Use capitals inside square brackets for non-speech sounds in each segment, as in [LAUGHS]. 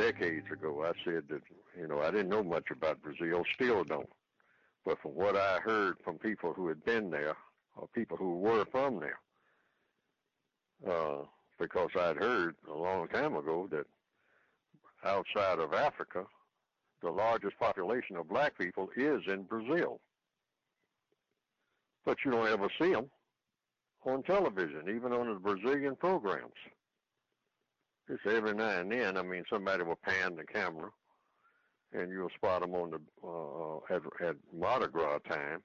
Decades ago, I said that, you know, I didn't know much about Brazil, still don't. But from what I heard from people who had been there, or people who were from there, uh, because I'd heard a long time ago that outside of Africa, the largest population of black people is in Brazil. But you don't ever see them on television, even on the Brazilian programs. Just every now and then, I mean, somebody will pan the camera, and you'll spot them on the uh, at, at Mardi Gras time.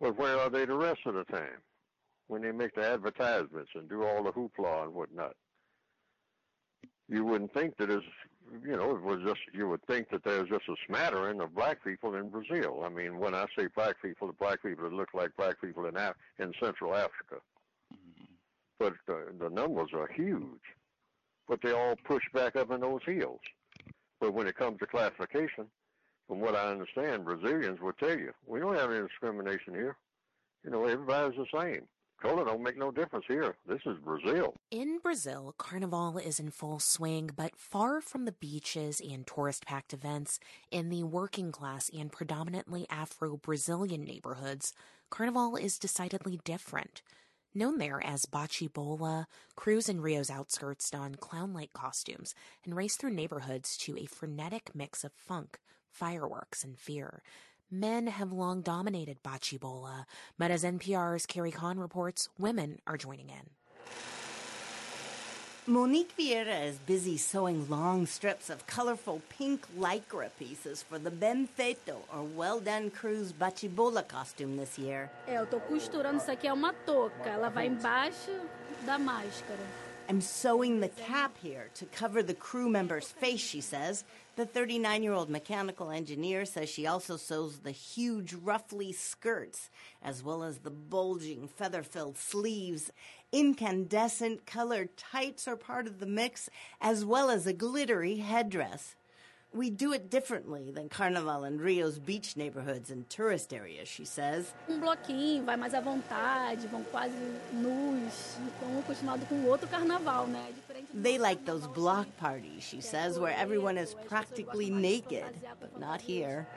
But where are they the rest of the time? When they make the advertisements and do all the hoopla and whatnot. You wouldn't think that it's you know, it was just you would think that there's just a smattering of black people in Brazil. I mean, when I say black people, the black people that look like black people in Af- in Central Africa. Mm-hmm. But the, the numbers are huge. But they all push back up in those hills. But when it comes to classification, from what I understand, Brazilians will tell you, we don't have any discrimination here. You know, everybody's the same. Color don't make no difference here. This is Brazil. In Brazil, Carnival is in full swing, but far from the beaches and tourist packed events in the working class and predominantly Afro Brazilian neighborhoods, Carnival is decidedly different. Known there as Bate-Bola, crews in Rio's outskirts don clown like costumes and race through neighborhoods to a frenetic mix of funk, fireworks, and fear. Men have long dominated Bate-Bola, but as NPR's Carrie Kahn reports, women are joining in. Monique Vieira is busy sewing long strips of colorful pink lycra pieces for the Ben Feito, or Well Done Crew's Bate-Bola costume this year. É, eu tô costurando isso aqui é uma touca. Ela vai embaixo da máscara. I'm sewing the cap here to cover the crew member's face, she says. The 39 year old mechanical engineer says she also sews the huge ruffly skirts, as well as the bulging feather filled sleeves. Incandescent colored tights are part of the mix, as well as a glittery headdress. We do it differently than Carnival in Rio's beach neighborhoods and tourist areas, she says. Um bloquinho, vai mais à vontade, vão quase nus, então continuado com outro carnaval, né? They like those block parties, she says, where everyone is practically naked, but not here.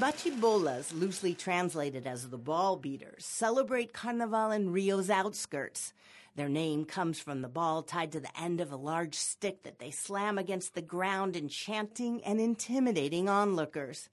Bate-Bolas, loosely translated as the ball beaters, celebrate Carnival in Rio's outskirts. Their name comes from the ball tied to the end of a large stick that they slam against the ground, enchanting and intimidating onlookers.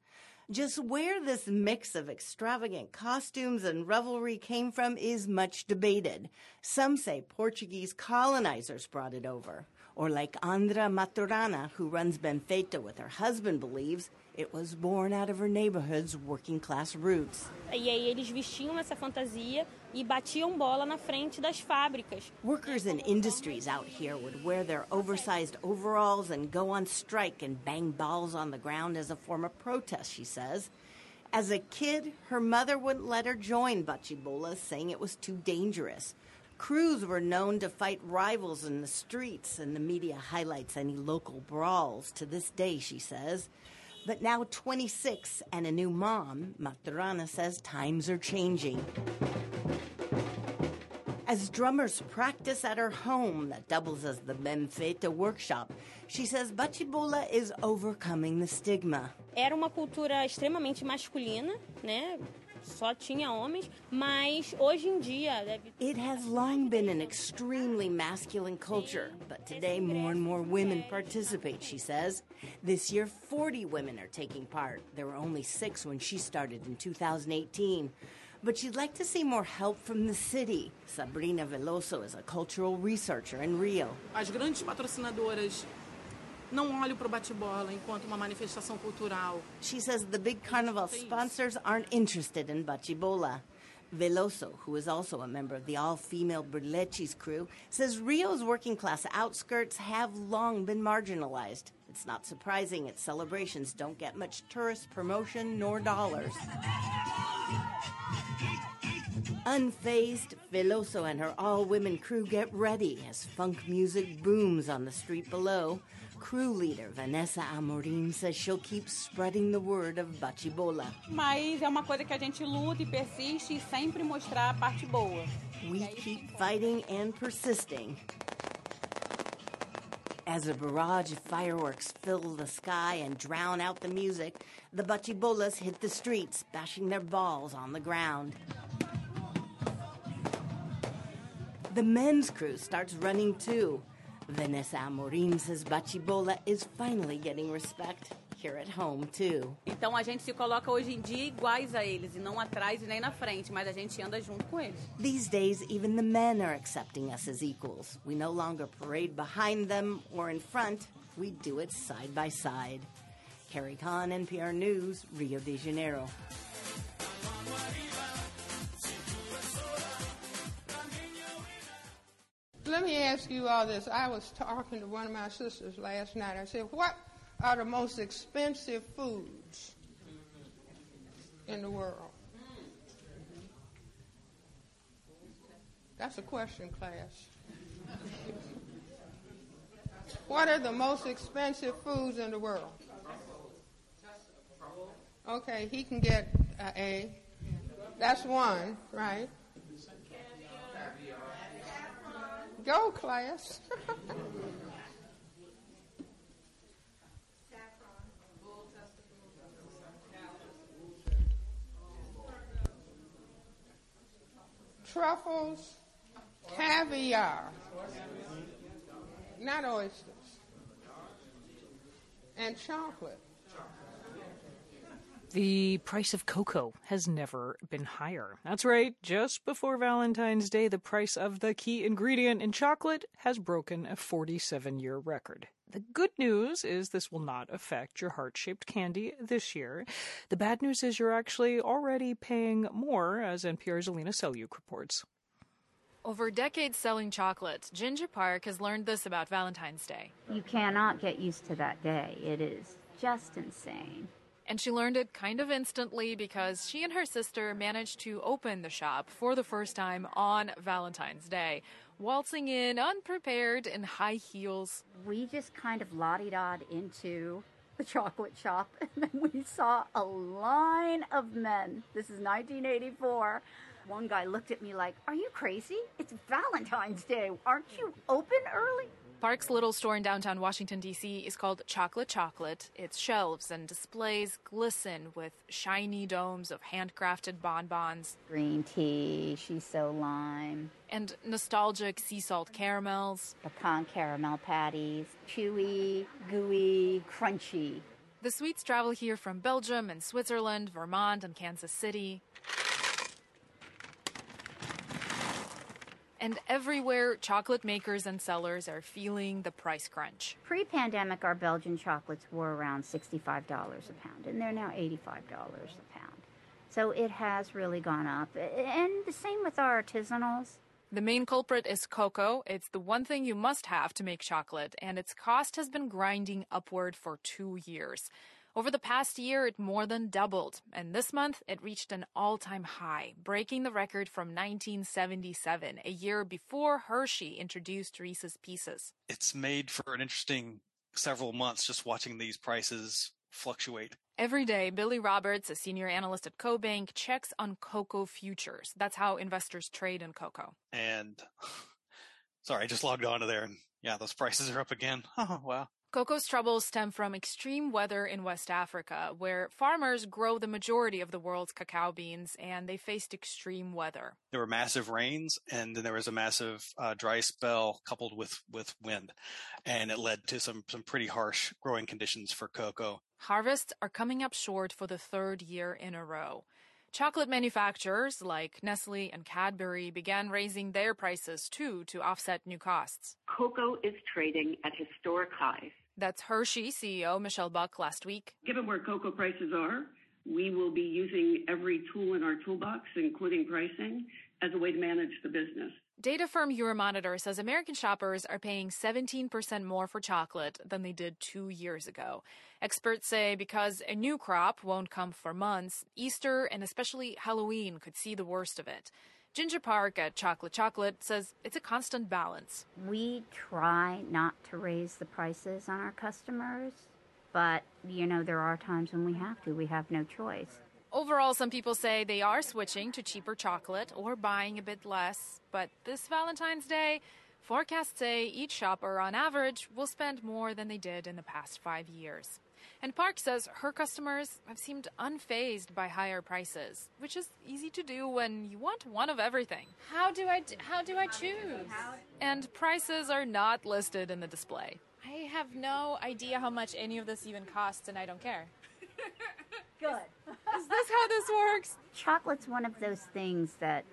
Just where this mix of extravagant costumes and revelry came from is much debated. Some say Portuguese colonizers brought it over, or like Andra Maturana, who runs Benfeito with her husband, believes it was born out of her neighborhood's working class roots. Eles vestiam essa fantasia batiam bola na frente das fábricas. Workers in industries out here would wear their oversized overalls and go on strike and bang balls on the ground as a form of protest, she says. As a kid, her mother wouldn't let her join Bate-Bola, saying it was too dangerous. Crews were known to fight rivals in the streets, and the media highlights any local brawls to this day, she says. But now 26 and a new mom, Maturana says times are changing. As drummers practice at her home that doubles as the Benfeito workshop, she says Bate-Bola is overcoming the stigma. Era uma cultura extremamente masculina, né? só tinha homens, mas hoje em dia deve... It has long been an extremely masculine culture, but today more and more women participate, she says. This year 40 women are taking part. There were only 6 when she started in 2018. But she'd like to see more help from the city. Sabrina Veloso is a cultural researcher in Rio. As grandes patrocinadoras não olho para o bate-bola enquanto uma manifestação cultural. She says the big carnival sponsors aren't interested in bate-bola. Veloso, who is also a member of the all female Berlechis crew, says Rio's working class outskirts have long been marginalized. It's not surprising its celebrations don't get much tourist promotion nor dollars. Unfazed, Veloso and her all women crew get ready as funk music booms on the street below. Crew leader Vanessa Amorim says she'll keep spreading the word of Bate-Bola. Mas é uma coisa que a gente luta e persiste e sempre mostrar a parte boa. We keep fighting and persisting. As a barrage of fireworks fill the sky and drown out the music, the Bate-Bolas hit the streets, bashing their balls on the ground. The men's crew starts running too. Vanessa Amorim says Bate-Bola is finally getting respect here at home too. Então a gente se coloca hoje em dia iguais a eles, e não atrás e nem na frente, mas a gente anda junto com eles. These days, even the men are accepting us as equals. We no longer parade behind them or in front, we do it side by side. Carrie Kahn, NPR News, Rio de Janeiro. Let me ask you all this. I was talking to one of my sisters last night. I said, What are the most expensive foods in the world? That's a question, class. what are the most expensive foods in the world? Okay, he can get uh, A. That's one, right? Go, class. [LAUGHS] Truffles, caviar, not oysters, and chocolate. The price of cocoa has never been higher. That's right, just before Valentine's Day, the price of the key ingredient in chocolate has broken a 47 year record. The good news is this will not affect your heart shaped candy this year. The bad news is you're actually already paying more, as NPR's Alina Selyukh reports. Over decades selling chocolates, Ginger Park has learned this about Valentine's Day. You cannot get used to that day. It is just insane. And she learned it kind of instantly because she and her sister managed to open the shop for the first time on Valentine's Day, waltzing in unprepared in high heels. We just kind of lottie-dot into the chocolate shop [LAUGHS] and then we saw a line of men. This is 1984. One guy looked at me like, Are you crazy? It's Valentine's Day. Aren't you open early? Park's little store in downtown Washington, D.C. is called Chocolate Chocolate. Its shelves and displays glisten with shiny domes of handcrafted bonbons. Green tea, shiso lime. And nostalgic sea salt caramels. Pecan caramel patties. Chewy, gooey, crunchy. The sweets travel here from Belgium and Switzerland, Vermont, and Kansas City. And everywhere, chocolate makers and sellers are feeling the price crunch. Pre pandemic, our Belgian chocolates were around $65 a pound, and they're now $85 a pound. So it has really gone up. And the same with our artisanals. The main culprit is cocoa. It's the one thing you must have to make chocolate, and its cost has been grinding upward for two years. Over the past year, it more than doubled, and this month it reached an all time high, breaking the record from 1977, a year before Hershey introduced Reese's Pieces. It's made for an interesting several months just watching these prices fluctuate. Every day, Billy Roberts, a senior analyst at CoBank, checks on cocoa futures. That's how investors trade in cocoa. And [SIGHS] sorry, I just logged onto there and yeah, those prices are up again. [LAUGHS] Oh, wow. Cocoa's troubles stem from extreme weather in West Africa, where farmers grow the majority of the world's cacao beans and they faced extreme weather. There were massive rains and then there was a massive uh, dry spell coupled with, with wind. And it led to some, some pretty harsh growing conditions for cocoa. Harvests are coming up short for the third year in a row. Chocolate manufacturers like Nestle and Cadbury began raising their prices too to offset new costs. Cocoa is trading at historic highs. That's Hershey CEO Michelle Buck last week. Given where cocoa prices are, We will be using every tool in our toolbox, including pricing, as a way to manage the business. Data firm Euromonitor says American shoppers are paying 17% more for chocolate than they did two years ago. Experts say because a new crop won't come for months, Easter and especially Halloween could see the worst of it. Ginger Park at Chocolate Chocolate says it's a constant balance. We try not to raise the prices on our customers, but you know, there are times when we have to. We have no choice. Overall, some people say they are switching to cheaper chocolate or buying a bit less. But this Valentine's Day, forecasts say each shopper on average will spend more than they did in the past five years. And Park says her customers have seemed unfazed by higher prices, which is easy to do when you want one of everything. How do I how do I choose? And prices are not listed in the display. I have no idea how much any of this even costs and I don't care. [LAUGHS] Good. [LAUGHS] Is this how this works? Chocolate's one of those things that,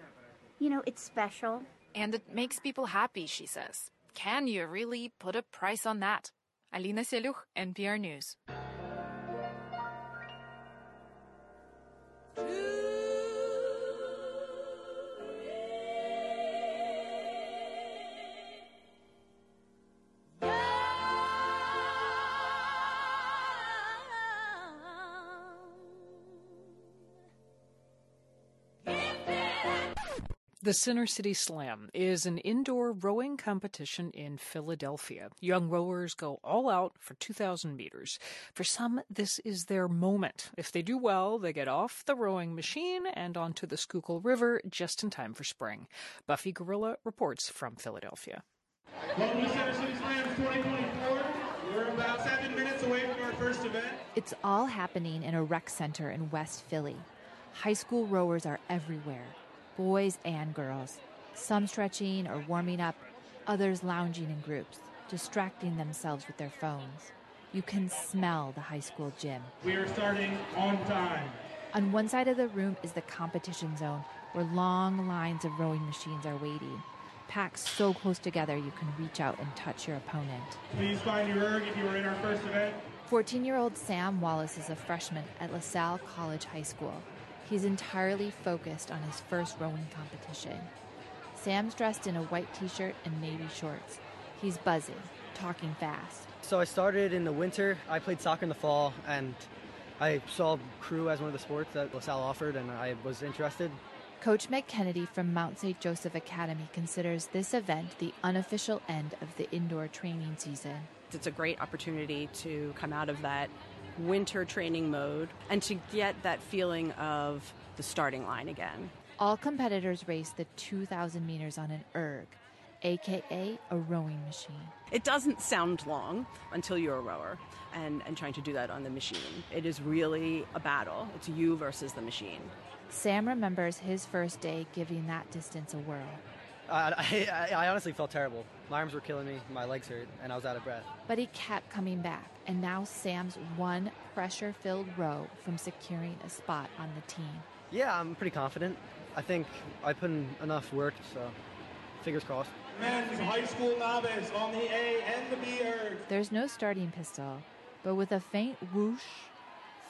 you know, it's special. And it makes people happy, she says. Can you really put a price on that? Alina Selyukh, NPR News. The Center City Slam is an indoor rowing competition in Philadelphia. Young rowers go all out for 2,000 meters. For some, this is their moment. If they do well, they get off the rowing machine and onto the Schuylkill River just in time for spring. Buffy Gorilla reports from Philadelphia. Welcome to Center City Slams 2024. We're about seven minutes away from our first event. It's all happening in a rec center in West Philly. High school rowers are everywhere boys and girls. Some stretching or warming up, others lounging in groups, distracting themselves with their phones. You can smell the high school gym. We are starting on time. On one side of the room is the competition zone, where long lines of rowing machines are waiting. Packed so close together you can reach out and touch your opponent. Please find your erg if you were in our first event. 14 year old Sam Wallace is a freshman at LaSalle College High School. He's entirely focused on his first rowing competition. Sam's dressed in a white t shirt and navy shorts. He's buzzing, talking fast. So I started in the winter. I played soccer in the fall, and I saw crew as one of the sports that LaSalle offered, and I was interested. Coach Meg Kennedy from Mount St. Joseph Academy considers this event the unofficial end of the indoor training season. It's a great opportunity to come out of that winter training mode and to get that feeling of the starting line again. All competitors race the 2,000 meters on an erg, aka a rowing machine. It doesn't sound long until you're a rower and, and trying to do that on the machine. It is really a battle. It's you versus the machine. Sam remembers his first day giving that distance a whirl. Uh, I, I, honestly felt terrible. My arms were killing me, my legs hurt, and I was out of breath. But he kept coming back, and now Sam's one pressure filled row from securing a spot on the team. Yeah, I'm pretty confident. I think I put in enough work, so fingers crossed. Men's high school novice on the A and the B erg. There's no starting pistol, but with a faint whoosh,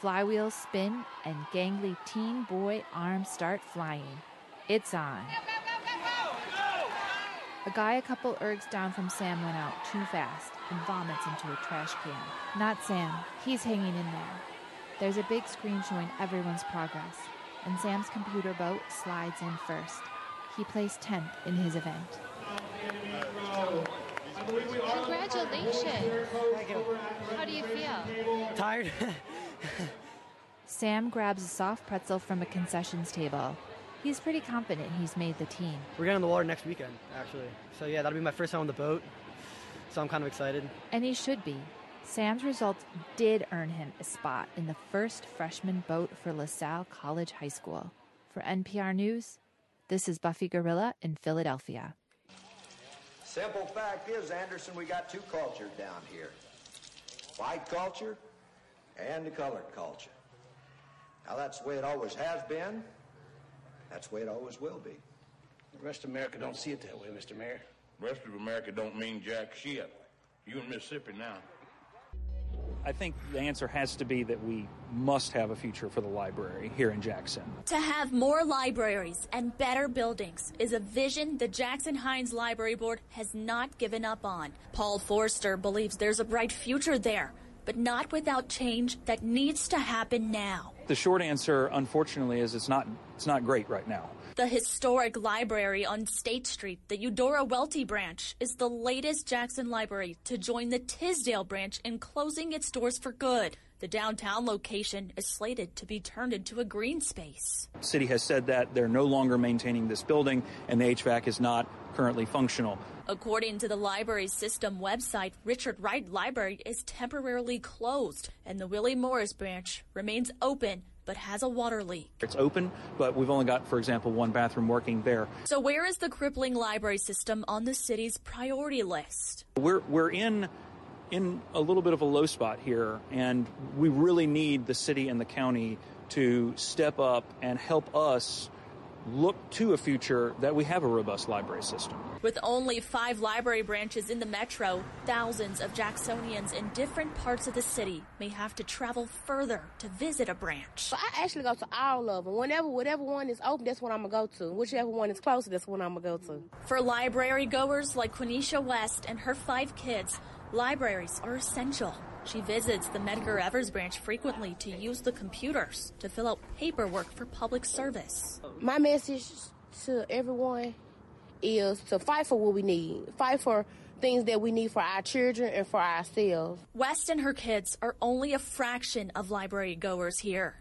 flywheel spin, and gangly teen boy arms start flying, it's on. A guy a couple ergs down from Sam went out too fast and vomits into a trash can. Not Sam, he's hanging in there. There's a big screen showing everyone's progress, and Sam's computer boat slides in first. He placed 10th in his event. Congratulations. How do you feel? Tired. [LAUGHS] Sam grabs a soft pretzel from a concessions table He's pretty confident he's made the team. We're getting on the water next weekend, actually. So, yeah, that'll be my first time on the boat. So, I'm kind of excited. And he should be. Sam's results did earn him a spot in the first freshman boat for LaSalle College High School. For NPR News, this is Buffy Gorilla in Philadelphia. Simple fact is, Anderson, we got two cultures down here white culture and the colored culture. Now, that's the way it always has been. That's the way it always will be. The rest of America don't see it that way, Mr. Mayor. The rest of America don't mean jack shit. You in Mississippi now. I think the answer has to be that we must have a future for the library here in Jackson. To have more libraries and better buildings is a vision the Jackson Hinds Library Board has not given up on. Paul Forster believes there's a bright future there, but not without change that needs to happen now. The short answer, unfortunately, is it's not it's not great right now. The historic library on State Street, the Eudora Welty branch, is the latest Jackson library to join the Tisdale branch in closing its doors for good. The downtown location is slated to be turned into a green space. City has said that they're no longer maintaining this building and the HVAC is not currently functional. According to the library system website, Richard Wright Library is temporarily closed and the Willie Morris branch remains open but has a water leak. It's open, but we've only got, for example, one bathroom working there. So, where is the crippling library system on the city's priority list? We're, we're in in a little bit of a low spot here, and we really need the city and the county to step up and help us look to a future that we have a robust library system. With only five library branches in the metro, thousands of Jacksonians in different parts of the city may have to travel further to visit a branch. I actually go to all of them. Whenever, whatever one is open, that's what I'm gonna go to. Whichever one is closer, that's what I'm gonna go to. For library goers like Quenisha West and her five kids, libraries are essential. She visits the Medgar Evers branch frequently to use the computers to fill out paperwork for public service. My message to everyone is to fight for what we need, fight for things that we need for our children and for ourselves. West and her kids are only a fraction of library goers here.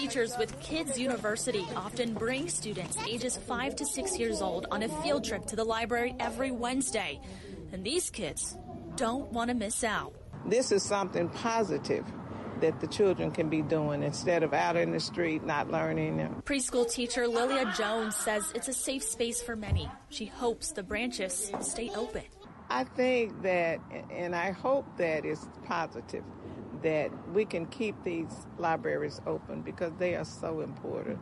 Teachers with Kids University often bring students ages 5 to 6 years old on a field trip to the library every Wednesday. And these kids don't want to miss out. This is something positive that the children can be doing instead of out in the street not learning. Preschool teacher Lilia Jones says it's a safe space for many. She hopes the branches stay open. I think that, and I hope that is positive, that we can keep these libraries open because they are so important.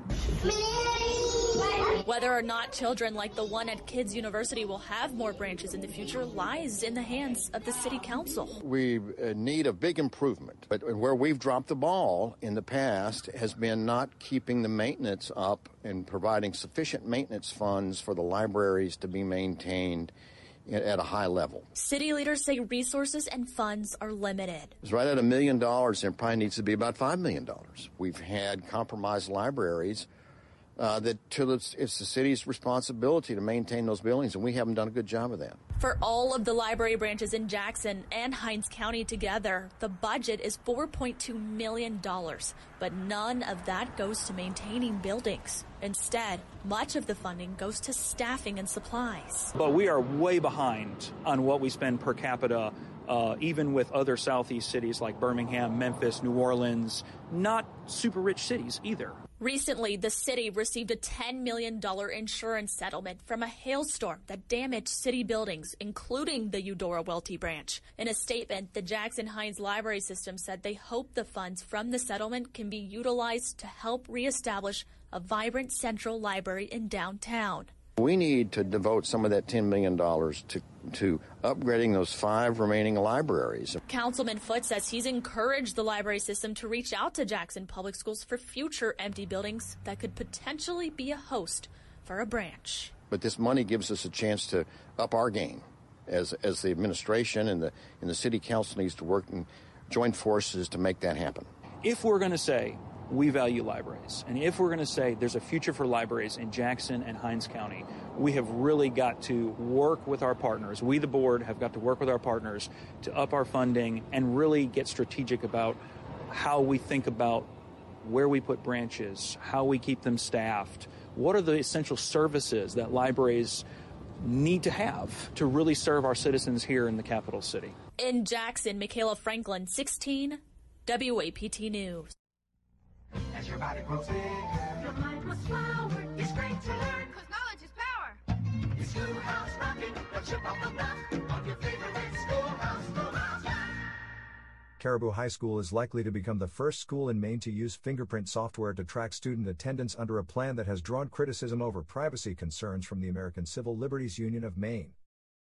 Whether or not children like the one at Kids University will have more branches in the future lies in the hands of the City Council. We uh, need a big improvement, but where we've dropped the ball in the past has been not keeping the maintenance up and providing sufficient maintenance funds for the libraries to be maintained at a high level. City leaders say resources and funds are limited. It's right at a million dollars, and probably needs to be about $5 million. We've had compromised libraries uh, that it's, it's the city's responsibility to maintain those buildings, and we haven't done a good job of that. For all of the library branches in Jackson and Hinds County together, the budget is $4.2 million, but none of that goes to maintaining buildings. Instead, much of the funding goes to staffing and supplies. But we are way behind on what we spend per capita uh, even with other southeast cities like Birmingham, Memphis, New Orleans, not super rich cities either. Recently, the city received a $10 million insurance settlement from a hailstorm that damaged city buildings, including the Eudora Welty branch. In a statement, the Jackson Hinds Library System said they hope the funds from the settlement can be utilized to help reestablish a vibrant central library in downtown. We need to devote some of that $10 million to, to upgrading those five remaining libraries. Councilman Foote says he's encouraged the library system to reach out to Jackson Public Schools for future empty buildings that could potentially be a host for a branch. But this money gives us a chance to up our game as, as the administration and the, and the city council needs to work in joint forces to make that happen. If we're going to say we value libraries. And if we're going to say there's a future for libraries in Jackson and Hinds County, we have really got to work with our partners. We, the board, have got to work with our partners to up our funding and really get strategic about how we think about where we put branches, how we keep them staffed, what are the essential services that libraries need to have to really serve our citizens here in the capital city. In Jackson, Michaela Franklin, 16, WAPT News. As your body grows bigger, your mind must flower. It's great to learn, cause knowledge is power. It's Schoolhouse Rocking, the chip on the block on your favorite schoolhouse, schoolhouse Caribou High School is likely to become the first school in Maine to use fingerprint software to track student attendance under a plan that has drawn criticism over privacy concerns from the American Civil Liberties Union of Maine.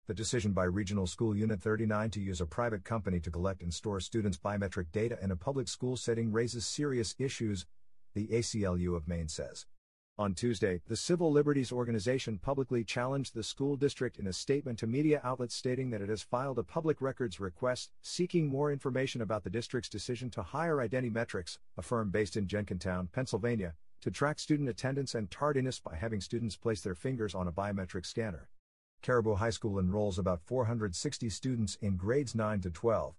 The decision by Regional School Unit 39 to use a private company to collect and store students' biometric data in a public school setting raises serious issues, the ACLU of Maine says. On Tuesday, the Civil Liberties Organization publicly challenged the school district in a statement to media outlets stating that it has filed a public records request seeking more information about the district's decision to hire Identimetrics, a firm based in Jenkintown, Pennsylvania, to track student attendance and tardiness by having students place their fingers on a biometric scanner. Caribou High School enrolls about 460 students in grades 9 to 12.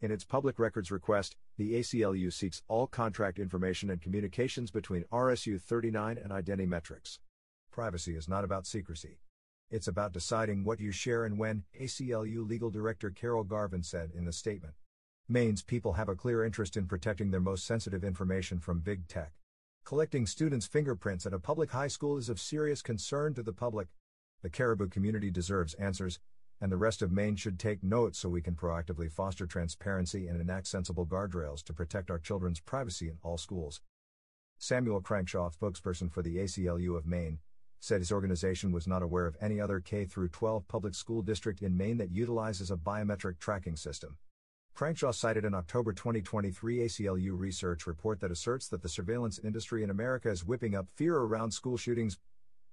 In its public records request, the ACLU seeks all contract information and communications between RSU 39 and Identimetrics. Privacy is not about secrecy. It's about deciding what you share and when, ACLU Legal Director Carol Garvan said in the statement. Maine's people have a clear interest in protecting their most sensitive information from big tech. Collecting students' fingerprints at a public high school is of serious concern to the public, the Caribou community deserves answers, and the rest of Maine should take note so we can proactively foster transparency and enact sensible guardrails to protect our children's privacy in all schools. Samuel Crankshaw, spokesperson for the ACLU of Maine, said his organization was not aware of any other K 12 public school district in Maine that utilizes a biometric tracking system. Crankshaw cited an October 2023 ACLU research report that asserts that the surveillance industry in America is whipping up fear around school shootings,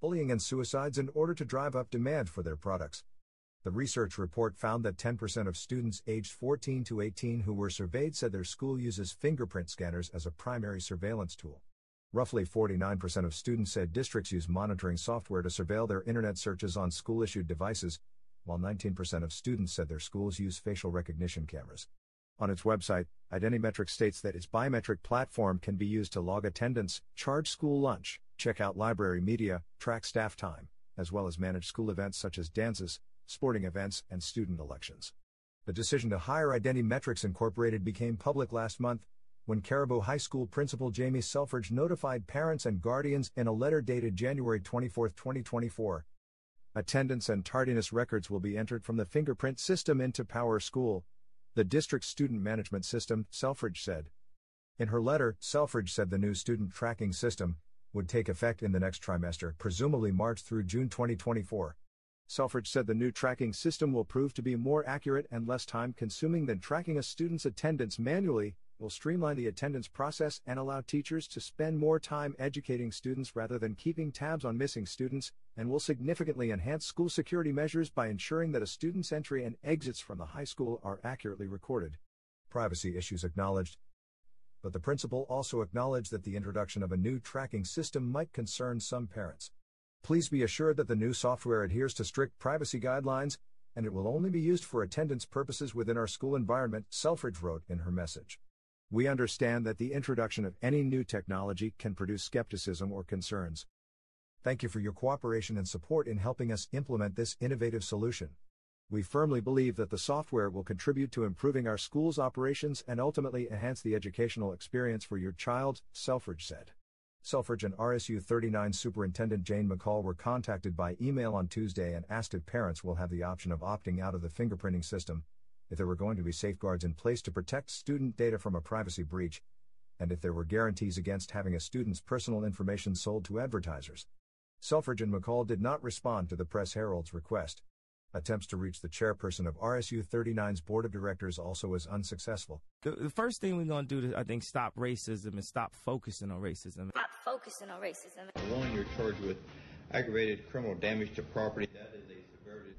bullying, and suicides in order to drive up demand for their products. The research report found that 10% of students aged 14 to 18 who were surveyed said their school uses fingerprint scanners as a primary surveillance tool. Roughly 49% of students said districts use monitoring software to surveil their internet searches on school issued devices, while 19% of students said their schools use facial recognition cameras. On its website, Identimetrics states that its biometric platform can be used to log attendance, charge school lunch, check out library media, track staff time, as well as manage school events such as dances, sporting events, and student elections. The decision to hire Identity Metrics Incorporated became public last month when Caribou High School principal Jamie Selfridge notified parents and guardians in a letter dated January 24, 2024. Attendance and tardiness records will be entered from the fingerprint system into Power School, the district's student management system, Selfridge said. In her letter, Selfridge said the new student tracking system would take effect in the next trimester, presumably March through June 2024. Selfridge said the new tracking system will prove to be more accurate and less time consuming than tracking a student's attendance manually, will streamline the attendance process and allow teachers to spend more time educating students rather than keeping tabs on missing students, and will significantly enhance school security measures by ensuring that a student's entry and exits from the high school are accurately recorded. Privacy issues acknowledged. But the principal also acknowledged that the introduction of a new tracking system might concern some parents. Please be assured that the new software adheres to strict privacy guidelines, and it will only be used for attendance purposes within our school environment, Selfridge wrote in her message. We understand that the introduction of any new technology can produce skepticism or concerns. Thank you for your cooperation and support in helping us implement this innovative solution. We firmly believe that the software will contribute to improving our school's operations and ultimately enhance the educational experience for your child, Selfridge said. Selfridge and RSU 39 Superintendent Jane McCall were contacted by email on Tuesday and asked if parents will have the option of opting out of the fingerprinting system, if there were going to be safeguards in place to protect student data from a privacy breach, and if there were guarantees against having a student's personal information sold to advertisers. Selfridge and McCall did not respond to the Press Herald's request. Attempts to reach the chairperson of RSU 39's board of directors also was unsuccessful. The, the first thing we're going to do to, I think, stop racism and stop focusing on racism. Stop focusing on racism. One, you're charged with aggravated criminal damage to property. That is a subverted.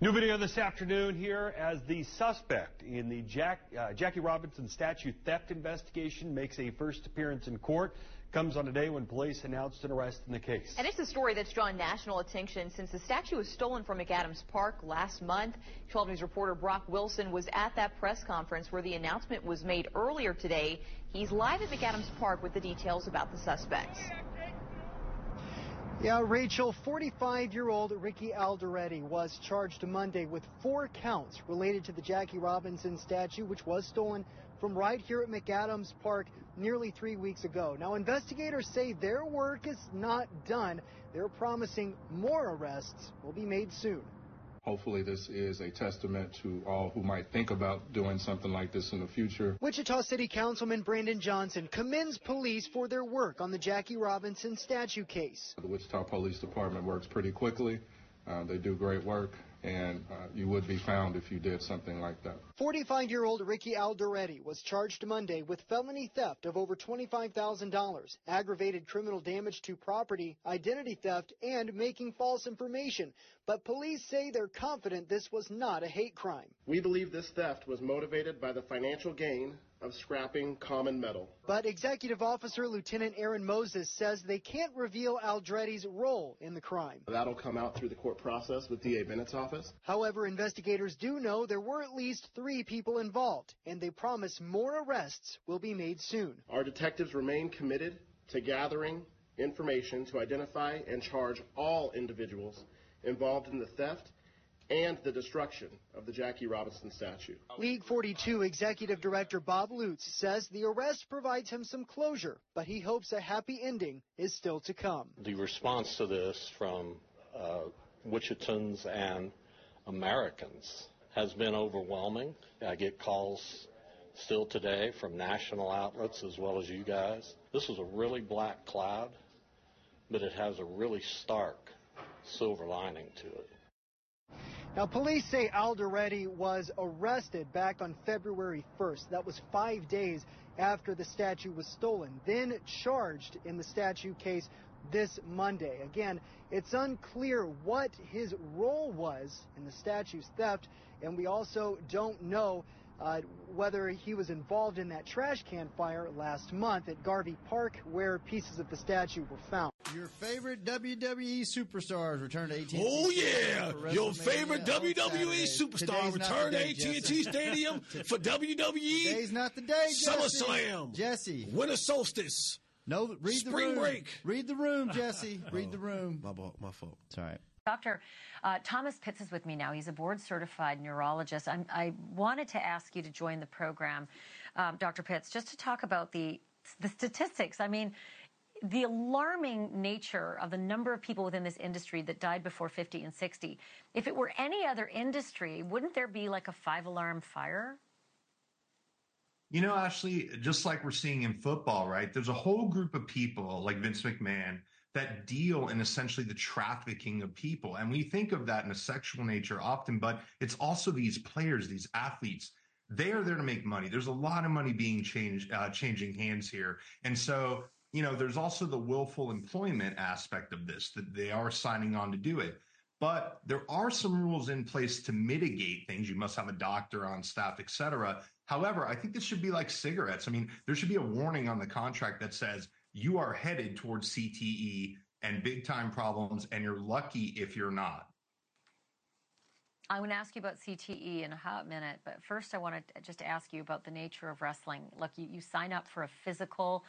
New video this afternoon here as the suspect in the Jack, uh, Jackie Robinson statue theft investigation makes a first appearance in court comes on a day when police announced an arrest in the case. And it's a story that's drawn national attention since the statue was stolen from McAdams Park last month. 12 News reporter Brock Wilson was at that press conference where the announcement was made earlier today. He's live at McAdams Park with the details about the suspects. Yeah, Rachel, 45 year old Ricky Alderete was charged Monday with four counts related to the Jackie Robinson statue, which was stolen from right here at McAdams Park nearly three weeks ago. Now, investigators say their work is not done. They're promising more arrests will be made soon. Hopefully, this is a testament to all who might think about doing something like this in the future. Wichita City Councilman Brandon Johnson commends police for their work on the Jackie Robinson statue case. The Wichita Police Department works pretty quickly. Uh, they do great work, and uh, you would be found if you did something like that. 45 year old Ricky Alderete was charged Monday with felony theft of over $25,000, aggravated criminal damage to property, identity theft, and making false information. But police say they're confident this was not a hate crime. We believe this theft was motivated by the financial gain of scrapping common metal. But Executive Officer Lieutenant Aaron Moses says they can't reveal Alderete's role in the crime. That'll come out through the court process with DA Bennett's office. However, investigators do know there were at least three people involved, and they promise more arrests will be made soon. Our detectives remain committed to gathering information to identify and charge all individuals involved in the theft and the destruction of the Jackie Robinson statue. League 42 Executive Director Bob Lutz says the arrest provides him some closure, but he hopes a happy ending is still to come. The response to this from uh, Wichitans and Americans has been overwhelming. I get calls still today from national outlets as well as you guys. This is a really black cloud, but it has a really stark silver lining to it. Now, police say Alderete was arrested back on February 1st. That was five days after the statue was stolen, then charged in the statue case this Monday. Again, it's unclear what his role was in the statue's theft, and we also don't know uh, whether he was involved in that trash can fire last month at Garvey Park where pieces of the statue were found. Your favorite WWE superstars return to AT&T. Oh yeah, your favorite WWE superstar return to AT&T Stadium [LAUGHS] for WWE. Today's not the day. Jesse. SummerSlam, Jesse, Winter Solstice. No, read Spring the room. break. Read the room, Jesse. [LAUGHS] Read the room. My, fault. my fault. It's all right. Dr. Uh, Thomas Pitts is with me now. He's a board certified neurologist. I'm, i wanted to ask you to join the program, um, Dr. Pitts, just to talk about the the statistics. I mean, the alarming nature of the number of people within this industry that died before 50 and 60. If it were any other industry, wouldn't there be like a five alarm fire? You know, Ashley, just like we're seeing in football, right? There's a whole group of people like Vince McMahon that deal in essentially the trafficking of people. And we think of that in a sexual nature often, but it's also these players, these athletes. They are there to make money. There's a lot of money being changed, uh, changing hands here. And so, you know, there's also the willful employment aspect of this that they are signing on to do it. But there are some rules in place to mitigate things. You must have a doctor on staff, et cetera. However, I think this should be like cigarettes. I mean, there should be a warning on the contract that says you are headed towards CTE and big time problems, and you're lucky if you're not. I'm going to ask you about CTE in a hot minute, but first I want to just ask you about the nature of wrestling. Look, you, you sign up for a physical,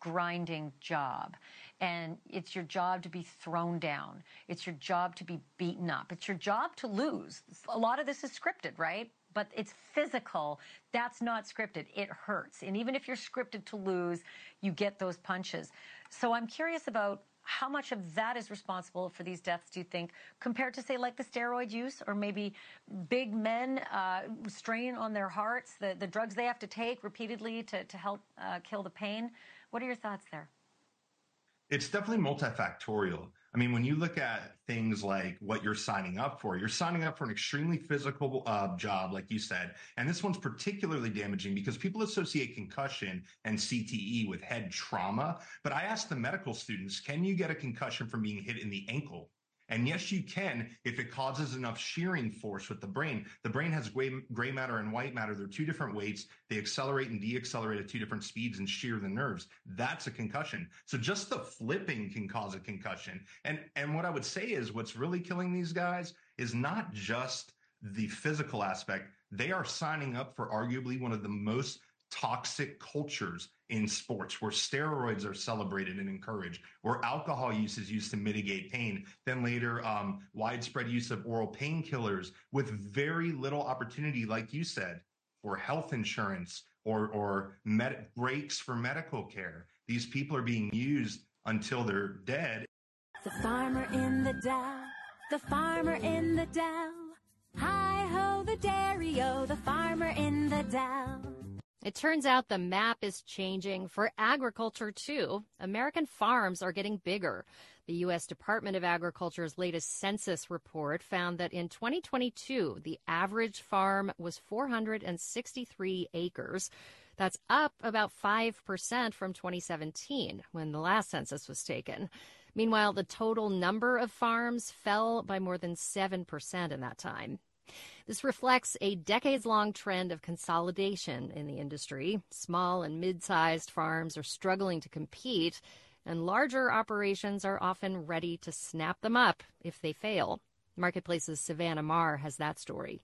grinding job, and it's your job to be thrown down. It's your job to be beaten up. It's your job to lose. A lot of this is scripted, right? But it's physical. That's not scripted. It hurts. And even if you're scripted to lose, you get those punches. So I'm curious about how much of that is responsible for these deaths, do you think, compared to, say, like the steroid use or maybe big men uh, strain on their hearts, the, the drugs they have to take repeatedly to, to help uh, kill the pain? What are your thoughts there? It's definitely multifactorial. I mean, when you look at things like what you're signing up for, you're signing up for an extremely physical uh, job, like you said. And this one's particularly damaging because people associate concussion and CTE with head trauma. But I asked the medical students, can you get a concussion from being hit in the ankle? And yes, you can if it causes enough shearing force with the brain. The brain has gray, gray matter and white matter. They're two different weights. They accelerate and deaccelerate at two different speeds and shear the nerves. That's a concussion. So just the flipping can cause a concussion. And, and what I would say is what's really killing these guys is not just the physical aspect. They are signing up for arguably one of the most toxic cultures in sports where steroids are celebrated and encouraged, where alcohol use is used to mitigate pain, then later um, widespread use of oral painkillers with very little opportunity, like you said, for health insurance or or med- breaks for medical care. These people are being used until they're dead. The farmer in the Dow, the farmer in the Dow. Hi ho, the dairy-o, the farmer in the Dow. It turns out the map is changing for agriculture too. American farms are getting bigger. The U.S. Department of Agriculture's latest census report found that in 2022, the average farm was 463 acres. That's up about 5% from 2017, when the last census was taken. Meanwhile, the total number of farms fell by more than 7% in that time. This reflects a decades long trend of consolidation in the industry. Small and mid sized farms are struggling to compete and larger operations are often ready to snap them up if they fail. Marketplace's Savannah Maher has that story.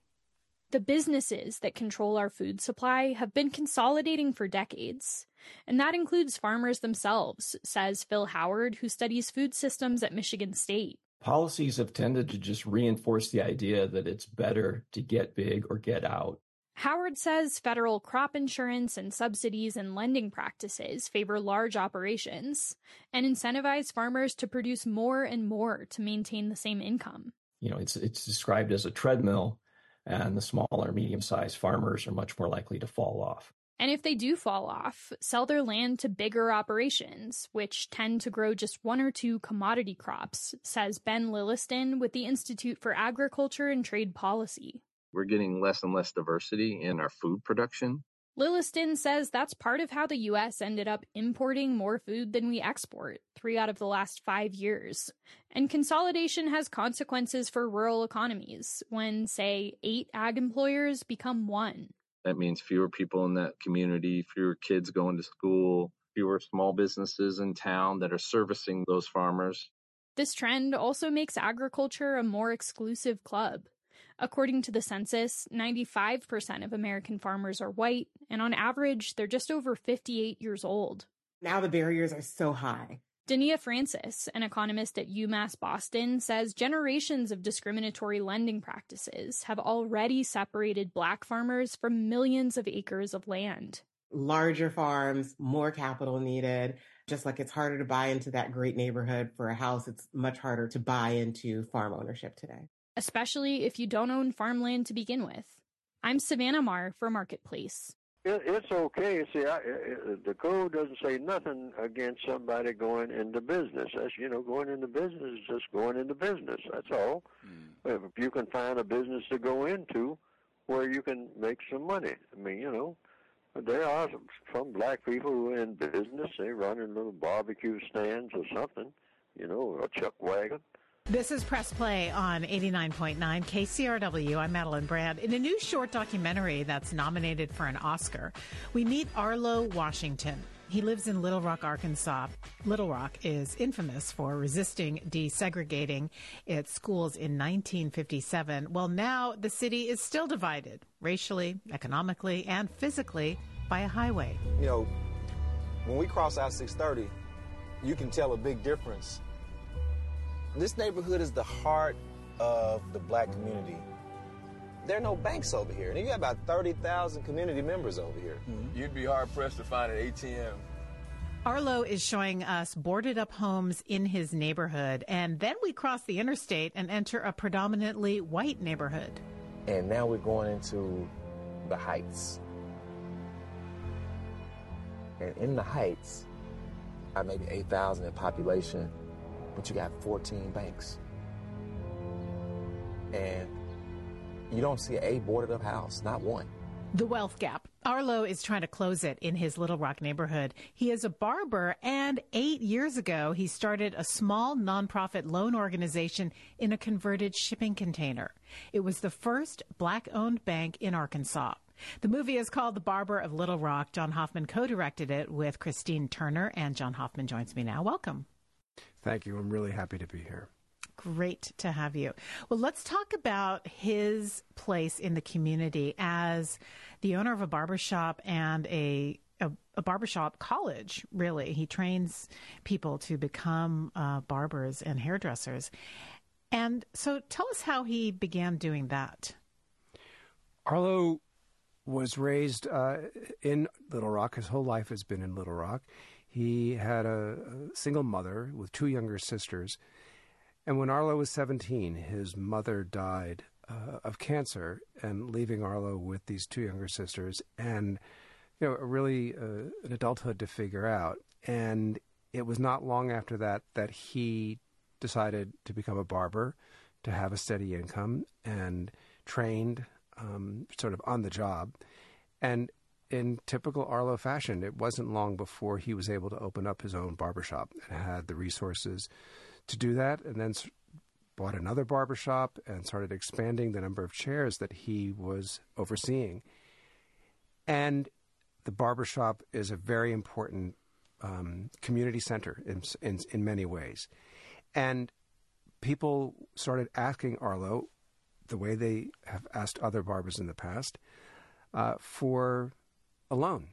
The businesses that control our food supply have been consolidating for decades. And that includes farmers themselves, says Phil Howard, who studies food systems at Michigan State. Policies have tended to just reinforce the idea that it's better to get big or get out. Howard says federal crop insurance and subsidies and lending practices favor large operations and incentivize farmers to produce more and more to maintain the same income. You know, it's it's described as a treadmill and the smaller medium-sized farmers are much more likely to fall off. And if they do fall off, sell their land to bigger operations, which tend to grow just one or two commodity crops, says Ben Lilliston with the Institute for Agriculture and Trade Policy. We're getting less and less diversity in our food production. Lilliston says that's part of how the U.S. ended up importing more food than we export, three out of the last five years. And consolidation has consequences for rural economies when, say, eight ag employers become one. That means fewer people in that community, fewer kids going to school, fewer small businesses in town that are servicing those farmers. This trend also makes agriculture a more exclusive club. According to the census, 95% of American farmers are white, and on average, they're just over 58 years old. Now the barriers are so high. Dania Francis, an economist at UMass Boston, says generations of discriminatory lending practices have already separated black farmers from millions of acres of land. Larger farms, more capital needed. Just like it's harder to buy into that great neighborhood for a house, it's much harder to buy into farm ownership today especially if you don't own farmland to begin with. I'm Savannah Maher for Marketplace. It, it's okay. See, I, it, the code doesn't say nothing against somebody going into business. That's you know, going into business is just going into business. That's all. Mm. If you can find a business to go into where you can make some money. I mean, you know, there are some, some black people who are in business. They run in little barbecue stands or something. You know, a chuck wagon. This is Press Play on 89.9 KCRW. I'm Madeline Brand. In a new short documentary that's nominated for an Oscar, we meet Arlo Washington. He lives in Little Rock, Arkansas. Little Rock is infamous for resisting desegregating its schools in 1957. Well, now the city is still divided racially, economically, and physically by a highway. You know, when we cross I 630, you can tell a big difference this neighborhood is the heart of the black community. There are no banks over here, and you got about 30,000 community members over here. Mm-hmm. You'd be hard pressed to find an ATM. Arlo is showing us boarded up homes in his neighborhood, and then we cross the interstate and enter a predominantly white neighborhood. And now we're going into the Heights. And in the Heights, are maybe 8,000 in population, but you got 14 banks. And you don't see a boarded up house, not one. The wealth gap. Arlo is trying to close it in his Little Rock neighborhood. He is a barber, and eight years ago, he started a small nonprofit loan organization in a converted shipping container. It was the first black owned bank in Arkansas. The movie is called The Barber of Little Rock. John Hoffman co directed it with Christine Turner, and John Hoffman joins me now. Welcome. Thank you. I'm really happy to be here. Great to have you. Well, let's talk about his place in the community as the owner of a barbershop and a a, a barbershop college, really. He trains people to become uh, barbers and hairdressers. And so tell us how he began doing that. Arlo was raised uh, in Little Rock. His whole life has been in Little Rock. He had a, a single mother with two younger sisters. And when Arlo was 17, his mother died uh, of cancer, and leaving Arlo with these two younger sisters, and you know, really uh, an adulthood to figure out. And it was not long after that that he decided to become a barber, to have a steady income, and trained um, sort of on the job. And in typical Arlo fashion, it wasn't long before he was able to open up his own barbershop and had the resources to do that, and then bought another barbershop and started expanding the number of chairs that he was overseeing. And the barbershop is a very important um, community center in, in, in many ways. And people started asking Arlo, the way they have asked other barbers in the past, uh, for a loan.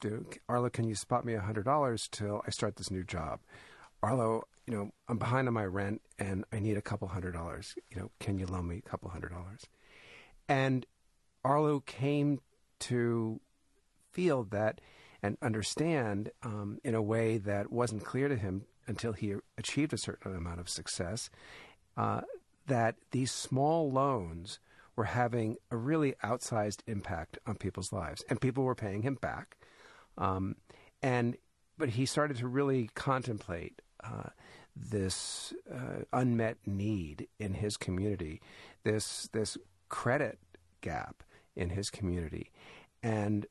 Duke Arlo, can you spot me $100 till I start this new job? Arlo, you know, I'm behind on my rent and I need a couple hundred dollars. You know, can you loan me a couple hundred dollars? And Arlo came to feel that and understand um, in a way that wasn't clear to him until he achieved a certain amount of success uh, that these small loans were having a really outsized impact on people's lives, and people were paying him back. Um, and but he started to really contemplate uh, this uh, unmet need in his community, this this credit gap in his community, and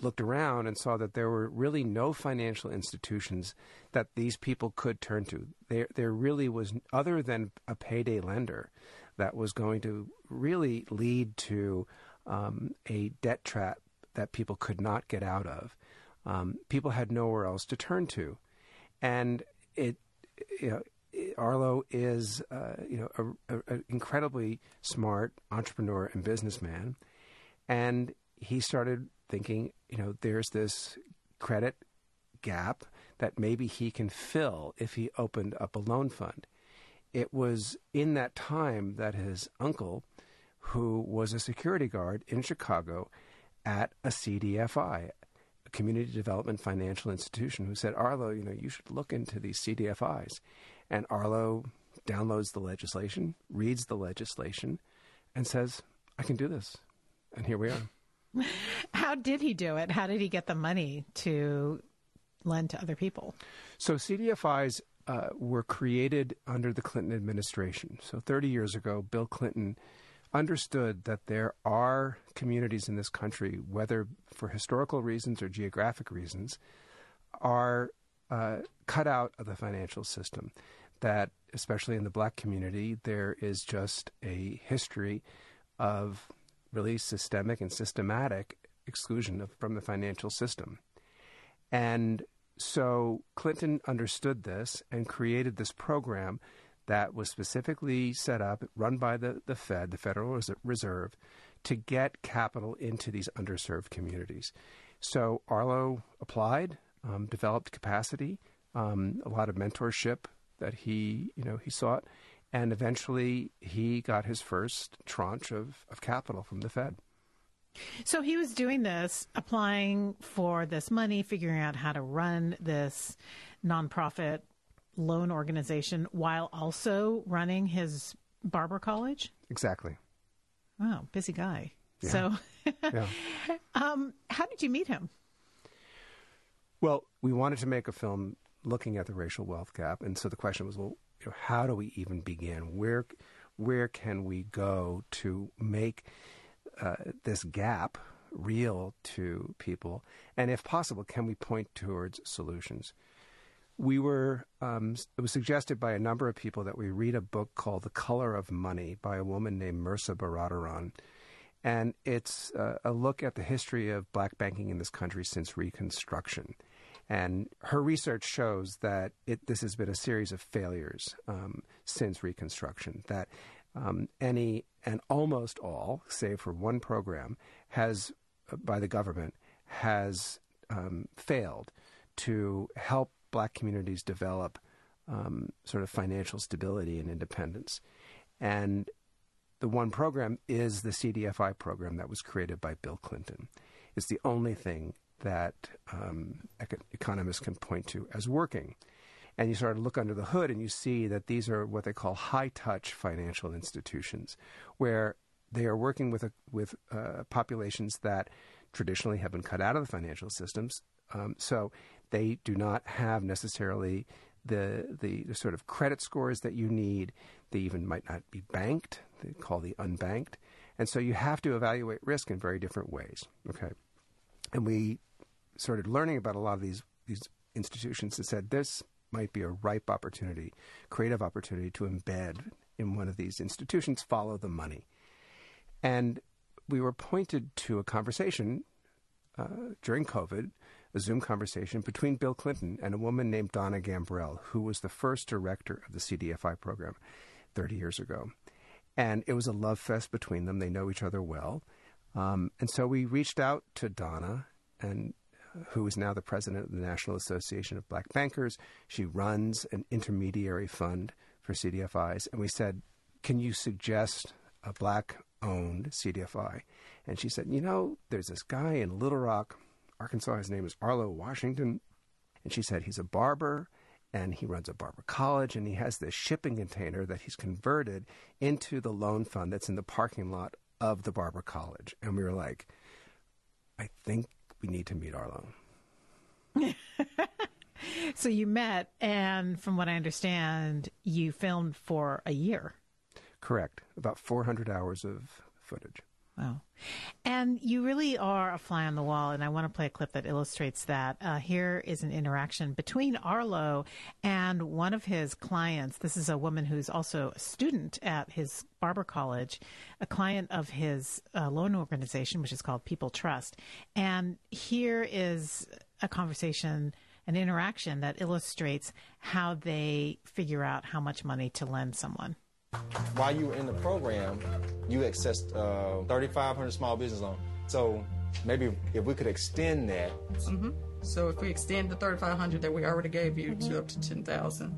looked around and saw that there were really no financial institutions that these people could turn to. There, there really was, other than a payday lender, that was going to really lead to um, a debt trap that people could not get out of. Um, people had nowhere else to turn to, and it, you know, Arlo is, uh, you know, an incredibly smart entrepreneur and businessman, and he started thinking, you know, there's this credit gap that maybe he can fill if he opened up a loan fund. It was in that time that his uncle, who was a security guard in Chicago at a CDFI, a community development financial institution, who said, Arlo, you know, you should look into these CDFIs. And Arlo downloads the legislation, reads the legislation, and says, I can do this. And here we are. [LAUGHS] How did he do it? How did he get the money to lend to other people? So CDFIs uh, were created under the Clinton administration. So 30 years ago, Bill Clinton understood that there are communities in this country, whether for historical reasons or geographic reasons, are uh, cut out of the financial system. That, especially in the black community, there is just a history of really systemic and systematic exclusion of, from the financial system. And so Clinton understood this and created this program that was specifically set up, run by the, the Fed, the Federal Reserve, to get capital into these underserved communities. So Arlo applied, um, developed capacity, um, a lot of mentorship that he, you know, he sought, and eventually he got his first tranche of, of capital from the Fed. So he was doing this, applying for this money, figuring out how to run this nonprofit loan organization while also running his barber college? Exactly. Wow, busy guy. Yeah. So, yeah. [LAUGHS] um, how did you meet him? Well, we wanted to make a film looking at the racial wealth gap, and so the question was, well, you know, how do we even begin? Where where can we go to make uh, this gap real to people? And if possible, can we point towards solutions? We were, um, it was suggested by a number of people that we read a book called The Color of Money by a woman named Mehrsa Baradaran. And it's uh, a look at the history of black banking in this country since Reconstruction. And her research shows that it, this has been a series of failures um, since Reconstruction. That um, any and almost all, save for one program, has uh, by the government has um, failed to help black communities develop um, sort of financial stability and independence. And the one program is the CDFI program that was created by Bill Clinton. It's the only thing that um, economists can point to as working. And you sort of look under the hood and you see that these are what they call high touch financial institutions, where they are working with, a, with uh, populations that traditionally have been cut out of the financial systems. Um, so they do not have necessarily the, the the sort of credit scores that you need. They even might not be banked. They call the unbanked, and so you have to evaluate risk in very different ways. Okay, and we started learning about a lot of these these institutions and said this might be a ripe opportunity, creative opportunity to embed in one of these institutions, follow the money. And we were pointed to a conversation uh, during COVID, a Zoom conversation between Bill Clinton and a woman named Donna Gambrell, who was the first director of the CDFI program 30 years ago. And it was a love fest between them. They know each other well. Um, and so we reached out to Donna, and who is now the president of the National Association of Black Bankers. She runs an intermediary fund for CDFIs. And we said, Can you suggest a black owned CDFI? And she said, You know, there's this guy in Little Rock, Arkansas. His name is Arlo Washington. And she said, He's a barber and he runs a barber college and he has this shipping container that he's converted into the loan fund that's in the parking lot of the barber college. And we were like, I think we need to meet Arlo. [LAUGHS] so you met, and from what I understand, you filmed for a year. Correct. About 400 hours of footage. Wow. And you really are a fly on the wall, and I want to play a clip that illustrates that. Uh, here is an interaction between Arlo and one of his clients. This is a woman who's also a student at his barber college, a client of his uh, loan organization, which is called People Trust. And here is a conversation an interaction that illustrates how they figure out how much money to lend someone. While you were in the program, you accessed uh, 3,500 small business loan. So maybe if we could extend that. Mm-hmm. So if we extend the 3,500 that we already gave you to up to 10,000,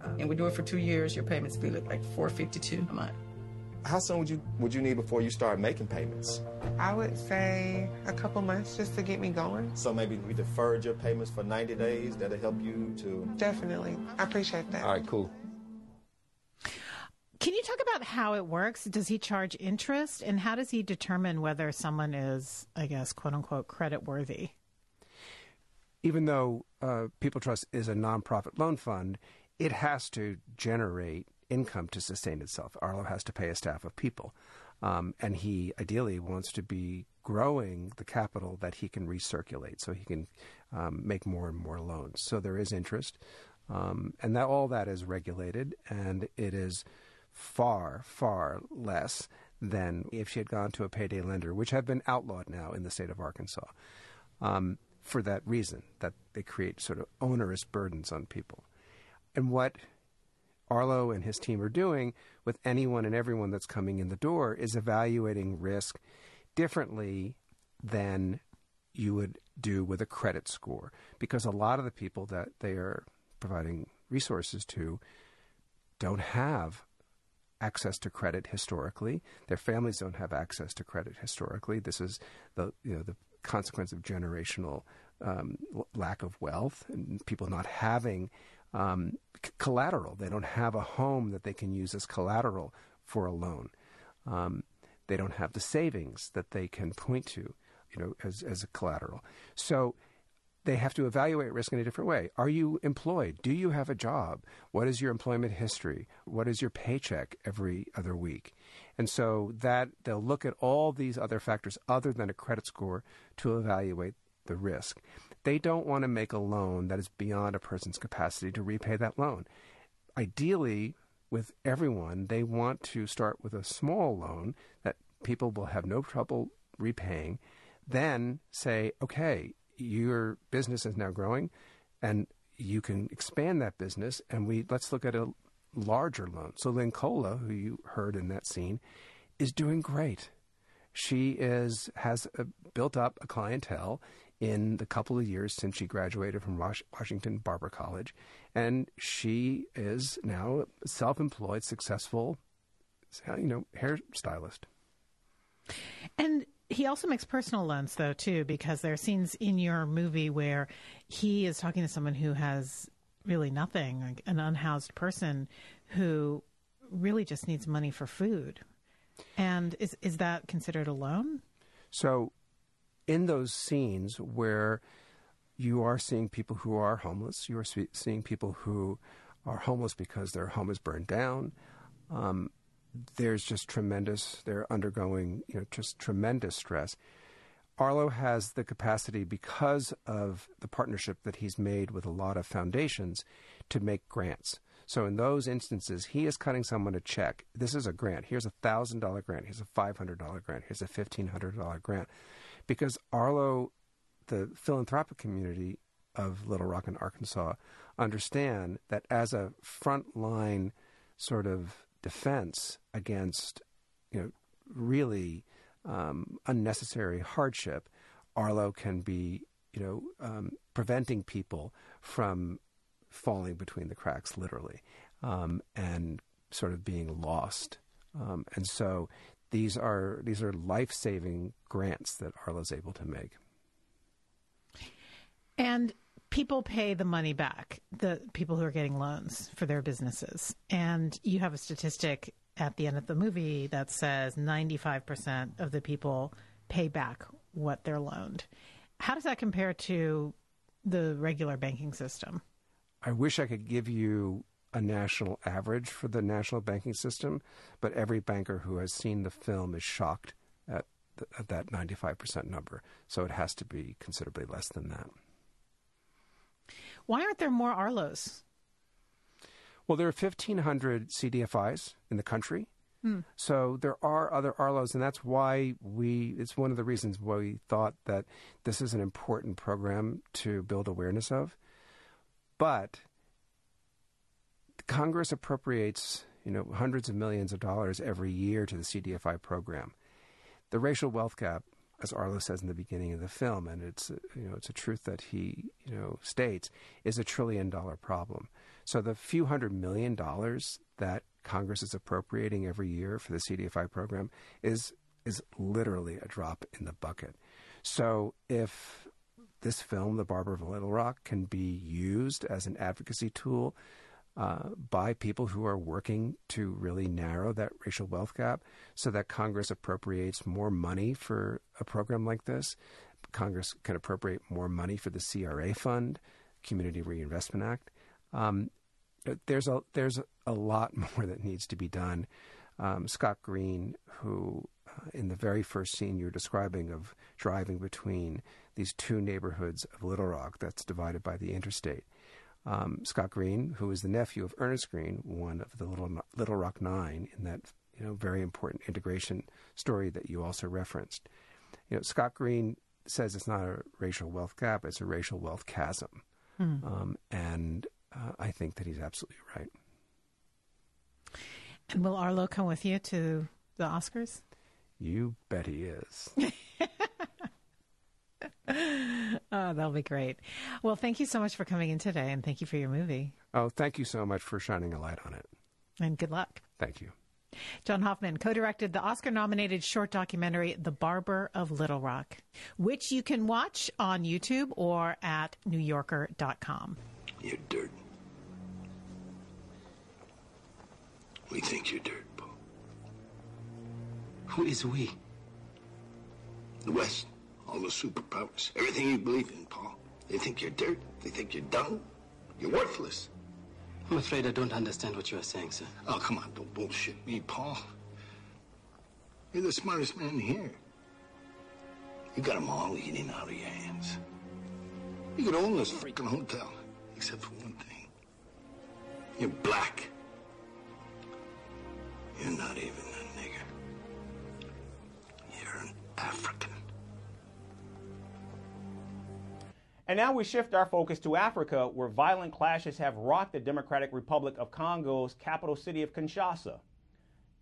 uh, and we do it for two years, your payments be like 452 a month. How soon would you would you need before you start making payments? I would say a couple months just to get me going. So maybe we deferred your payments for 90 days. That'll help you to. Definitely. I appreciate that. All right, cool. Can you talk about how it works? Does he charge interest? And how does he determine whether someone is, I guess, quote unquote, credit worthy? Even though uh, People Trust is a nonprofit loan fund, it has to generate income to sustain itself. Arlo has to pay a staff of people. Um, and he ideally wants to be growing the capital that he can recirculate so he can um, make more and more loans. So there is interest. Um, and that all that is regulated, and it is far, far less than if she had gone to a payday lender, which have been outlawed now in the state of Arkansas, um, for that reason, that they create sort of onerous burdens on people. And what Arlo and his team are doing with anyone and everyone that's coming in the door is evaluating risk differently than you would do with a credit score. Because a lot of the people that they are providing resources to don't have access to credit historically. Their families don't have access to credit historically. This is the you know the consequence of generational um, lack of wealth and people not having um, c- collateral. They don't have a home that they can use as collateral for a loan. Um, they don't have the savings that they can point to, you know, as as a collateral. So they have to evaluate risk in a different way. Are you employed? Do you have a job? What is your employment history? What is your paycheck every other week? And so that they'll look at all these other factors other than a credit score to evaluate the risk. They don't want to make a loan that is beyond a person's capacity to repay that loan. Ideally, with everyone, they want to start with a small loan that people will have no trouble repaying. Then say, okay, your business is now growing and you can expand that business and we let's look at a larger loan. So Lincola, who you heard in that scene, is doing great. She is has a, built up a clientele in the couple of years since she graduated from Washington Barber College, and she is now self-employed, successful, you know, hairstylist. And he also makes personal loans though too, because there are scenes in your movie where he is talking to someone who has really nothing, like an unhoused person who really just needs money for food. And is is that considered a loan? So in those scenes where you are seeing people who are homeless. You are seeing people who are homeless because their home is burned down. Um, there's just tremendous, they're undergoing, you know, just tremendous stress. Arlo has the capacity, because of the partnership that he's made with a lot of foundations, to make grants. So in those instances, he is cutting someone a check. This is a grant. Here's a thousand dollar grant. Here's a five hundred dollar grant. Here's a fifteen hundred dollar grant, because Arlo, the philanthropic community of Little Rock and Arkansas, understand that as a frontline sort of defense against, you know, really um, unnecessary hardship, Arlo can be, you know, um, preventing people from falling between the cracks, literally, um, and sort of being lost. Um, and so these are these are life saving grants that Arlo is able to make. And people pay the money back, the people who are getting loans for their businesses. And you have a statistic at the end of the movie that says 95% of the people pay back what they're loaned. How does that compare to the regular banking system? I wish I could give you a national average for the national banking system, but every banker who has seen the film is shocked at, the, at that 95% number. So it has to be considerably less than that. Why aren't there more Arlos? Well, there are 1,500 CDFIs in the country. Hmm. So there are other Arlos, and that's why we, it's one of the reasons why we thought that this is an important program to build awareness of. But Congress appropriates, you know, hundreds of millions of dollars every year to the CDFI program. The racial wealth gap as Arlo says in the beginning of the film, and it's you know it's a truth that he you know states is a trillion dollar problem. So the few hundred million dollars that Congress is appropriating every year for the CDFI program is is literally a drop in the bucket. So if this film, The Barber of Little Rock, can be used as an advocacy tool uh, by people who are working to really narrow that racial wealth gap so that Congress appropriates more money for a program like this. Congress can appropriate more money for the CRA fund, Community Reinvestment Act. Um, there's a there's a lot [LAUGHS] more that needs to be done. Um, Scott Green, who uh, in the very first scene you're describing of driving between these two neighborhoods of Little Rock that's divided by the interstate, um, Scott Green, who is the nephew of Ernest Green, one of the Little Little Rock Nine, in that you know very important integration story that you also referenced. You know, Scott Green says it's not a racial wealth gap; it's a racial wealth chasm, hmm. um, and uh, I think that he's absolutely right. And will Arlo come with you to the Oscars? You bet he is. [LAUGHS] [LAUGHS] oh, that'll be great. Well, thank you so much for coming in today, and thank you for your movie. Oh, thank you so much for shining a light on it. And good luck. Thank you. John Hoffman co directed the Oscar nominated short documentary, The Barber of Little Rock, which you can watch on YouTube or at NewYorker.com. You're dirt. We think you're dirt, Paul. Who is we? The West all the superpowers, everything you believe in, Paul. They think you're dirt. They think you're dumb. You're worthless. I'm afraid I don't understand what you are saying, sir. Oh, come on, don't bullshit me, Paul. You're the smartest man here. You got them all eating out of your hands. You could own this freaking hotel, except for one thing. You're black. You're not even a nigger. You're an African. And now we shift our focus to Africa, where violent clashes have rocked the Democratic Republic of Congo's capital city of Kinshasa.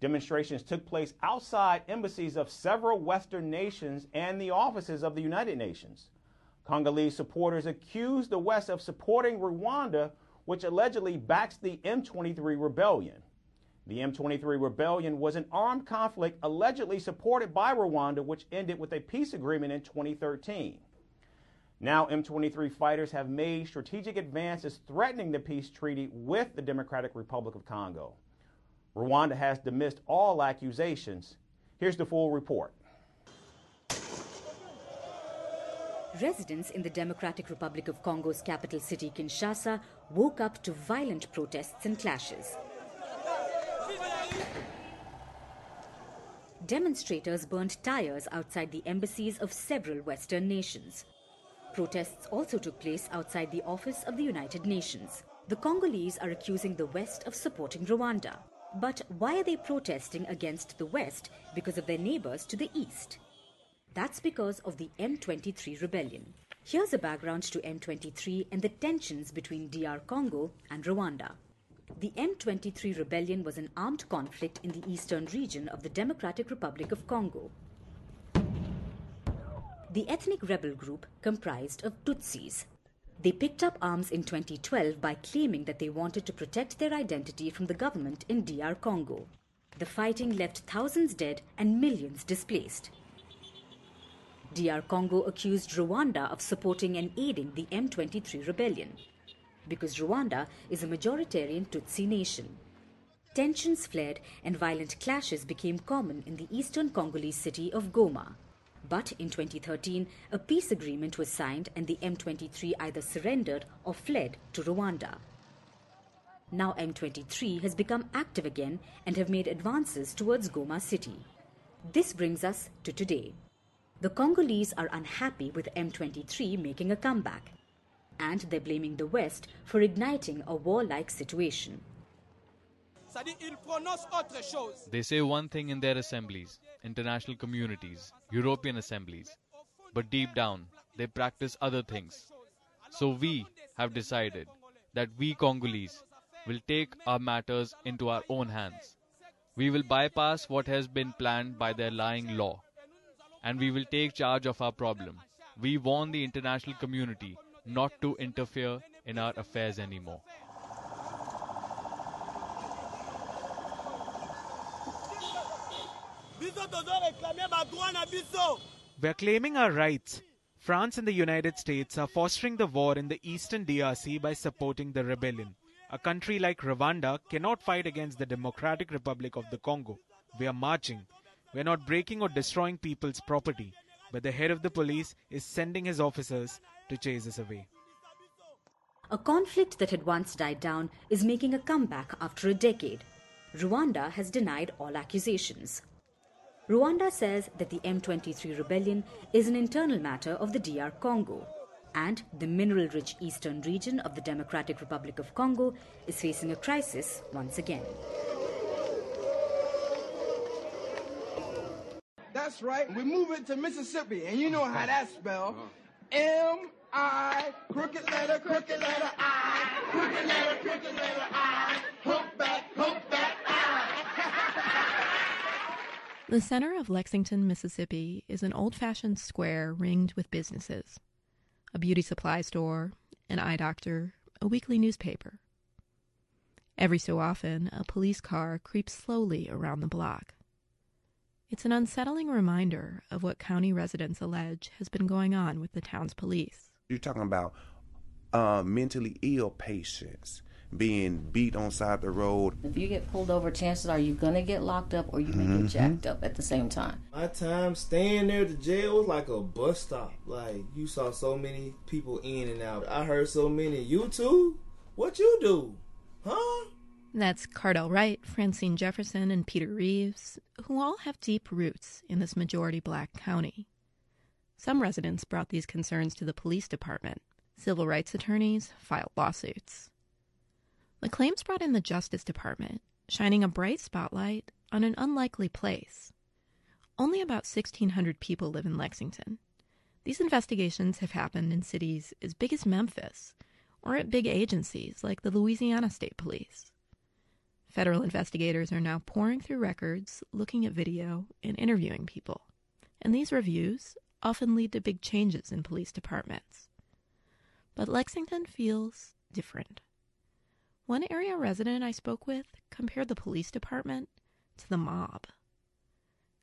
Demonstrations took place outside embassies of several Western nations and the offices of the United Nations. Congolese supporters accused the West of supporting Rwanda, which allegedly backs the M23 rebellion. The M23 rebellion was an armed conflict allegedly supported by Rwanda, which ended with a peace agreement in 2013. Now, M23 fighters have made strategic advances threatening the peace treaty with the Democratic Republic of Congo. Rwanda has dismissed all accusations. Here's the full report. residents in the Democratic Republic of Congo's capital city, Kinshasa, woke up to violent protests and clashes. Demonstrators burned tires outside the embassies of several Western nations. Protests also took place outside the office of the United Nations. The Congolese are accusing the West of supporting Rwanda. But why are they protesting against the West because of their neighbors to the east? That's because of the M23 rebellion. Here's a background to M23 and the tensions between DR Congo and Rwanda. The M23 rebellion was an armed conflict in the eastern region of the Democratic Republic of Congo. The ethnic rebel group comprised of Tutsis. They picked up arms in 2012 by claiming that they wanted to protect their identity from the government in DR Congo. The fighting left thousands dead and millions displaced. DR Congo accused Rwanda of supporting and aiding the M23 rebellion because Rwanda is a majoritarian Tutsi nation. Tensions flared and violent clashes became common in the eastern Congolese city of Goma. But in 2013, a peace agreement was signed and the M23 either surrendered or fled to Rwanda. Now M23 has become active again and have made advances towards Goma city. This brings us to today. The Congolese are unhappy with M23 making a comeback, and they're blaming the West for igniting a warlike situation. They say one thing in their assemblies, international communities, European assemblies, but deep down they practice other things. So we have decided that we Congolese will take our matters into our own hands. We will bypass what has been planned by their lying law, and we will take charge of our problem. We warn the international community not to interfere in our affairs anymore. We're claiming our rights. France and the United States are fostering the war in the eastern DRC by supporting the rebellion. A country like Rwanda cannot fight against the Democratic Republic of the Congo. We are marching. We are not breaking or destroying people's property, but the head of the police is sending his officers to chase us away. A conflict that had once died down is making a comeback after a decade. Rwanda has denied all accusations. Rwanda says that the M23 rebellion is an internal matter of the DR Congo, and the mineral rich eastern region of the Democratic Republic of Congo is facing a crisis once again. That's right. We move it to Mississippi, and you know how that's spelled. M I, crooked letter, crooked letter I, crooked letter, crooked letter I, hook back, hook back The center of Lexington, Mississippi is an old fashioned square ringed with businesses a beauty supply store, an eye doctor, a weekly newspaper. Every so often, a police car creeps slowly around the block. It's an unsettling reminder of what county residents allege has been going on with the town's police. You're talking about uh, mentally ill patients being beat on side of the road. If you get pulled over, chances are you're gonna get locked up or you're gonna Mhm. get jacked up at the same time. My time staying there at the jail was like a bus stop. Like you saw so many people in and out. I heard so many. You too? What you do? Huh? That's Cardell Wright, Francine Jefferson, and Peter Reeves, who all have deep roots in this majority black county. Some residents brought these concerns to the police department. Civil rights attorneys filed lawsuits. The claims brought in the Justice Department, shining a bright spotlight on an unlikely place. Only about 1,600 people live in Lexington. These investigations have happened in cities as big as Memphis or at big agencies like the Louisiana State Police. Federal investigators are now pouring through records, looking at video, and interviewing people. And these reviews often lead to big changes in police departments. But Lexington feels different. One area resident I spoke with compared the police department to the mob.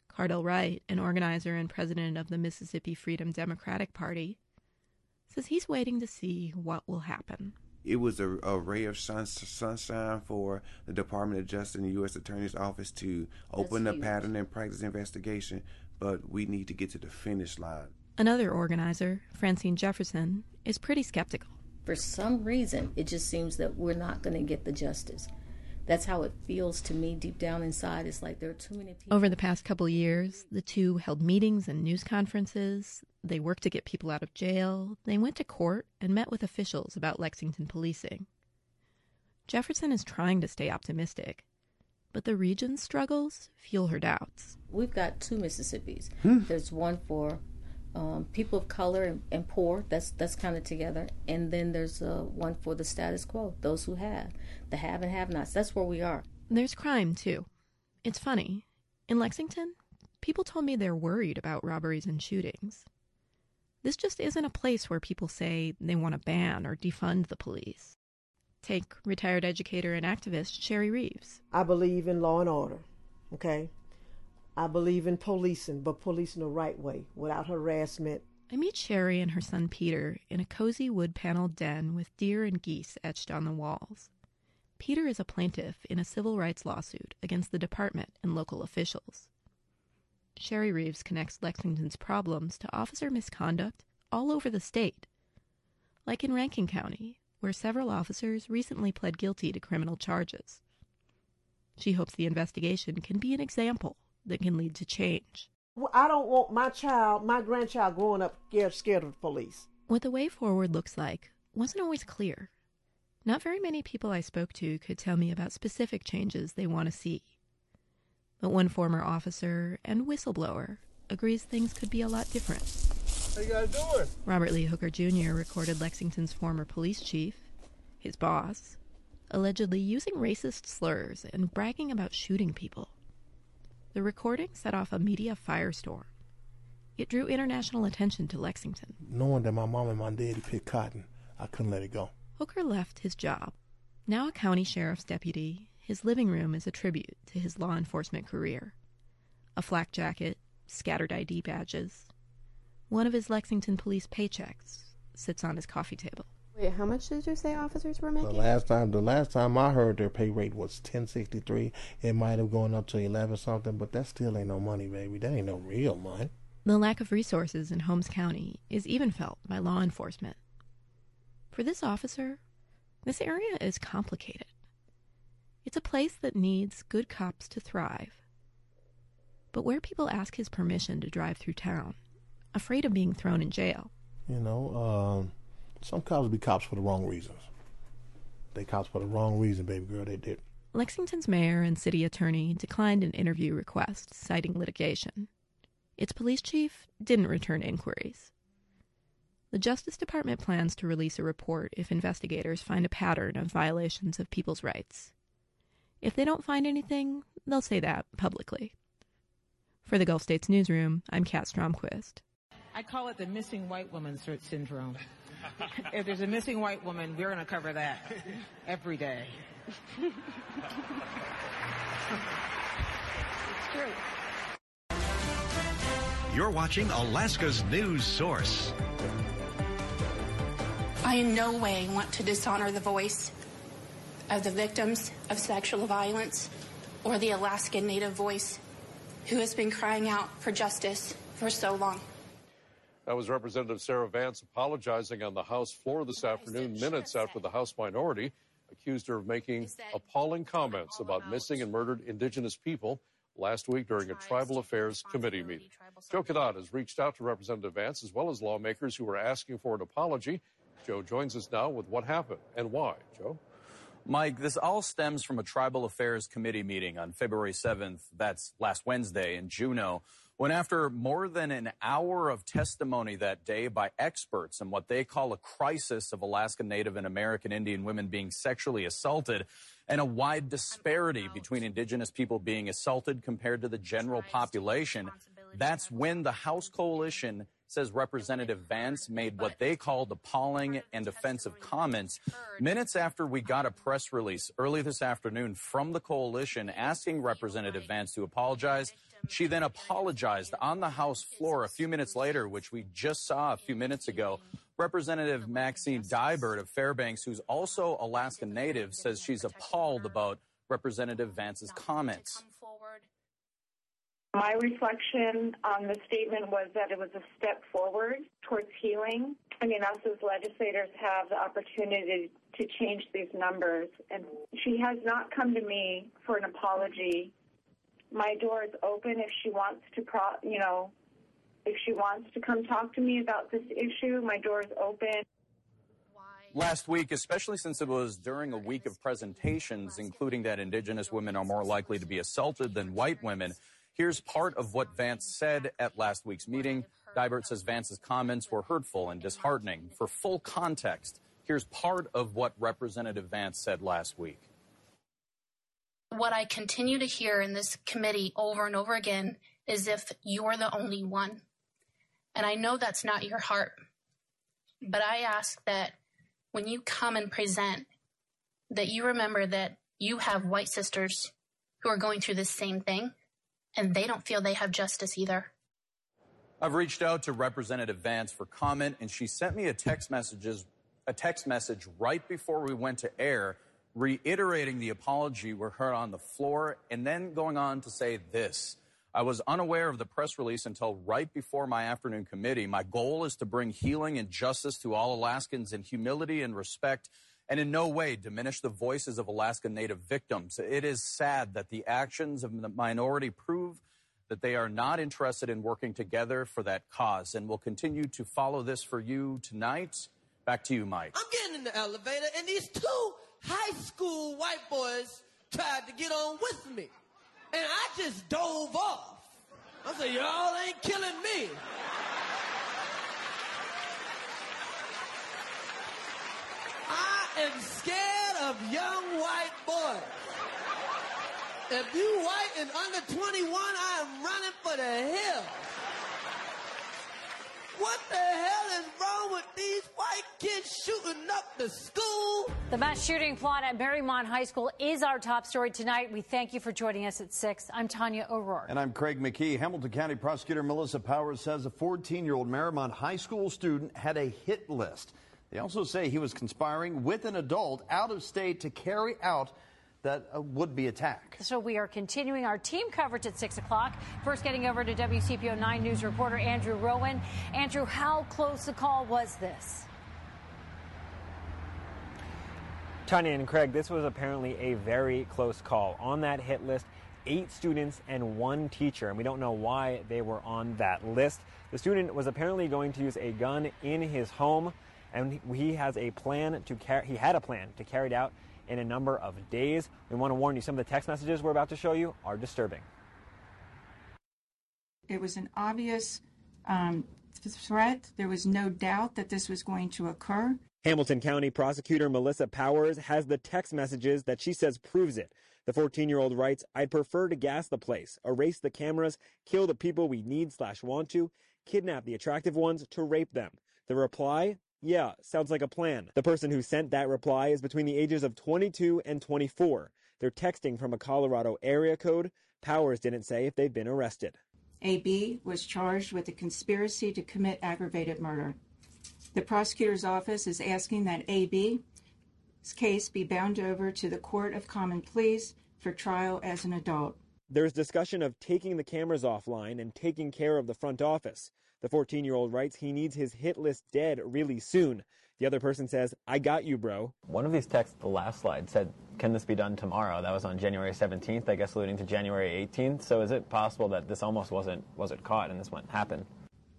Cardell Wright, an organizer and president of the Mississippi Freedom Democratic Party, says he's waiting to see what will happen. It was a, a ray of sun, sunshine for the Department of Justice and the U.S. Attorney's Office to open the huge. pattern and practice investigation, but we need to get to the finish line. Another organizer, Francine Jefferson, is pretty skeptical. For some reason, it just seems that we're not going to get the justice. That's how it feels to me deep down inside. It's like there are too many people. Over the past couple years, the two held meetings and news conferences. They worked to get people out of jail. They went to court and met with officials about Lexington policing. Jefferson is trying to stay optimistic, but the region's struggles fuel her doubts. We've got two Mississippis. Hmm. There's one for um, people of color and, and poor. That's that's kind of together. And then there's uh, one for the status quo, those who have, the have and have-nots. That's where we are. There's crime, too. It's funny. In Lexington, people told me they're worried about robberies and shootings. This just isn't a place where people say they want to ban or defund the police. Take retired educator and activist Sherry Reeves. I believe in law and order, okay? I believe in policing, but policing the right way, without harassment. I meet Sherry and her son Peter in a cozy wood paneled den with deer and geese etched on the walls. Peter is a plaintiff in a civil rights lawsuit against the department and local officials. Sherry Reeves connects Lexington's problems to officer misconduct all over the state. Like in Rankin County, where several officers recently pled guilty to criminal charges. She hopes the investigation can be an example that can lead to change. I don't want my child, my grandchild, growing up scared, scared of the police. What the way forward looks like wasn't always clear. Not very many people I spoke to could tell me about specific changes they want to see. But one former officer and whistleblower agrees things could be a lot different. How you guys doing? Robert Lee Hooker Jr. recorded Lexington's former police chief, his boss, allegedly using racist slurs and bragging about shooting people. The recording set off a media firestorm. It drew international attention to Lexington. Knowing that my mom and my daddy picked cotton, I couldn't let it go. Hooker left his job. Now a county sheriff's deputy, his living room is a tribute to his law enforcement career. A flak jacket, scattered ID badges. One of his Lexington police paychecks sits on his coffee table. Wait, how much did you say officers were making? The making? last time, the last time I heard their pay rate was ten sixty three. It might have gone up to eleven something, but that still ain't no money, baby. That ain't no real money. The lack of resources in Holmes County is even felt by law enforcement. For this officer, this area is complicated. It's a place that needs good cops to thrive. But where people ask his permission to drive through town, afraid of being thrown in jail, You know, um, some cops be cops for the wrong reasons. They cops for the wrong reason, baby girl. They did. Lexington's mayor and city attorney declined an interview request citing litigation. Its police chief didn't return inquiries. The Justice Department plans to release a report if investigators find a pattern of violations of people's rights. If they don't find anything, they'll say that publicly. For the Gulf States Newsroom, I'm Kat Stromquist. I call it the missing white woman syndrome. [LAUGHS] if there's a missing white woman, we're going to cover that every day. it's true. You're watching Alaska's news source. I in no way want to dishonor the voice of the victims of sexual violence or the Alaskan Native voice who has been crying out for justice for so long. That was Representative Sarah Vance apologizing on the House floor this afternoon, minutes after the House minority accused her of making appalling comments about missing and murdered Indigenous people last week during a Tribal Affairs Committee meeting. Joe Cadot has reached out to Representative Vance as well as lawmakers who are asking for an apology. Joe joins us now with what happened and why. Joe? Mike, this all stems from a Tribal Affairs Committee meeting on February 7th, that's last Wednesday in Juneau, when after more than an hour of testimony that day by experts on what they call a crisis of Alaska Native and American Indian women being sexually assaulted and a wide disparity between Indigenous people being assaulted compared to the general population, that's when the House Coalition says Representative Vance made what they called appalling and offensive comments minutes after we got a press release early this afternoon from the coalition asking Representative Vance to apologize. She then apologized on the House floor a few minutes later, which we just saw a few minutes ago. Representative Maxine Dibert of Fairbanks, who's also Alaska Native, says she's appalled about Representative Vance's comments. My reflection on the statement was that it was a step forward towards healing. I mean, us as legislators have the opportunity to change these numbers. And she has not come to me for an apology. My door is open if she wants to, pro- you know, if she wants to come talk to me about this issue. My door is open. Last week, especially since it was during a week of presentations, including that Indigenous women are more likely to be assaulted than white women, here's part of what Vance said at last week's meeting. Dibert says Vance's comments were hurtful and disheartening. For full context, here's part of what Representative Vance said last week. What I continue to hear in this committee over and over again is if you're the only one. And I know that's not your heart. But I ask that when you come and present, that you remember that you have white sisters who are going through the same thing, and they don't feel they have justice either. I've reached out to Representative Vance for comment, and she sent me a text messages a text message right before we went to air, reiterating the apology were heard on the floor, and then going on to say this. I was unaware of the press release until right before my afternoon committee. My goal is to bring healing and justice to all Alaskans in humility and respect and in no way diminish the voices of Alaska Native victims. It is sad that the actions of the minority prove that they are not interested in working together for that cause. And we'll continue to follow this for you tonight. Back to you, Mike. I'm getting in the elevator, and these two high school white boys tried to get on with me. And I just dove off. I said, y'all ain't killing me. I am scared of young white boys. If you white and under 21, I am running for the hill. What the hell is wrong with these white kids shooting up the school? The mass shooting plot at Marymount High School is our top story tonight. We thank you for joining us at 6. I'm Tanya O'Rourke. And I'm Craig McKee. Hamilton County Prosecutor Melissa Powers says a 14 year old Marymount High School student had a hit list. They also say he was conspiring with an adult out of state to carry out that uh, would be attack. So we are continuing our team coverage at 6 o'clock. First, getting over to WCPO 9 News reporter Andrew Rowan. Andrew, how close a call was this? Tanya and Craig, this was apparently a very close call. On that hit list, eight students and one teacher, and we don't know why they were on that list. The student was apparently going to use a gun in his home, and he has a plan to carry. He had a plan to carry it out in a number of days. We want to warn you some of the text messages we're about to show you are disturbing. It was an obvious um, threat. There was no doubt that this was going to occur. Hamilton County Prosecutor Melissa Powers has the text messages that she says proves it. The 14 year old writes, I'd prefer to gas the place, erase the cameras, kill the people we need slash want to, kidnap the attractive ones to rape them. The reply, yeah, sounds like a plan. The person who sent that reply is between the ages of 22 and 24. They're texting from a Colorado area code. Powers didn't say if they've been arrested. AB was charged with a conspiracy to commit aggravated murder. The prosecutor's office is asking that AB's case be bound over to the Court of Common Pleas for trial as an adult. There's discussion of taking the cameras offline and taking care of the front office. The 14 year old writes he needs his hit list dead really soon. The other person says, I got you, bro. One of these texts, the last slide, said, Can this be done tomorrow? That was on January 17th, I guess alluding to January 18th. So is it possible that this almost wasn't, wasn't caught and this went happen?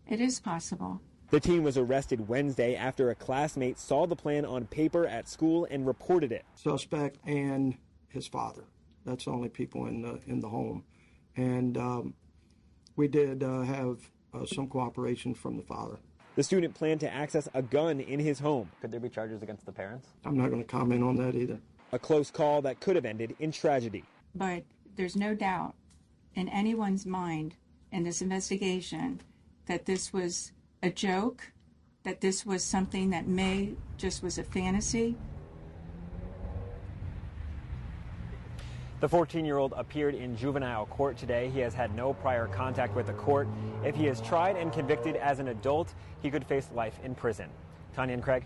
It is possible. The teen was arrested Wednesday after a classmate saw the plan on paper at school and reported it. Suspect and his father. That's the only people in the, in the home. And um, we did uh, have uh, some cooperation from the father. The student planned to access a gun in his home. Could there be charges against the parents? I'm not going to comment on that either. A close call that could have ended in tragedy. But there's no doubt in anyone's mind in this investigation that this was a joke, that this was something that may just was a fantasy, The 14 year old appeared in juvenile court today. He has had no prior contact with the court. If he is tried and convicted as an adult, he could face life in prison. Tanya and Craig.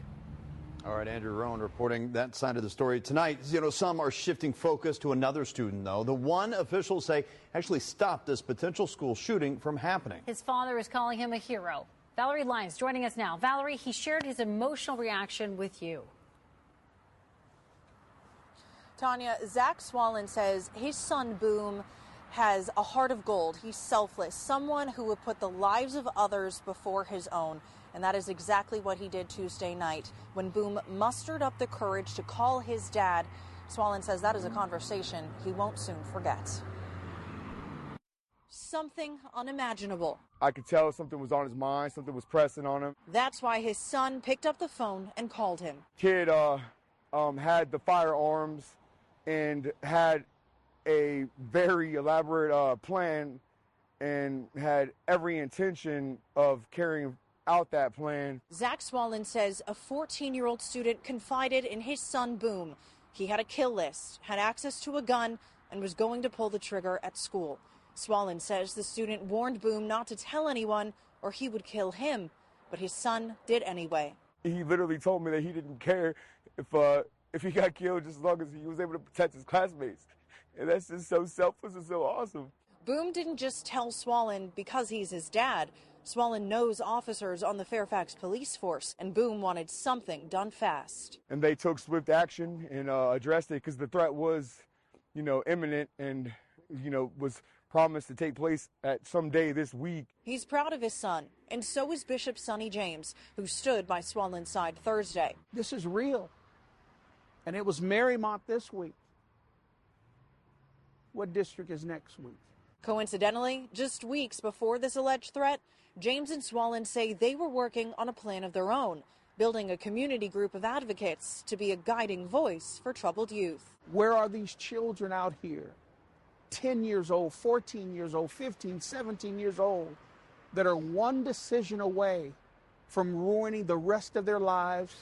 All right, Andrew Rowan reporting that side of the story tonight. You know, some are shifting focus to another student, though. The one officials say actually stopped this potential school shooting from happening. His father is calling him a hero. Valerie Lyons joining us now. Valerie, he shared his emotional reaction with you. Tanya, Zach Swallen says his son Boom has a heart of gold. He's selfless, someone who would put the lives of others before his own. And that is exactly what he did Tuesday night when Boom mustered up the courage to call his dad. Swallen says that is a conversation he won't soon forget. Something unimaginable. I could tell something was on his mind, something was pressing on him. That's why his son picked up the phone and called him. Kid uh, um, had the firearms and had a very elaborate uh, plan and had every intention of carrying out that plan. Zach Swallen says a 14 year old student confided in his son Boom. He had a kill list, had access to a gun, and was going to pull the trigger at school. Swallen says the student warned Boom not to tell anyone or he would kill him, but his son did anyway. He literally told me that he didn't care if uh, if he got killed just as long as he was able to protect his classmates. And that's just so selfless and so awesome. Boom didn't just tell Swallen because he's his dad. Swallen knows officers on the Fairfax police force, and Boom wanted something done fast. And they took swift action and uh, addressed it because the threat was, you know, imminent and, you know, was promised to take place at some day this week. He's proud of his son, and so is Bishop Sonny James, who stood by Swallen's side Thursday. This is real. And it was Marymount this week. What district is next week? Coincidentally, just weeks before this alleged threat, James and Swallen say they were working on a plan of their own, building a community group of advocates to be a guiding voice for troubled youth. Where are these children out here, 10 years old, 14 years old, 15, 17 years old, that are one decision away from ruining the rest of their lives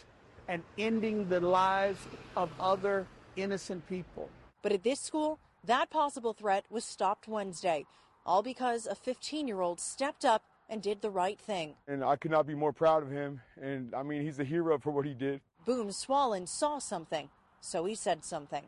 and ending the lives of other innocent people? But at this school, that possible threat was stopped Wednesday, all because a 15 year old stepped up and did the right thing. And I could not be more proud of him. And I mean, he's a hero for what he did. Boom Swallen saw something, so he said something.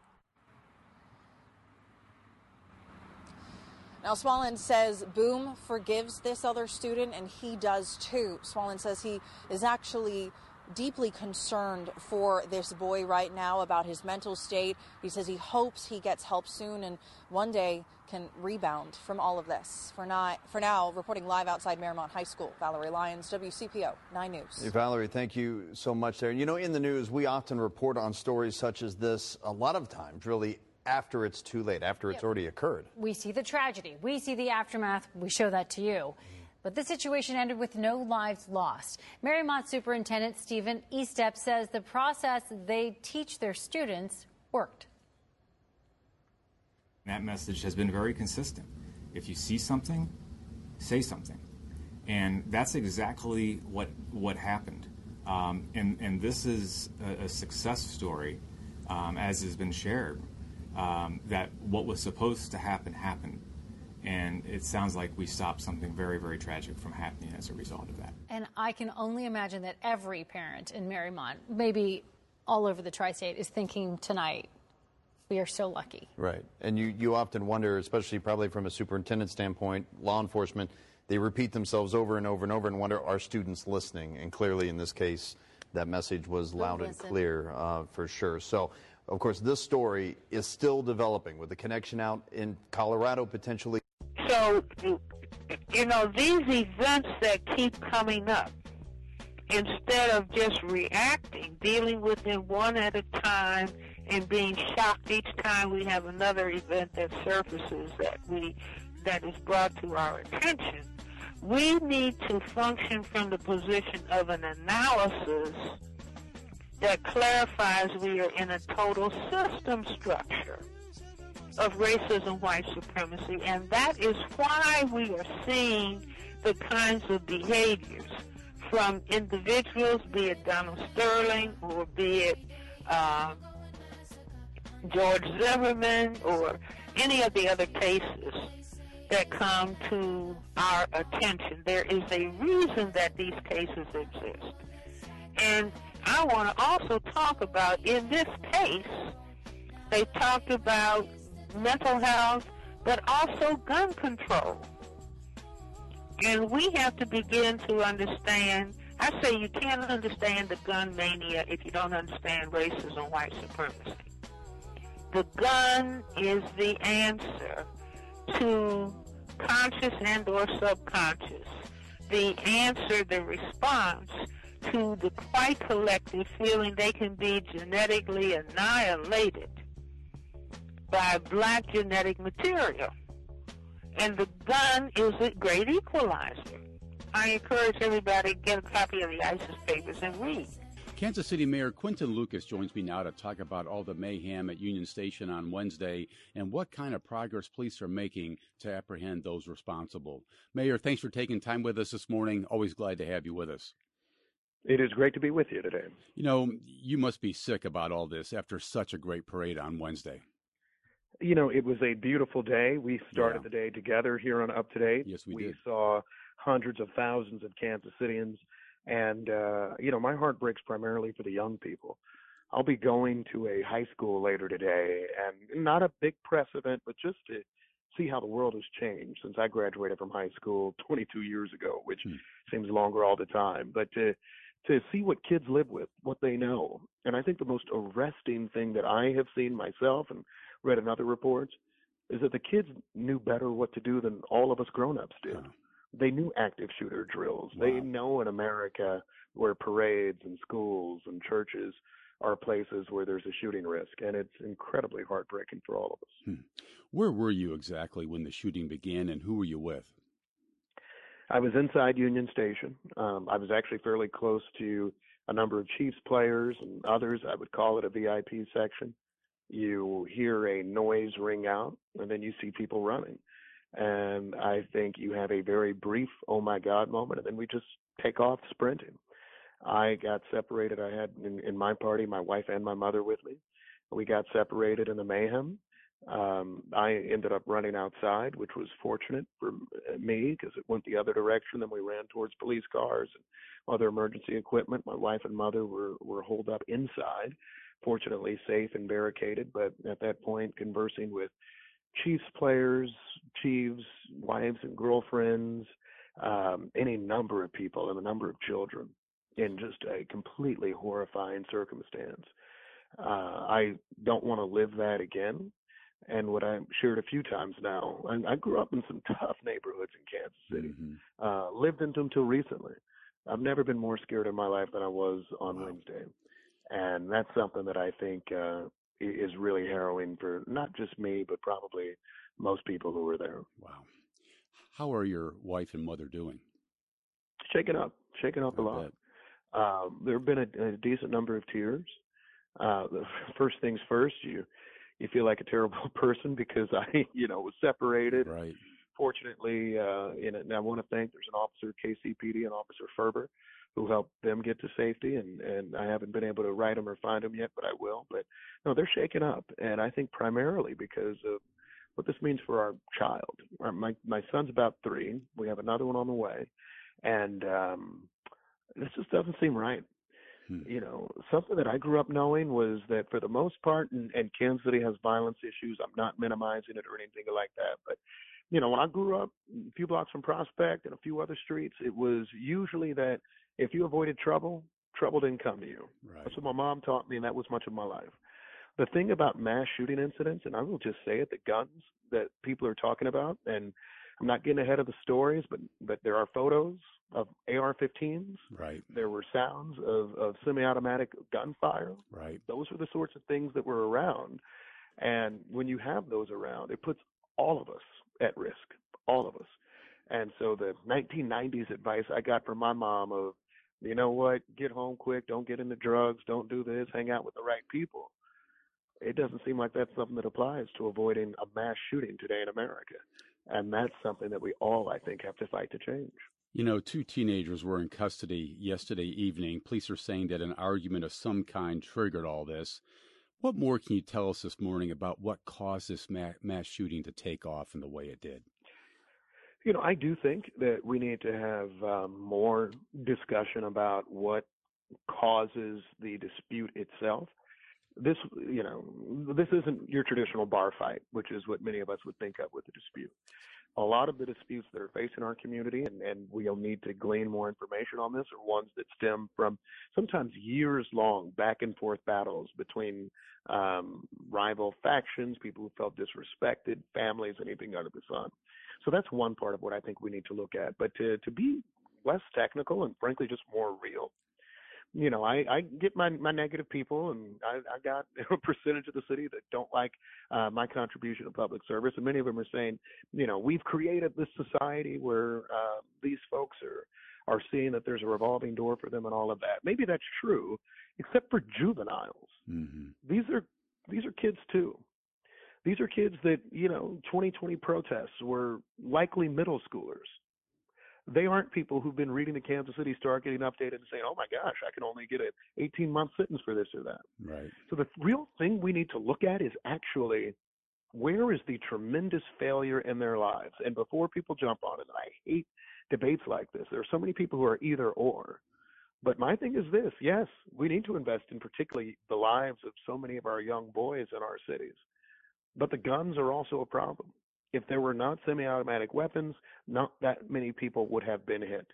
Now, Swallen says Boom forgives this other student, and he does too. Swallen says he is actually deeply concerned for this boy right now about his mental state. He says he hopes he gets help soon and one day can rebound from all of this. For, not, for now, reporting live outside Marymount High School, Valerie Lyons, WCPO 9 News. Hey, Valerie, thank you so much there. You know, in the news, we often report on stories such as this a lot of times, really after it's too late, after it's already occurred. We see the tragedy, we see the aftermath, we show that to you. But the situation ended with no lives lost. Marymount Superintendent Stephen Estep says the process they teach their students worked. That message has been very consistent. If you see something, say something. And that's exactly what, what happened. Um, and, and this is a, a success story, um, as has been shared, um, that what was supposed to happen happened. And it sounds like we stopped something very, very tragic from happening as a result of that. And I can only imagine that every parent in Marymount, maybe all over the tri state, is thinking tonight, we are so lucky. Right. And you, you often wonder, especially probably from a superintendent standpoint, law enforcement, they repeat themselves over and over and over and wonder, are students listening? And clearly in this case, that message was loud and clear uh, for sure. So, of course, this story is still developing with the connection out in Colorado potentially. So, you know, these events that keep coming up, instead of just reacting, dealing with them one at a time, and being shocked each time we have another event that surfaces that we that is brought to our attention, we need to function from the position of an analysis that clarifies we are in a total system structure of racism, white supremacy, and that is why we are seeing the kinds of behaviors from individuals, be it Donald Sterling or be it uh, George Zimmerman or any of the other cases that come to our attention. There is a reason that these cases exist. And I want to also talk about in this case, they talked about mental health, but also gun control. And we have to begin to understand. I say you can't understand the gun mania if you don't understand racism, white supremacy. The gun is the answer to conscious and or subconscious. The answer, the response to the white collective feeling they can be genetically annihilated by black genetic material. And the gun is a great equalizer. I encourage everybody to get a copy of the Isis papers and read. Kansas City Mayor Quinton Lucas joins me now to talk about all the mayhem at Union Station on Wednesday and what kind of progress police are making to apprehend those responsible. Mayor, thanks for taking time with us this morning. Always glad to have you with us. It is great to be with you today. You know, you must be sick about all this after such a great parade on Wednesday. You know, it was a beautiful day. We started yeah. the day together here on Up to Date. Yes, we, we did. saw hundreds of thousands of Kansas Citians. And, uh, you know, my heart breaks primarily for the young people. I'll be going to a high school later today, and not a big press event, but just to see how the world has changed since I graduated from high school 22 years ago, which hmm. seems longer all the time. But to to see what kids live with, what they know. And I think the most arresting thing that I have seen myself and read in other reports is that the kids knew better what to do than all of us grown-ups did. They knew active shooter drills. Wow. They know in America where parades and schools and churches are places where there's a shooting risk, and it's incredibly heartbreaking for all of us. Hmm. Where were you exactly when the shooting began, and who were you with? I was inside Union Station. Um, I was actually fairly close to a number of Chiefs players and others. I would call it a VIP section. You hear a noise ring out, and then you see people running. And I think you have a very brief, oh my God moment, and then we just take off sprinting. I got separated. I had in, in my party my wife and my mother with me. We got separated in the mayhem. Um, I ended up running outside, which was fortunate for me because it went the other direction. Then we ran towards police cars and other emergency equipment. My wife and mother were were holed up inside, fortunately safe and barricaded. But at that point, conversing with Chiefs players, Chiefs wives and girlfriends, um, any number of people and a number of children in just a completely horrifying circumstance. Uh, I don't want to live that again and what I've shared a few times now. I, I grew up in some [LAUGHS] tough neighborhoods in Kansas City. Mm-hmm. Uh, lived in them until recently. I've never been more scared in my life than I was on wow. Wednesday, and that's something that I think uh, is really harrowing for not just me, but probably most people who were there. Wow. How are your wife and mother doing? Shaken up, shaken up I a lot. Um, there have been a, a decent number of tears. Uh, [LAUGHS] first things first, you you feel like a terrible [LAUGHS] person because I, you know, was separated. Right. Fortunately, uh, and I want to thank there's an officer, KCPD, and Officer Ferber, who helped them get to safety. And and I haven't been able to write them or find them yet, but I will. But no, they're shaken up, and I think primarily because of what this means for our child. Our, my my son's about three. We have another one on the way, and um, this just doesn't seem right. Hmm. You know, something that I grew up knowing was that for the most part, and, and Kansas City has violence issues. I'm not minimizing it or anything like that, but you know, when I grew up a few blocks from Prospect and a few other streets, it was usually that if you avoided trouble, trouble didn't come to you. Right. That's what my mom taught me, and that was much of my life. The thing about mass shooting incidents, and I will just say it, the guns that people are talking about, and I'm not getting ahead of the stories, but but there are photos of AR-15s. Right. There were sounds of, of semi-automatic gunfire. Right. Those were the sorts of things that were around, and when you have those around, it puts all of us at risk. All of us. And so the 1990s advice I got from my mom of, you know what, get home quick, don't get into drugs, don't do this, hang out with the right people. It doesn't seem like that's something that applies to avoiding a mass shooting today in America. And that's something that we all, I think, have to fight to change. You know, two teenagers were in custody yesterday evening. Police are saying that an argument of some kind triggered all this. What more can you tell us this morning about what caused this mass shooting to take off in the way it did? You know, I do think that we need to have um, more discussion about what causes the dispute itself. This, you know, this isn't your traditional bar fight, which is what many of us would think of with a dispute. A lot of the disputes that are facing our community, and, and we'll need to glean more information on this, are ones that stem from sometimes years long back and forth battles between um, rival factions, people who felt disrespected, families, anything under the sun. So that's one part of what I think we need to look at. But to, to be less technical and frankly just more real, you know, I, I get my, my negative people, and I, I got [LAUGHS] a percentage of the city that don't like uh, my contribution to public service, and many of them are saying, you know, we've created this society where uh, these folks are are seeing that there's a revolving door for them and all of that. Maybe that's true, except for juveniles. Mm-hmm. These are these are kids too. These are kids that you know, 2020 protests were likely middle schoolers they aren't people who've been reading the Kansas City Star, getting updated, and saying, "Oh my gosh, I can only get an 18 month sentence for this or that." Right. So the real thing we need to look at is actually where is the tremendous failure in their lives. And before people jump on it, I hate debates like this. There are so many people who are either or. But my thing is this: yes, we need to invest in particularly the lives of so many of our young boys in our cities. But the guns are also a problem if there were not semi-automatic weapons, not that many people would have been hit.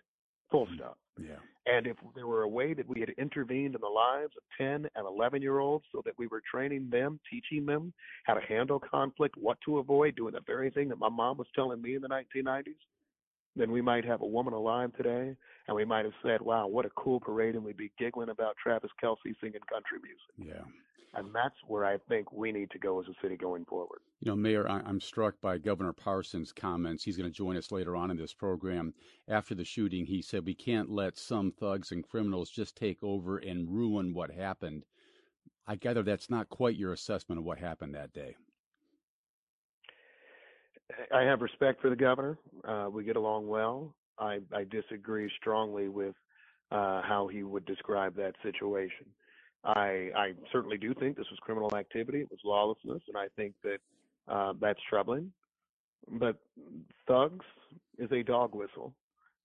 Full Mm-hmm. stop. Yeah. And if there were a way that we had intervened in the lives of 10 and 11 year olds so that we were training them, teaching them how to handle conflict, what to avoid, doing the very thing that my mom was telling me in the 1990s, then we might have a woman alive today and we might have said, wow, what a cool parade, and we'd be giggling about Travis Kelce singing country music. Yeah. And that's where I think we need to go as a city going forward. You know, Mayor, I'm struck by Governor Parson's comments. He's going to join us later on in this program. After the shooting, he said, We can't let some thugs and criminals just take over and ruin what happened. I gather that's not quite your assessment of what happened that day. I have respect for the governor. Uh, we get along well. I, I disagree strongly with uh, how he would describe that situation. I, I certainly do think this was criminal activity. It was lawlessness, and I think that uh, that's troubling. But thugs is a dog whistle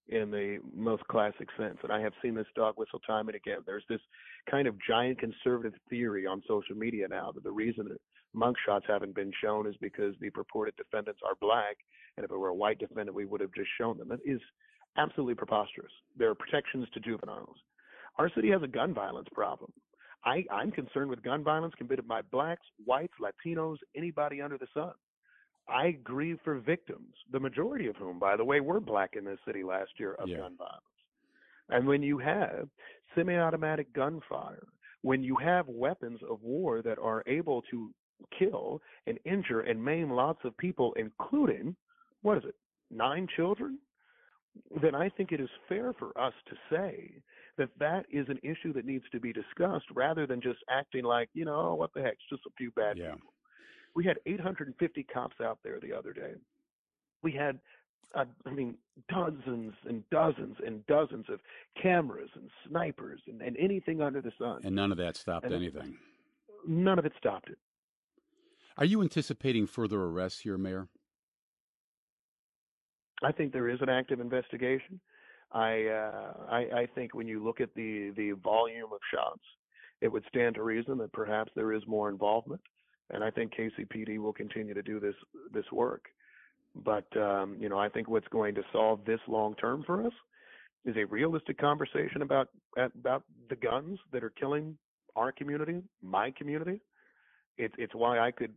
in the most classic sense. And I have seen this dog whistle time and again. There's this kind of giant conservative theory on social media now that the reason that mugshots haven't been shown is because the purported defendants are black. And if it were a white defendant, we would have just shown them. That is absolutely preposterous. There are protections to juveniles. Our city has a gun violence problem. I, I'm concerned with gun violence committed by blacks, whites, Latinos, anybody under the sun. I grieve for victims, the majority of whom, by the way, were black in this city last year of Yeah. gun violence. And when you have semi automatic gunfire, when you have weapons of war that are able to kill and injure and maim lots of people, including, what is it, nine children? Then I think it is fair for us to say that that is an issue that needs to be discussed rather than just acting like, you know, what the heck, it's just a few bad Yeah. people. We had 850 cops out there the other day. We had, uh, I mean, dozens and dozens and dozens of cameras and snipers and, and anything under the sun. And none of that stopped And anything. None of it stopped it. Are you anticipating further arrests here, Mayor? I think there is an active investigation. I, uh, I I think when you look at the the volume of shots, it would stand to reason that perhaps there is more involvement, and I think KCPD will continue to do this this work. But um, you know, I think what's going to solve this long term for us is a realistic conversation about about the guns that are killing our community, my community. It's it's why I could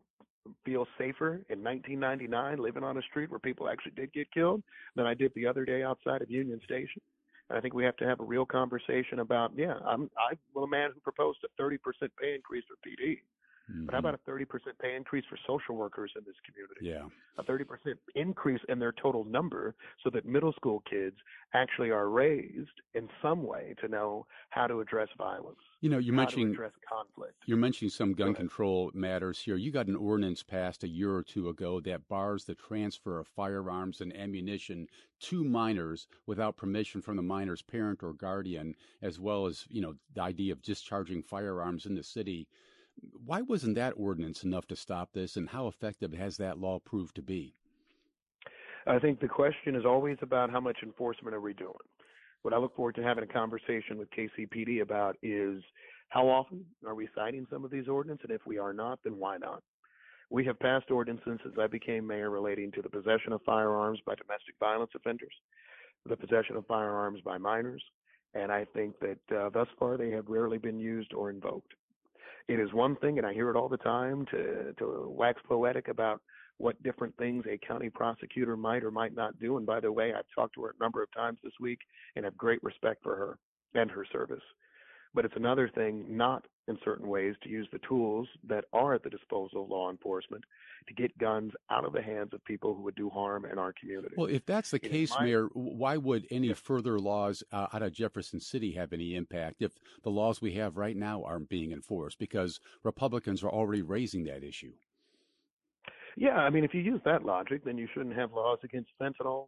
feel safer in 1999 living on a street where people actually did get killed than I did the other day outside of Union Station. And I think we have to have a real conversation about, yeah, I'm I'm a man who proposed a 30% pay increase for PD, but how mm-hmm. about a 30% pay increase for social workers in this community? Yeah. A 30% increase in their total number so that middle school kids actually are raised in some way to know how to address violence. You know, you're mentioning address conflict. You're mentioning some gun control matters here. You got an ordinance passed a year or two ago that bars the transfer of firearms and ammunition to minors without permission from the minor's parent or guardian, as well as, you know, the idea of discharging firearms in the city. Why wasn't that ordinance enough to stop this, and how effective has that law proved to be? I think the question is always about how much enforcement are we doing. What I look forward to having a conversation with KCPD about is how often are we citing some of these ordinances, and if we are not, then why not? We have passed ordinances since I became mayor relating to the possession of firearms by domestic violence offenders, the possession of firearms by minors, and I think that uh, thus far they have rarely been used or invoked. It is one thing, and I hear it all the time, to, to wax poetic about what different things a county prosecutor might or might not do. And by the way, I've talked to her a number of times this week and have great respect for her and her service. But it's another thing not in certain ways to use the tools that are at the disposal of law enforcement to get guns out of the hands of people who would do harm in our community. Well, if that's the It case, my- Mayor, why would any further laws uh, out of Jefferson City have any impact if the laws we have right now aren't being enforced? Because Republicans are already raising that issue. Yeah, I mean, if you use that logic, then you shouldn't have laws against fentanyl,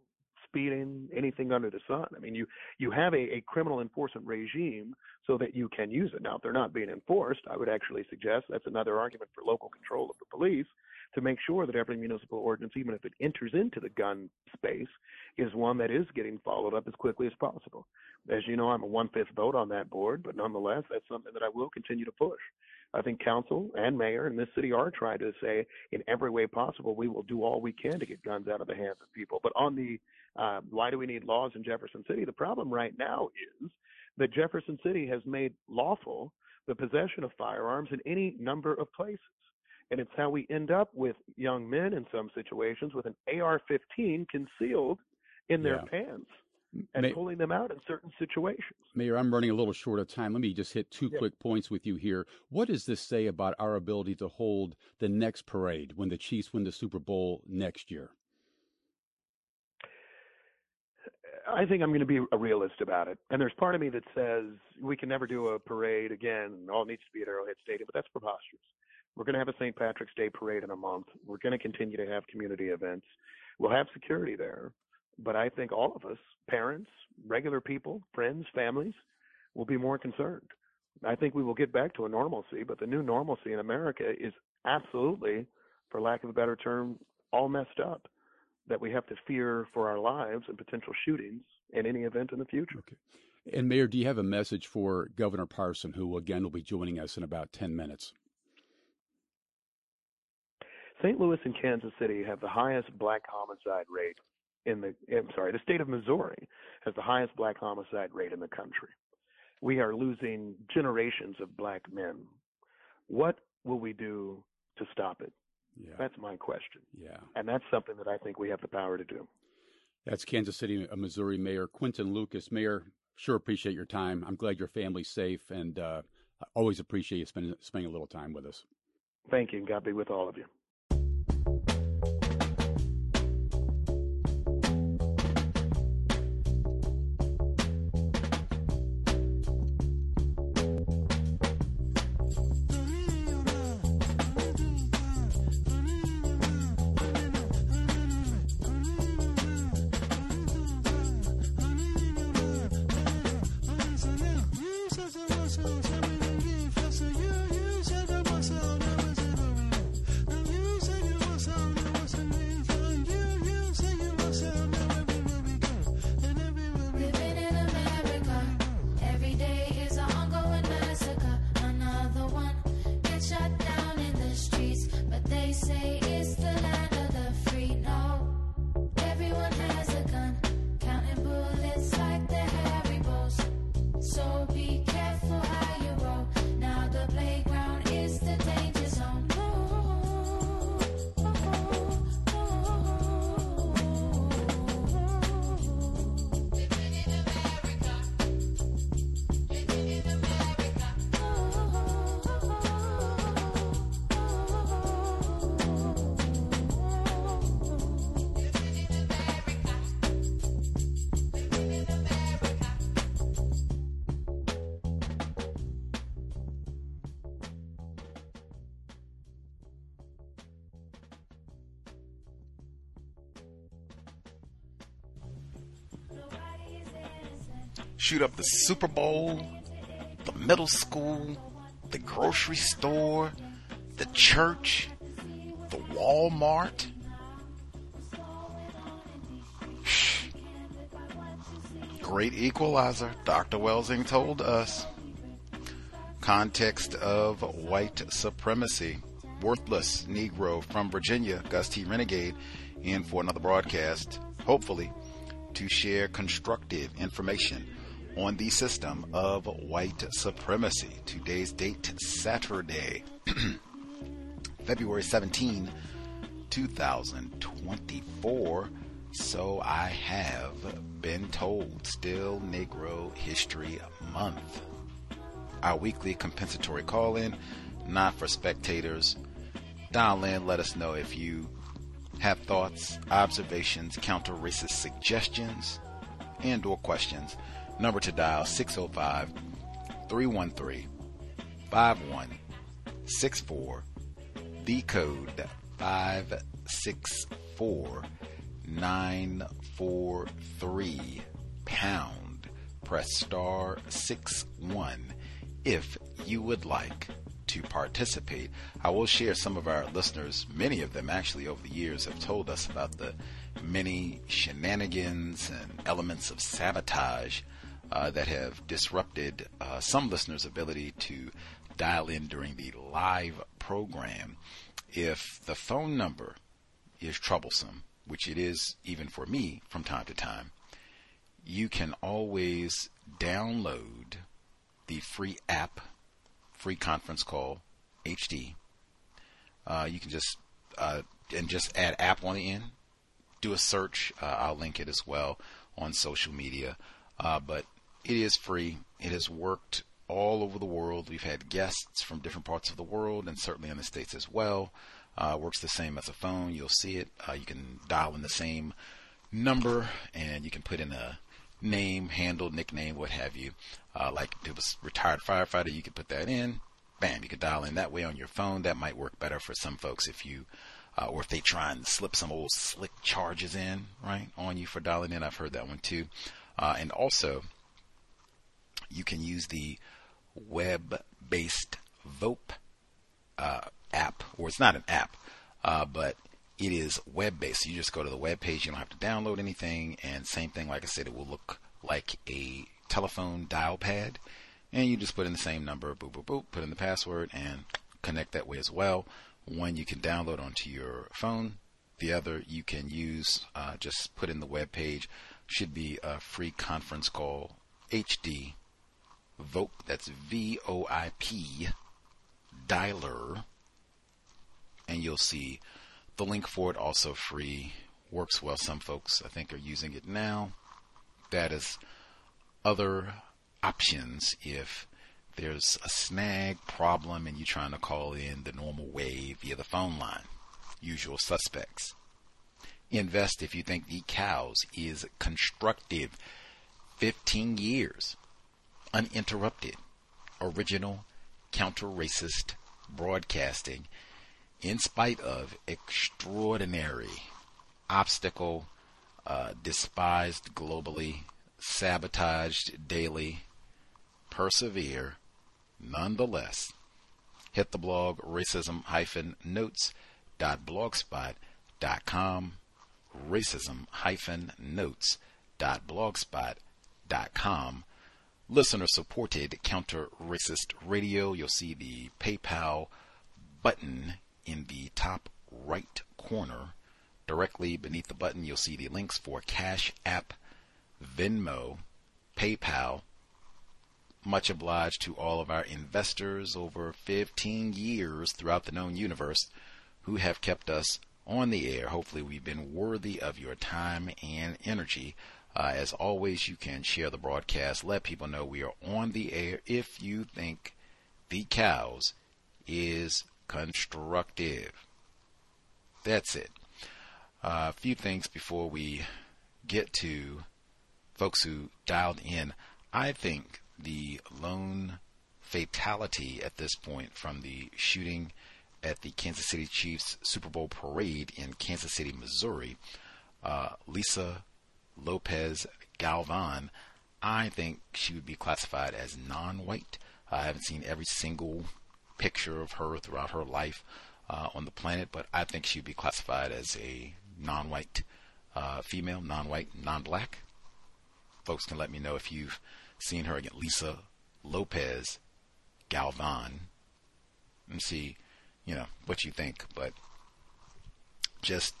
speeding, anything under the sun. I mean, you you have a, a criminal enforcement regime so that you can use it. Now, if they're not being enforced, I would actually suggest that's another argument for local control of the police to make sure that every municipal ordinance, even if it enters into the gun space, is one that is getting followed up as quickly as possible. As you know, I'm a one-fifth vote on that board, but nonetheless, that's something that I will continue to push. I think council and mayor in this city are trying to say in every way possible we will do all we can to get guns out of the hands of people. But on the uh, why do we need laws in Jefferson City? The problem right now is that Jefferson City has made lawful the possession of firearms in any number of places. And it's how we end up with young men in some situations with an AR 15 concealed in their Yeah. pants and May- pulling them out in certain situations. Mayor, I'm running a little short of time. Let me just hit two Yeah. quick points with you here. What does this say about our ability to hold the next parade when the Chiefs win the Super Bowl next year? I think I'm going to be a realist about it. And there's part of me that says we can never do a parade again. All needs to be at Arrowhead Stadium, but that's preposterous. We're going to have a St. Patrick's Day parade in a month. We're going to continue to have community events. We'll have security there. But I think all of us, parents, regular people, friends, families, will be more concerned. I think we will get back to a normalcy, but the new normalcy in America is absolutely, for lack of a better term, all messed up that we have to fear for our lives and potential shootings in any event in the future. Okay. And Mayor, do you have a message for Governor Parson, who again will be joining us in about 10 minutes? St. Louis and Kansas City have the highest black homicide rate in the I'm sorry, the state of Missouri has the highest black homicide rate in the country. We are losing generations of black men. What will we do to stop it? Yeah. That's my question. Yeah. And that's something that I think we have the power to do. That's Kansas City, uh, Missouri Mayor Quinton Lucas. Mayor, sure appreciate your time. I'm glad your family's safe, and uh, I always appreciate you spending spending a little time with us. Thank you, and God be with all of you. Super Bowl, the middle school, the grocery store, the church, the Walmart. [SIGHS] Great equalizer, Dr. Welsing told us. Context of white supremacy. Worthless Negro from Virginia, Gus T. Renegade, in for another broadcast, hopefully, to share constructive information on the system of white supremacy. Today's date, Saturday, [CLEARS THROAT] February 17, 2024. So I have been told. Still Negro History Month. Our weekly compensatory call in, not for spectators. Dial in, let us know if you have thoughts, observations, counter racist suggestions, and or questions. Number to dial 605 313 5164. The code 564 943 pound. Press star 6 1 if you would like to participate. I will share some of our listeners, many of them actually over the years have told us about the many shenanigans and elements of sabotage uh, that have disrupted uh, some listeners' ability to dial in during the live program. If the phone number is troublesome, which it is even for me from time to time, you can always download the free app, free conference call HD. Uh, you can just uh, and just add app on the end. Do a search. Uh, I'll link it as well on social media. But it is free. It has worked all over the world. We've had guests from different parts of the world and certainly in the States as well. Uh, works the same as a phone. You'll see it. Uh, you can dial in the same number and you can put in a name, handle, nickname, what have you. Uh, like if it was retired firefighter, you could put that in. Bam, you could dial in that way on your phone. That might work better for some folks if you, uh, or if they try and slip some old slick charges in, right, on you for dialing in. I've heard that one too. Uh, and also, you can use the web-based VOIP uh, app, or it's not an app, uh, but it is web-based. You just go to the web page. You don't have to download anything. And same thing, like I said, it will look like a telephone dial pad. And you just put in the same number, boop, boop, boop, put in the password, and connect that way as well. One you can download onto your phone. The other you can use, uh, just put in the web page. Should be a free conference call HD VOIP, that's V O I P, dialer, and you'll see the link for it also free. Works well. Some folks, I think, are using it now. That is other options if there's a snag problem and you're trying to call in the normal way via the phone line. Usual suspects. Invest if you think the C.O.W.S. is constructive. 15 years uninterrupted, original, counter racist broadcasting in spite of extraordinary obstacle, uh, despised globally, sabotaged daily, persevere nonetheless. Hit the blog racism-notes.blogspot.com, racism-notes.blogspot.com listener supported counter racist radio. You'll see the PayPal button in the top right corner. Directly beneath the button, you'll see the links for Cash App, Venmo, PayPal. Much obliged to all of our investors over 15 years throughout the known universe who have kept us on the air. Hopefully, we've been worthy of your time and energy. Uh, as always, you can share the broadcast. Let people know we are on the air if you think the C.O.W.S. is constructive. That's it. Uh, a few things before we get to folks who dialed in. I think the lone fatality at this point from the shooting at the Kansas City Chiefs Super Bowl parade in Kansas City, Missouri, uh, Lisa Lopez Galvan, I think she would be classified as non white. I haven't seen every single picture of her throughout her life uh, on the planet, but I think she'd be classified as a non white uh, female, non white, non black. folks can let me know if you've seen her again. Lisa Lopez Galvan. And see, you know, what you think. But just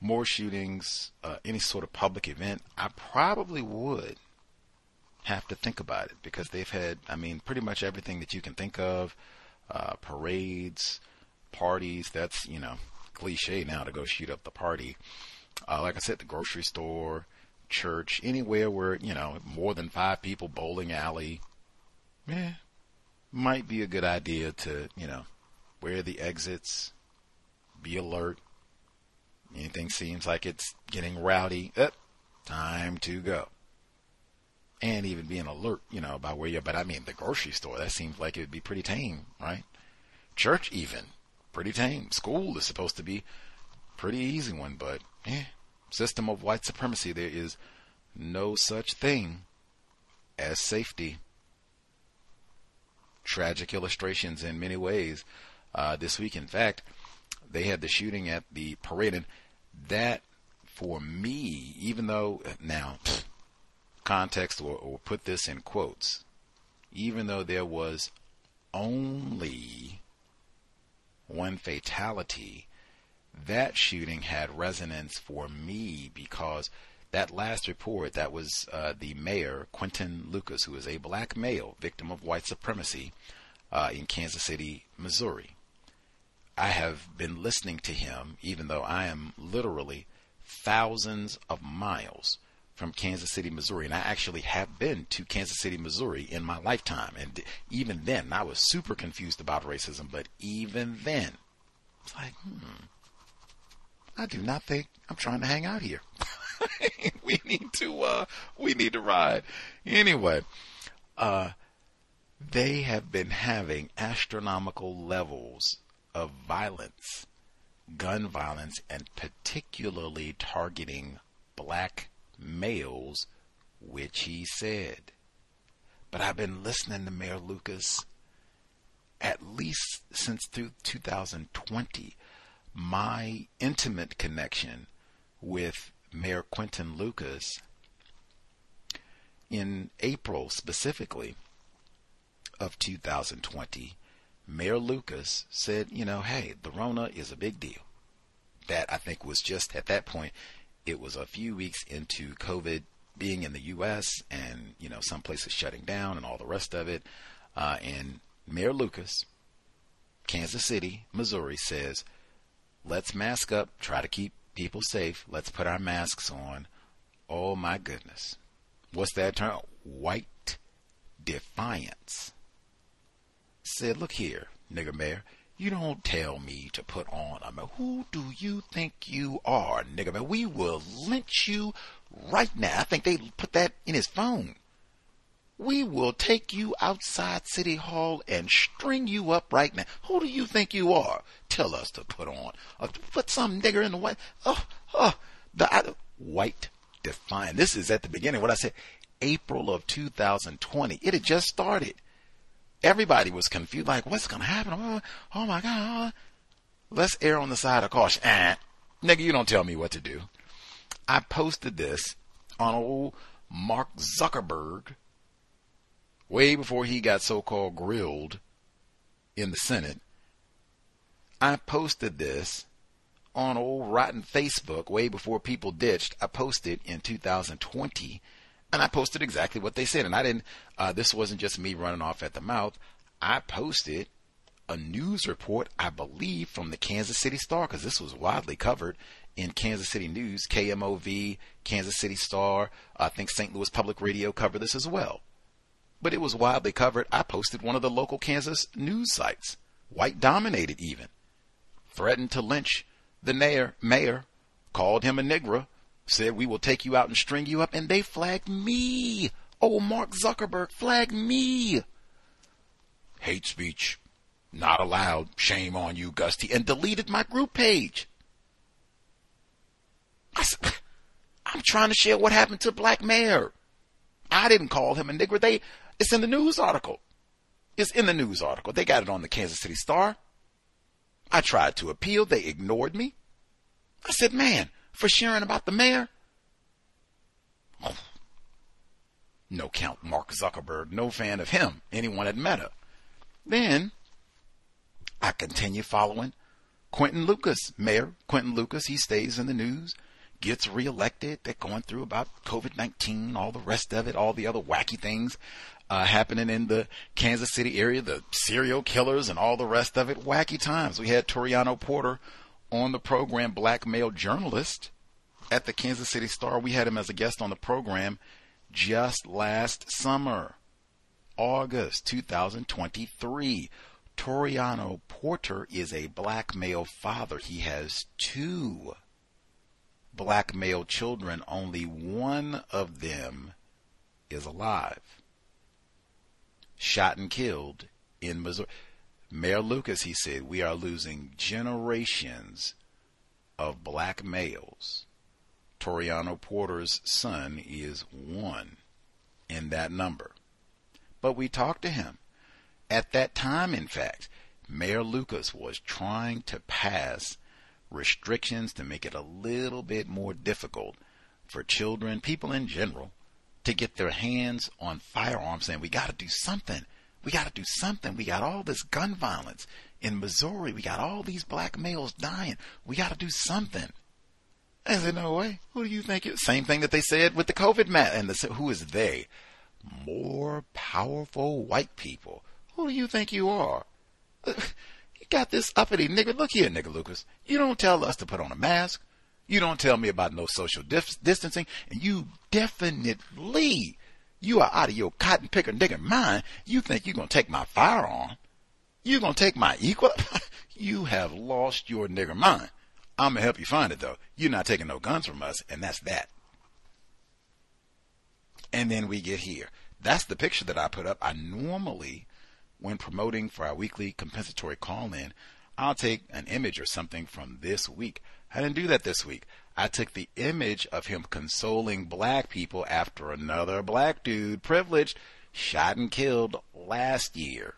more shootings, uh, any sort of public event, I probably would have to think about it because they've had, I mean, pretty much everything that you can think of uh, parades, parties. That's, you know, cliche now to go shoot up the party. Uh, like I said, the grocery store, church, anywhere where, you know, more than five people, bowling alley. Yeah, might be a good idea to, you know, where the exits, be alert. Anything seems like it's getting rowdy, up, time to go. And even being alert, you know, about where you're, but I mean, the grocery store, that seems like it would be pretty tame, right? Church, even, pretty tame. School is supposed to be pretty easy one, but, eh, system of white supremacy, there is no such thing as safety tragic illustrations in many ways uh, this week. In fact, they had the shooting at the parade, and that, for me, even though now context or, or put this in quotes, even though there was only one fatality, that shooting had resonance for me because that last report, that was uh, the mayor, Quinton Lucas, who is a black male victim of white supremacy uh, in Kansas City, Missouri. I have been listening to him, even though I am literally thousands of miles from Kansas City, Missouri. And I actually have been to Kansas City, Missouri in my lifetime. And even then, I was super confused about racism. But even then, it's like, hmm, I do not think I'm trying to hang out here. [LAUGHS] we need to uh, we need to ride. Anyway, uh, they have been having astronomical levels of violence, gun violence, and particularly targeting black males, which he said. But I've been listening to Mayor Lucas at least since through 2020. My intimate connection with Mayor Quinton Lucas in April specifically of 2020, Mayor Lucas said, you know, hey, the Rona is a big deal. That I think was just at that point, it was a few weeks into COVID being in the U.S. and, you know, some places shutting down and all the rest of it. Uh, and Mayor Lucas, Kansas City, Missouri says, let's mask up, try to keep people safe. Let's put our masks on. Oh my goodness. What's that term? White defiance. Said, look here, nigger mayor. You don't tell me to put on a mask. Who do you think you are, nigger mayor? We will lynch you right now. I think they put that in his phone. We will take you outside City Hall and string you up right now. Who do you think you are? Tell us to put on. Uh, put some nigger in the white. Oh, oh, the I, white defiant. This is at the beginning. What I said, April of 2020. It had just started. Everybody was confused. Like, what's going to happen? Oh, oh, my God. Let's err on the side of caution. Eh, nigga, you don't tell me what to do. I posted this on old Mark Zuckerberg way before he got so called grilled in the Senate, I posted this on old rotten Facebook way before people ditched. I posted in 2020 and I posted exactly what they said. And I didn't, uh, this wasn't just me running off at the mouth. I posted a news report, I believe, from the Kansas City Star, because this was widely covered in Kansas City News, KMOV, Kansas City Star. I think St. Louis Public Radio covered this as well but it was widely covered. I posted one of the local Kansas news sites, white dominated even, threatened to lynch the mayor, mayor, called him a nigger, said we will take you out and string you up, and they flagged me. Oh, Mark Zuckerberg flagged me. Hate speech, not allowed. Shame on you, Gusty, and deleted my group page. I said, [SIGHS] I'm trying to share what happened to Black Mayor. I didn't call him a nigger. They it's in the news article. It's in the news article. They got it on the Kansas City Star. I tried to appeal. They ignored me. I said, man, for sharing about the mayor. Oh, No count Mark Zuckerberg, no fan of him, anyone at Meta. Then I continue following Quinton Lucas, Mayor Quinton Lucas. He stays in the news, gets reelected. They're going through about COVID 19, all the rest of it, all the other wacky things uh, happening in the Kansas City area, the serial killers and all the rest of it. Wacky times. We had Toriano Porter on the program, black male journalist at the Kansas City Star. We had him as a guest on the program just last summer, August 2023. Toriano Porter is a black male father. He has two black male children. Only one of them is alive. Shot and killed in Missouri. Mayor Lucas, he said, we are losing generations of black males Toriano Porter's son is one in that number. But we talked to him. At that time, in fact, Mayor Lucas was trying to pass restrictions to make it a little bit more difficult for children, people in general, to get their hands on firearms saying, we got to do something. We got to do something. We got all this gun violence in Missouri. We got all these black males dying. We got to do something. I said, no way. Who do you think? It, same thing that they said with the COVID mat. And the, who is they? More powerful white people. Who do you think you are? [LAUGHS] You got this uppity nigga. Look here, nigga Lucas. You don't tell us to put on a mask. You don't tell me about no social dif- distancing. And you definitely, you are out of your cotton picker nigga mind. You think you're going to take my firearm. You're going to take my equal. [LAUGHS] you have lost your nigger mind. I'm gonna help you find it though. You're not taking no guns from us, and that's that. And then we get here. That's the picture that I put up. I normally, when promoting for our weekly compensatory call in, I'll take an image or something from this week. I didn't do that this week. I took the image of him consoling black people after another black dude, privileged, shot and killed last year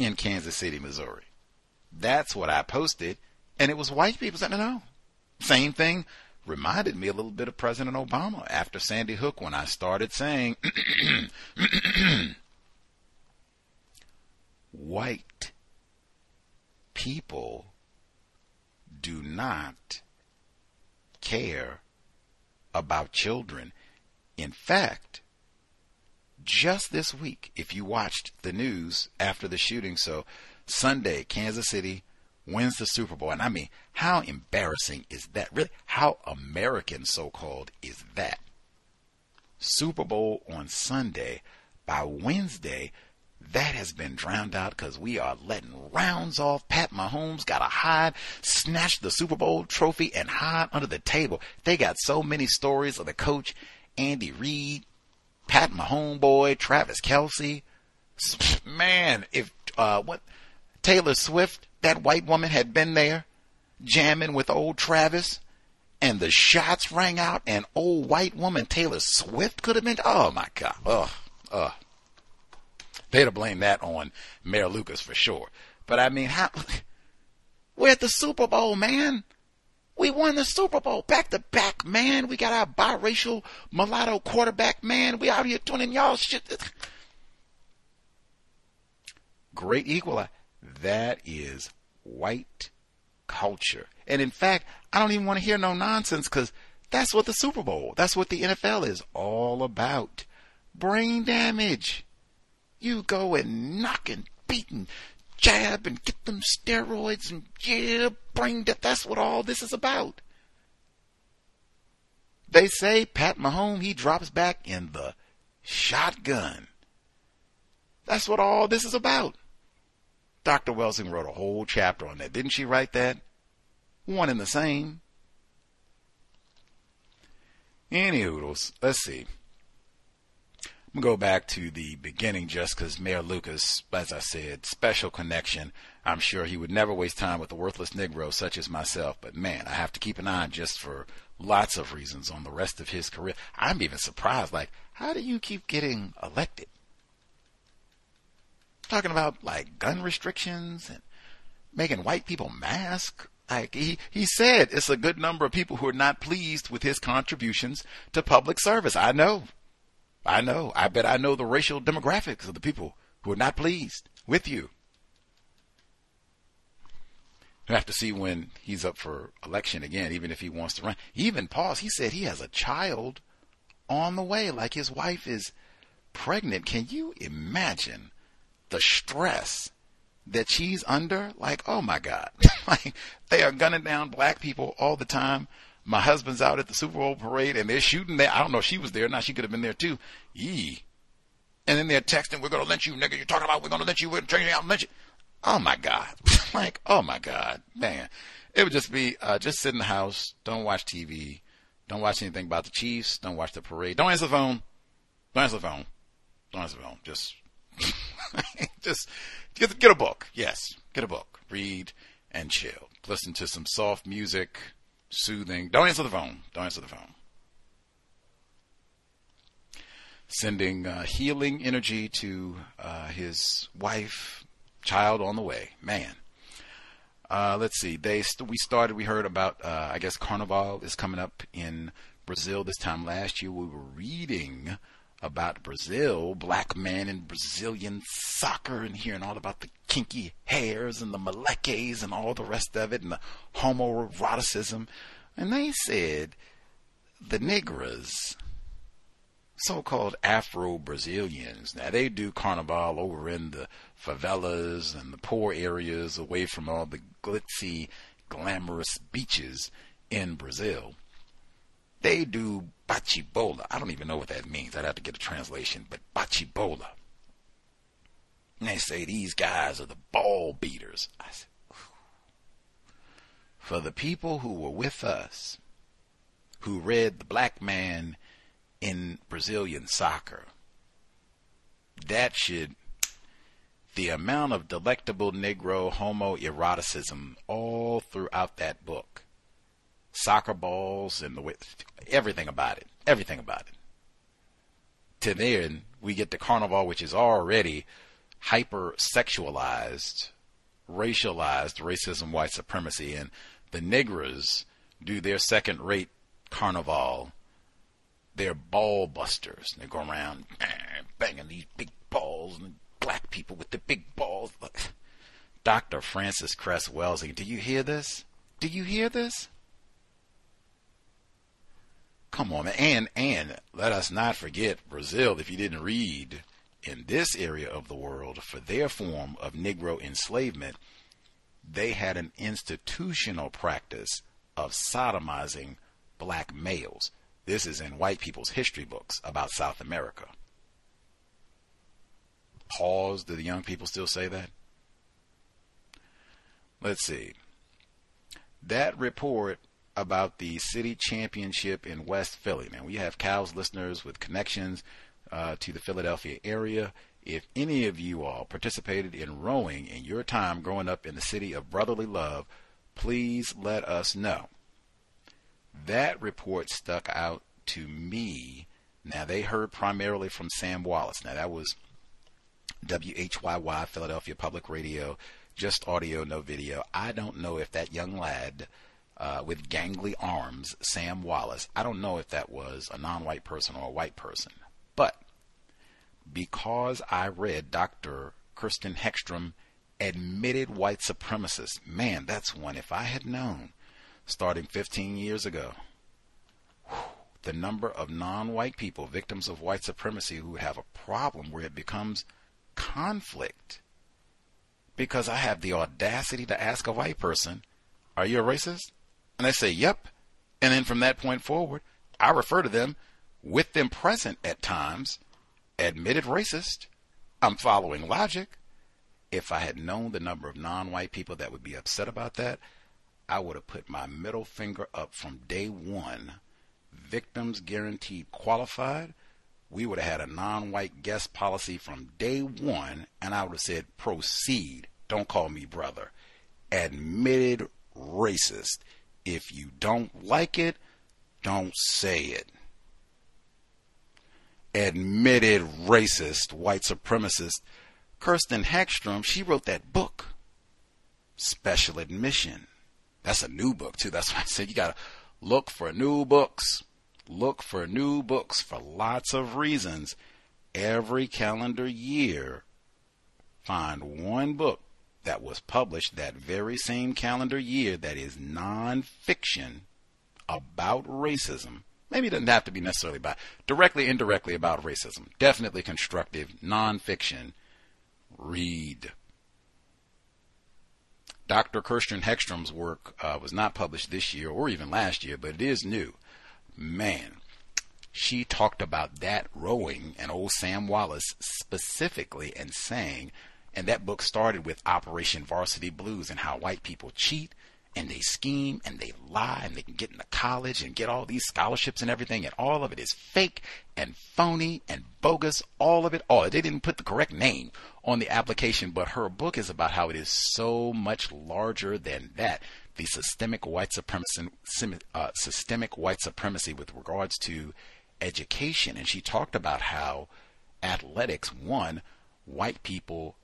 in Kansas City, Missouri. That's what I posted. And it was white people saying, no, no. Same thing reminded me a little bit of President Obama after Sandy Hook when I started saying, [CLEARS THROAT] white people do not care about children. In fact, just this week, if you watched the news after the shooting, so Sunday, Kansas City wins the Super Bowl. And I mean, how embarrassing is that? Really, how American so called is that? Super Bowl on Sunday. By Wednesday, that has been drowned out because we are letting rounds off. Pat Mahomes got to hide, snatch the Super Bowl trophy, and hide under the table. They got so many stories of the coach, Andy Reid, Pat Mahomes boy, Travis Kelce. [SNIFFS] Man, if uh, what Taylor Swift, that white woman had been there jamming with old Travis and the shots rang out and old white woman Taylor Swift could have been oh my god ugh ugh they'd that on Mayor Lucas for sure but I mean how [LAUGHS] we're at the Super Bowl man we won the Super Bowl back to back man we got our biracial mulatto quarterback man we out here doing y'all shit [LAUGHS] great equalizer that is white culture. And in fact, I don't even want to hear no nonsense because that's what the Super Bowl, that's what the NFL is all about. Brain damage. You go and knock and beat and jab and get them steroids and yeah, brain death. That's what all this is about. They say Pat Mahomes, he drops back in the shotgun. That's what all this is about. Dr. Welsing wrote a whole chapter on that. Didn't she write that? One and the same. Any oodles. Let's see. I'm going to go back to the beginning just because Mayor Lucas, as I said, special connection. I'm sure he would never waste time with a worthless Negro such as myself, but man, I have to keep an eye just for lots of reasons on the rest of his career. I'm even surprised, like, how do you keep getting elected? talking about like gun restrictions and making white people mask. Like he, he said, it's a good number of people who are not pleased with his contributions to public service. I know I know. I bet I know the racial demographics of the people who are not pleased with you. You have to see when he's up for election again, even if he wants to run. Even paused. He said he has a child on the way, like his wife is pregnant. Can you imagine the stress that she's under? Like, oh my God. [LAUGHS] like, they are gunning down black people all the time. My husband's out at the Super Bowl parade and they're shooting there. I don't know if she was there. Now she could have been there too. Yee. And then they're texting, we're going to lynch you, nigga. You're talking about we're going to lynch you. We're out and lynch you. Oh my God. [LAUGHS] like, oh my God. Man. It would just be, uh, just sit in the house. Don't watch TV. Don't watch anything about the Chiefs. Don't watch the parade. Don't answer the phone. Don't answer the phone. Don't answer the phone. Just, [LAUGHS] just get, get a book. Yes. Get a book. Read and chill. Listen to some soft music, soothing. Don't answer the phone. Don't answer the phone. Sending uh, healing energy to uh, his wife, child on the way. Man. Uh, let's see. They st- we started. We heard about. Uh, I guess Carnival is coming up in Brazil this time last year. We were reading about Brazil, black men in Brazilian soccer, and hearing all about the kinky hairs and the moleques and all the rest of it, and the homoeroticism. And they said the Negras so-called Afro-Brazilians. Now they do carnival over in the favelas and the poor areas away from all the glitzy, glamorous beaches in Brazil. They do Bate-Bola. I don't even know what that means. I'd have to get a translation, but Bate-Bola. And they say these guys are the ball beaters. I said, for the people who were with us, who read The Black Man in Brazilian soccer. That should the amount of delectable Negro homoeroticism all throughout that book. Soccer balls and the way, everything about it. Everything about it. To then we get the carnival, which is already hyper sexualized, racialized racism, white supremacy, and the Negras do their second rate carnival they're ball busters. They go around banging these big balls and black people with the big balls. Dr. Frances Cress Welsing, do you hear this? Do you hear this? Come on, man. And, and let us not forget Brazil, if you didn't read in this area of the world, for their form of Negro enslavement, they had an institutional practice of sodomizing black males. This is in white people's history books about South America. Pause. Do the young people still say that? Let's see. That report about the city championship in West Philly. Man, we have cows listeners with connections uh, to the Philadelphia area. If any of you all participated in rowing in your time growing up in the city of brotherly love, please let us know. That report stuck out to me. Now, they heard primarily from Sam Wallace. Now, that was WHYY, Philadelphia Public Radio, just audio, no video. I don't know if that young lad uh, with gangly arms, Sam Wallace, I don't know if that was a non white person or a white person. But because I read Dr. Kirsten Hextrum, admitted white supremacist, man, that's one if I had known starting 15 years ago. The number of non white people, victims of white supremacy, who have a problem where it becomes conflict. Because I have the audacity to ask a white person, Are you a racist? And they say, Yep. And then from that point forward, I refer to them with them present at times, admitted racist. I'm following logic. If I had known the number of non white people that would be upset about that, I would have put my middle finger up from day one. Victims guaranteed qualified. We would have had a non white guest policy from day one, and I would have said, proceed. Don't call me brother. Admitted racist. If you don't like it, don't say it. Admitted racist, white supremacist. Kirsten Hextrum, she wrote that book, Special Admission. That's a new book too. That's why I said you gotta look for new books look for new books for lots of reasons every calendar year. Find one book that was published that very same calendar year that is nonfiction about racism. Maybe it doesn't have to be necessarily about directly, indirectly about racism. Definitely constructive nonfiction. Read. Dr. Kirsten Hextrum's work uh, was not published this year or even last year, but it is new. Man, she talked about that rowing and old Sam Wallace specifically and saying, and that book started with Operation Varsity Blues and how white people cheat and they scheme and they lie and they can get into college and get all these scholarships and everything. And all of it is fake and phony and bogus. All of it. All they didn't put the correct name on the application but her book is about how it is so much larger than that. The systemic white supremacy uh, systemic white supremacy with regards to education. And she talked about how athletics one white people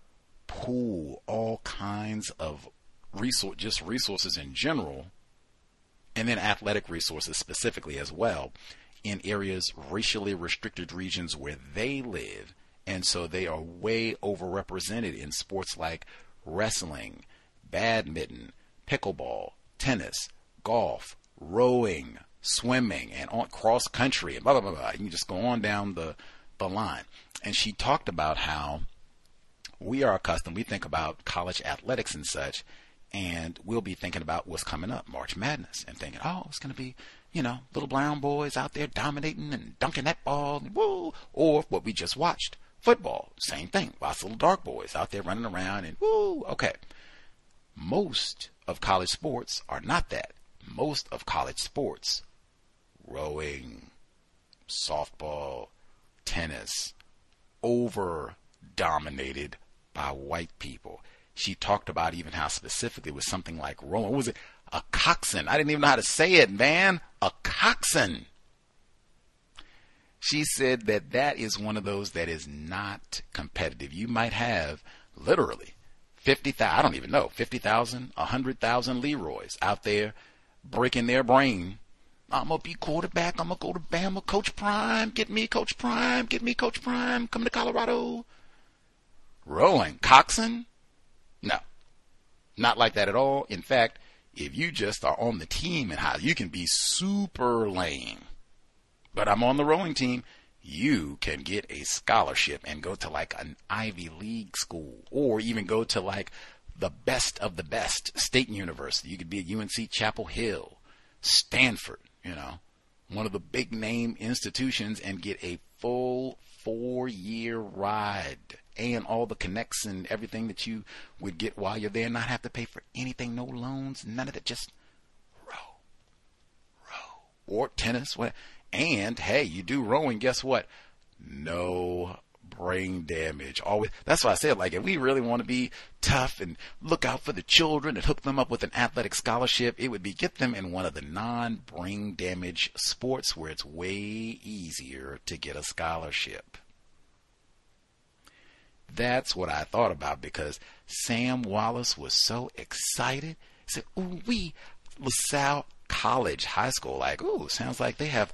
pool all kinds of resource, just resources in general, and then athletic resources specifically as well, in areas racially restricted regions where they live, and so they are way overrepresented in sports like wrestling, badminton, pickleball, tennis, golf, rowing, swimming, and on cross country, and blah blah blah. blah. You can just go on down the the line. And she talked about how we are accustomed, we think about college athletics and such, and we'll be thinking about what's coming up, March Madness, and thinking, oh, it's going to be, you know, little brown boys out there dominating and dunking that ball, woo, or what we just watched, football, same thing, lots of little dark boys out there running around and woo, okay. Most of college sports are not that. Most of college sports, rowing, softball, tennis, over dominated by white people she talked about even how specifically was something like rowing. What was it? A coxswain. I didn't even know how to say it, man. A coxswain. She said that that is one of those that is not competitive. You might have literally 50,000, I don't even know, 50,000, 100,000 Leroys out there breaking their brain. I'm going to be quarterback. I'm going to go to Bama. Coach Prime. Get me Coach Prime. Get me Coach Prime. Come to Colorado. Rowing. Coxswain? No, not like that at all. In fact, if you just are on the team and how you can be super lame, but I'm on the rowing team, you can get a scholarship and go to like an Ivy League school or even go to like the best of the best state university. You could be at UNC Chapel Hill, Stanford, you know, one of the big name institutions and get a full four year ride and all the connects and everything that you would get while you're there, not have to pay for anything, no loans, none of that, just row, row, or tennis, what? And hey, you do rowing, guess what? No brain damage. Always. That's why I said, like, if we really want to be tough and look out for the children and hook them up with an athletic scholarship, it would be get them in one of the non-brain damage sports where it's way easier to get a scholarship. That's what I thought about because Sam Wallace was so excited. He said, Ooh, we, LaSalle College High School. Like, ooh, sounds like they have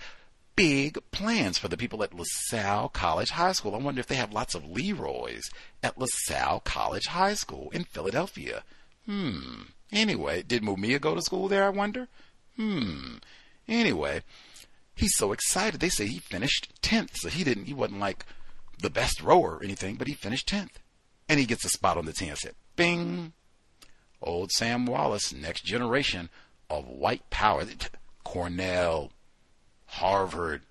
big plans for the people at LaSalle College High School. I wonder if they have lots of Leroy's at LaSalle College High School in Philadelphia. Hmm. Anyway, did Mumia go to school there, I wonder? Hmm. Anyway, he's so excited. They say he finished 10th, so he didn't, he wasn't like the best rower or anything, but he finished 10th. And he gets a spot on the team. Said, bing. Old Sam Wallace, next generation of white power. Cornell, Harvard,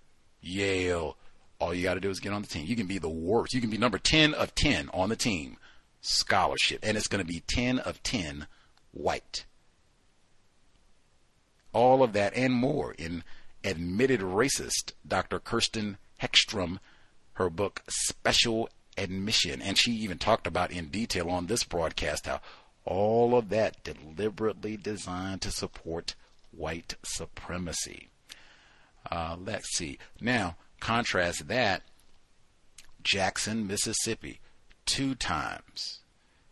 Yale. All you got to do is get on the team. You can be the worst. You can be number 10 of 10 on the team. Scholarship. And it's going to be 10 of 10 white. All of that and more in admitted racist Dr. Kirsten Hextrum her book Special Admission. And she even talked about in detail on this broadcast how all of that deliberately designed to support white supremacy. Uh, let's see. Now, contrast that Jackson, Mississippi, two times.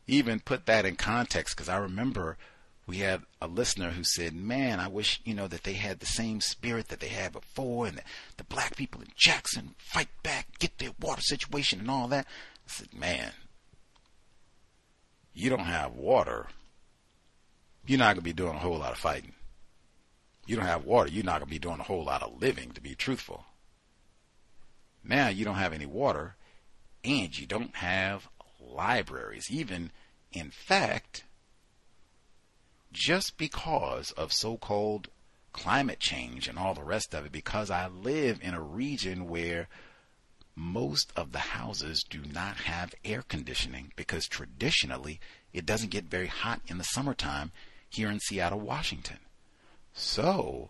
Even put that in context because I remember we had a listener who said, "Man, I wish you know that they had the same spirit that they had before, and that the black people in Jackson fight back, get their water situation, and all that." I said, "Man, you don't have water. You're not gonna be doing a whole lot of fighting. You don't have water. You're not gonna be doing a whole lot of living, to be truthful. Now you don't have any water, and you don't have libraries. Even, in fact." Just because of so called climate change and all the rest of it, because I live in a region where most of the houses do not have air conditioning because traditionally it doesn't get very hot in the summertime here in Seattle, Washington. So,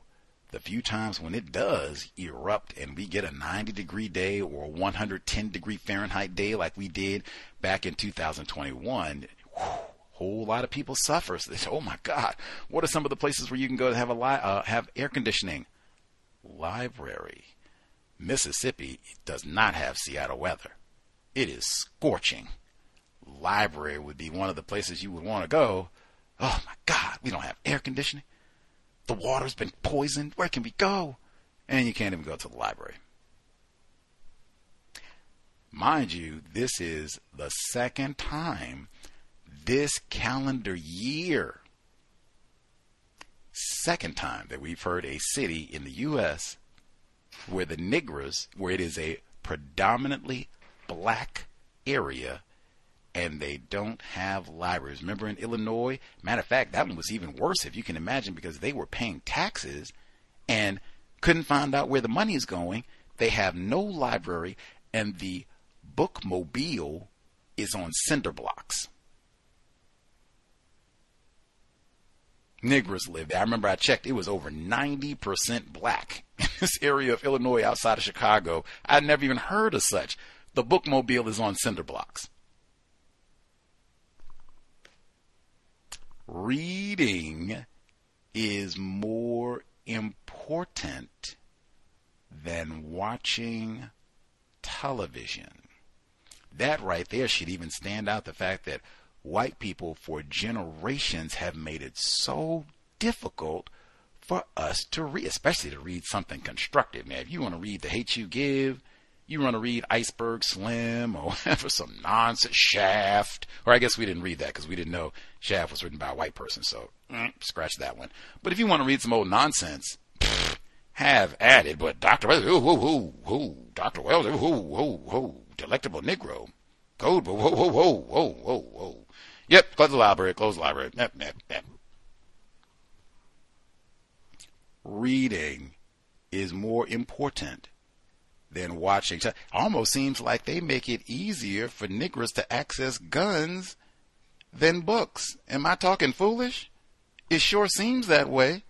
the few times when it does erupt and we get a 90 degree day or a 110 degree Fahrenheit day like we did back in 2021, whew, whole lot of people suffer. So say, "Oh my God, what are some of the places where you can go to have a li- uh, have air conditioning?" Library. Mississippi does not have Seattle weather. It is scorching. Library would be one of the places you would want to go. Oh my God, we don't have air conditioning. The water's been poisoned. Where can we go? And you can't even go to the library. Mind you, this is the second time this calendar year. Second time that we've heard a city in the U.S. where the Negroes, where it is a predominantly black area, and they don't have libraries. Remember in Illinois? Matter of fact, that one was even worse, if you can imagine, because they were paying taxes and couldn't find out where the money is going. They have no library, and the bookmobile is on cinder blocks. Negroes live there. I remember I checked, it was over 90% black [LAUGHS] in this area of Illinois outside of Chicago. I'd never even heard of such. The bookmobile is on cinder blocks. Reading is more important than watching television. That right there should even stand out the fact that white people for generations have made it so difficult for us to read, especially to read something constructive. Now, if you want to read The Hate U Give, you want to read Iceberg Slim or [LAUGHS] for some nonsense Shaft, or I guess we didn't read that because we didn't know Shaft was written by a white person, so mm, scratch that one. But if you want to read some old nonsense, pfft, have at it. But Dr. Wells, ooh, ooh, ooh, ooh, Dr. Wells, ooh, ooh, ooh, delectable Negro, code, whoa, whoa, whoa, whoa, whoa, whoa. Yep, close the library, close the library. Yep, yep, yep. Reading is more important than watching. Almost seems like they make it easier for niggers to access guns than books. Am I talking foolish? It sure seems that way.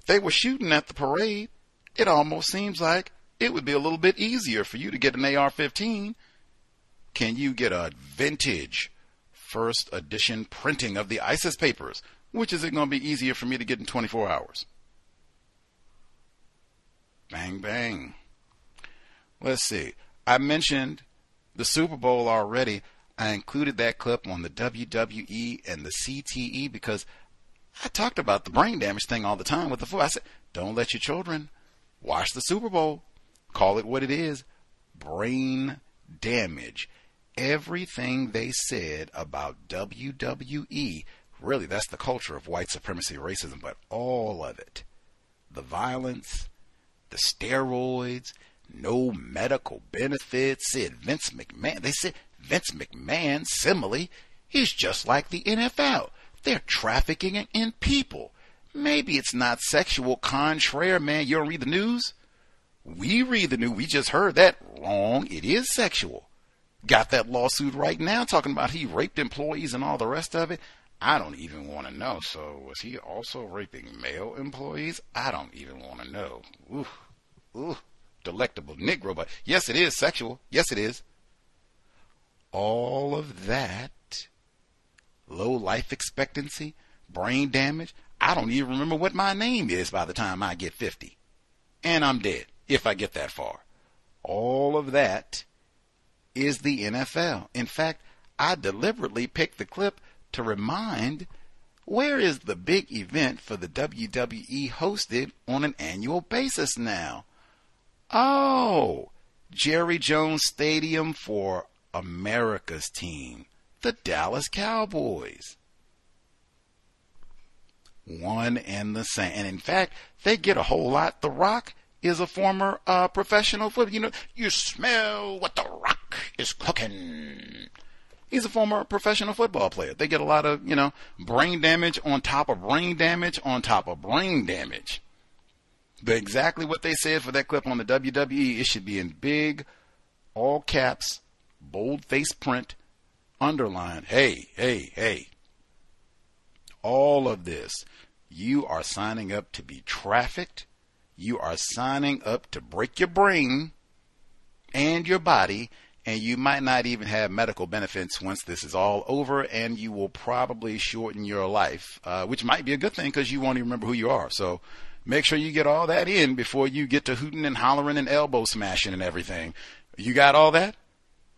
If they were shooting at the parade, it almost seems like it would be a little bit easier for you to get an AR 15. Can you get a vintage first edition printing of the Isis papers? Which is it going to be easier for me to get in 24 hours? Bang, bang. Let's see. I mentioned the Super Bowl already. I included that clip on the WWE and the CTE because I talked about the brain damage thing all the time with the foot. I said, don't let your children watch the Super Bowl. Call it what it is brain damage. Everything they said about WWE, really, that's the culture of white supremacy racism, but all of it the violence, the steroids, no medical benefits. Said Vince McMahon. They said Vince McMahon simile he's just like the NFL. They're trafficking in people. Maybe it's not sexual. Contraire, man. You don't read the news? We read the news. We just heard that wrong. It is sexual. Got that lawsuit right now talking about he raped employees and all the rest of it. I don't even want to know. So was he also raping male employees? I don't even want to know. Ooh, ooh delectable Negro, but yes, it is sexual. Yes, it is. All of that, low life expectancy, brain damage. I don't even remember what my name is by the time I get 50. And I'm dead, if I get that far. All of that is the NFL. In fact, I deliberately picked the clip to remind Where is the big event for the WWE hosted on an annual basis now? Oh, Jerry Jones Stadium for America's team, the Dallas Cowboys. One and the same. And in fact, they get a whole lot. The Rock is a former uh, professional football. You know, you smell what the Rock is cooking. He's a former professional football player. They get a lot of, you know, brain damage on top of brain damage on top of brain damage. But exactly what they said for that clip on the WWE, it should be in big, all caps, bold face print, underline. Hey, hey, hey. All of this, you are signing up to be trafficked. You are signing up to break your brain and your body and you might not even have medical benefits once this is all over, and you will probably shorten your life, uh, which might be a good thing because you won't even remember who you are. So make sure you get all that in before you get to hooting and hollering and elbow smashing and everything. You got all that?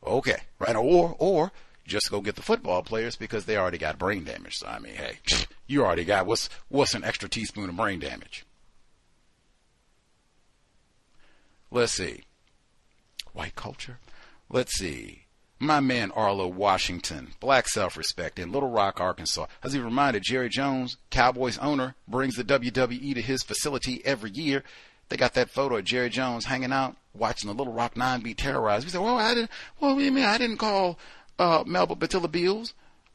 Okay, right? Or or just go get the football players because they already got brain damage. So I mean, hey, [LAUGHS] you already got what's what's an extra teaspoon of brain damage? Let's see. White culture. Let's see. My man Arlo Washington, black self-respect in Little Rock, Arkansas. As he reminded, Jerry Jones, Cowboys owner, brings the WWE to his facility every year. They got that photo of Jerry Jones hanging out, watching the Little Rock Nine be terrorized. We said, "Well, I didn't. Well, you mean? I didn't call uh, Melba Pattillo Beals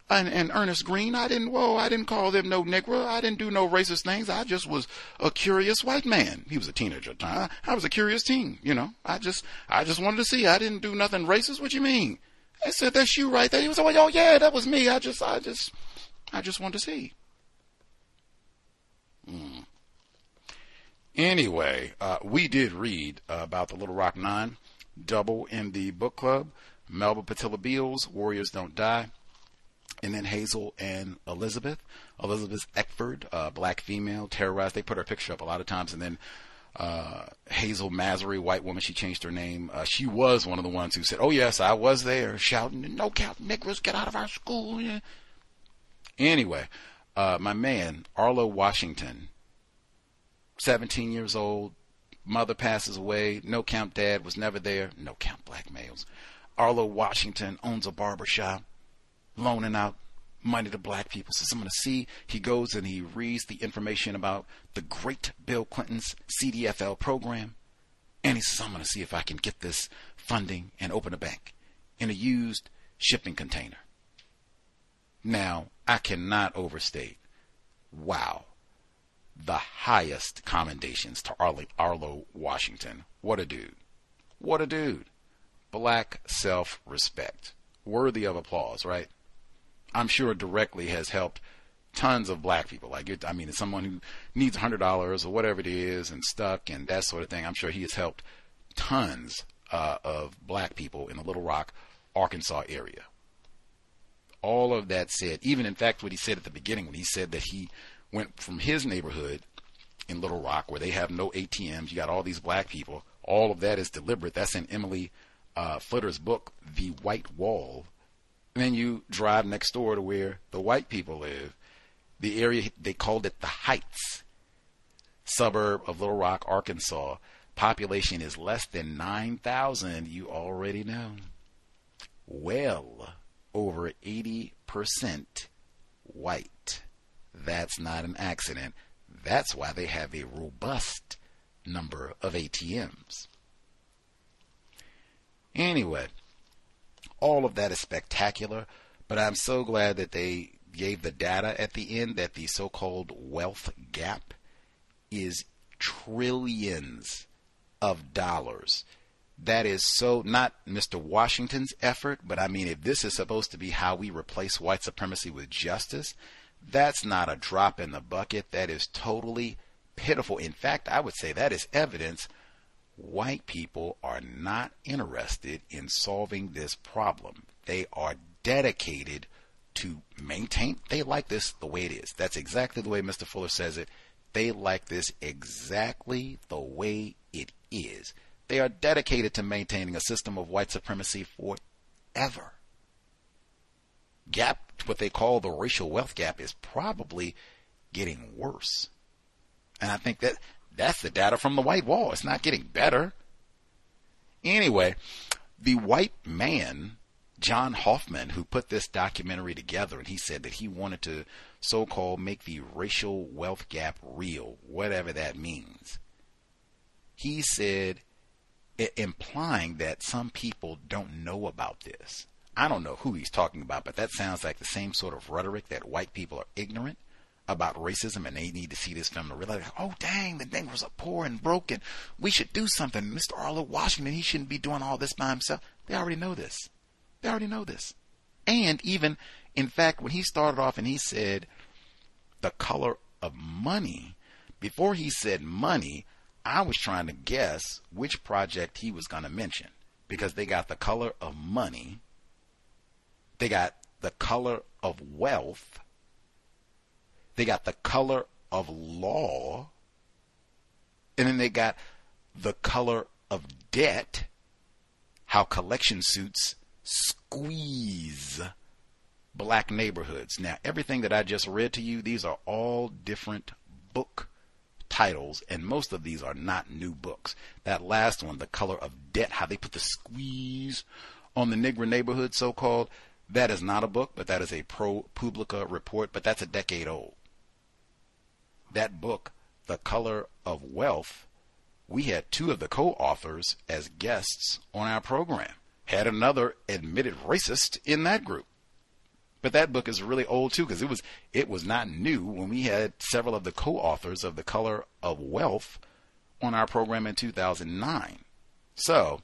and, and Ernest Green. I didn't. Whoa, I didn't call them no Negro. I didn't do no racist things. I just was a curious white man. He was a teenager at the time. I was a curious teen. You know. I just, I just wanted to see. I didn't do nothing racist. What you mean? I said, "That's you right there." He was like, "Oh yeah, that was me. I just, I just, I just wanted to see." Hmm. Anyway, uh, we did read uh, about the Little Rock Nine, double in the book club. Melba Pattillo Beals, Warriors Don't Die and then Hazel and Elizabeth. Elizabeth Eckford, uh, black female, terrorized. They put her picture up a lot of times, and then uh, Hazel Massery, white woman, she changed her name. Uh, she was one of the ones who said, "Oh yes, I was there, shouting, no count Negroes, get out of our school." Yeah. Anyway, uh, my man Arlo Washington, 17 years old, mother passes away. No count dad was never there. No count black males. Arlo Washington owns a barber shop loaning out money to black people. So I'm going to see. He goes and he reads the information about the great Bill Clinton's CDFI program. And he says, I'm going to see if I can get this funding and open a bank in a used shipping container. Now, I cannot overstate, wow, the highest commendations to Arlo, Arlo Washington. What a dude. What a dude. Black self respect. Worthy of applause, right? I'm sure directly has helped tons of black people. Like, it, I mean, it's someone who needs hundred dollars or whatever it is and stuck and that sort of thing. I'm sure he has helped tons uh, of black people in the Little Rock, Arkansas area. All of that said, even in fact, what he said at the beginning when he said that he went from his neighborhood in Little Rock where they have no ATMs, you got all these black people. All of that is deliberate. That's in Emily uh, Flitter's book, The White Wall and then you drive next door to where the white people live. The area, they called it the Heights, suburb of Little Rock, Arkansas. Population is less than 9,000, you already know. Well over 80% white. That's not an accident. That's why they have a robust number of ATMs. Anyway, all of that is spectacular, but I'm so glad that they gave the data at the end that the so called wealth gap is trillions of dollars. That is so not Mr. Washington's effort, but I mean, if this is supposed to be how we replace white supremacy with justice, that's not a drop in the bucket. That is totally pitiful. In fact, I would say that is evidence white people are not interested in solving this problem. They are dedicated to maintain, they like this the way it is. That's exactly the way Mr. Fuller says it. They like this exactly the way it is. They are dedicated to maintaining a system of white supremacy forever. Gap what they call the racial wealth gap is probably getting worse. And I think that that's the data from the white wall. It's not getting better. Anyway, the white man, John Hoffman, who put this documentary together, and he said that he wanted to so called make the racial wealth gap real, whatever that means. He said, implying that some people don't know about this. I don't know who he's talking about, but that sounds like the same sort of rhetoric that white people are ignorant about racism and they need to see this film to realize, oh dang, the Negroes are poor and broken. We should do something. Mr. Arlo Washington, he shouldn't be doing all this by himself. They already know this. They already know this. And even, in fact, when he started off and he said the color of money, before he said money, I was trying to guess which project he was going to mention because they got the color of money, they got the color of wealth, they got the color of law, and then they got the color of debt, how collection suits squeeze black neighborhoods. Now, everything that I just read to you, these are all different book titles, and most of these are not new books. That last one, The Color of Debt, how they put the squeeze on the Negro neighborhood, so called, that is not a book, but that is a ProPublica report, but that's a decade old. That book, The Color of Wealth, we had two of the co authors as guests on our program. Had another admitted racist in that group. But that book is really old too because it was it was not new when we had several of the co-authors of The Color of Wealth on our program in 2009. So,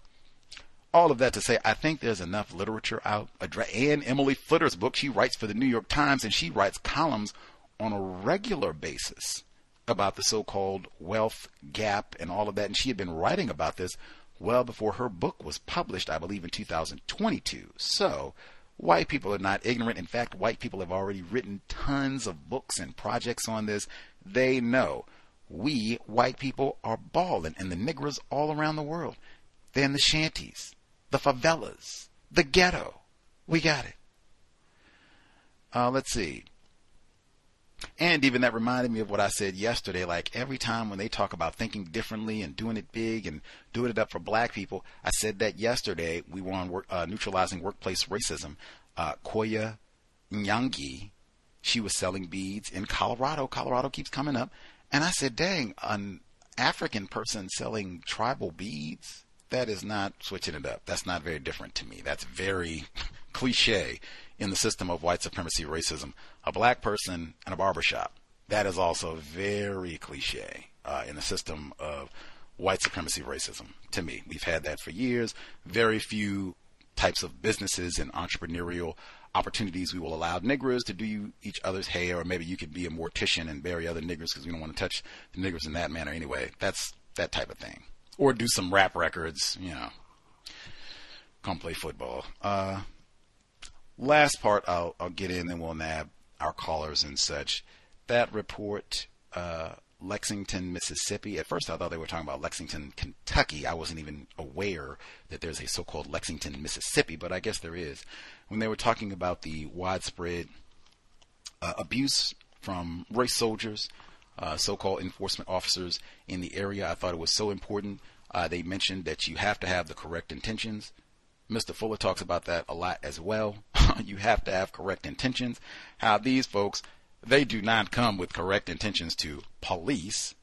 all of that to say, I think there's enough literature out. And Emily Flitter's book, she writes for the New York Times and she writes columns on a regular basis about the so-called wealth gap and all of that. And she had been writing about this well before her book was published, I believe, in 2022. So White people are not ignorant. In fact, white people have already written tons of books and projects on this. They know we, white people, are balling, and the niggers all around the world. They're in the shanties, the favelas, the ghetto. We got it. Uh, let's see. And even that reminded me of what I said yesterday. Like every time when they talk about thinking differently and doing it big and doing it up for black people, I said that yesterday. We were on work, uh, neutralizing workplace racism. Uh, Koya Nyangi, she was selling beads in Colorado. Colorado keeps coming up. And I said, dang, an African person selling tribal beads, that is not switching it up. That's not very different to me. That's very [LAUGHS] cliche in the system of white supremacy racism. A black person in a barbershop. That is also very cliche uh, in the system of white supremacy racism to me. We've had that for years. Very few types of businesses and entrepreneurial opportunities we will allow niggers to do each other's hair, or maybe you could be a mortician and bury other niggers because we don't want to touch the niggers in that manner anyway. That's that type of thing. Or do some rap records, you know. Come play football. Uh, last part I'll, I'll get in, then we'll nab our callers and such. That report, uh, Lexington, Mississippi. At first, I thought they were talking about Lexington, Kentucky. I wasn't even aware that there's a so called Lexington, Mississippi, but I guess there is. When they were talking about the widespread uh, abuse from race soldiers, uh, so called enforcement officers in the area, I thought it was so important. Uh, they mentioned that you have to have the correct intentions. Mr. Fuller talks about that a lot as well. [LAUGHS] you have to have correct intentions. How these folks, they do not come with correct intentions to police.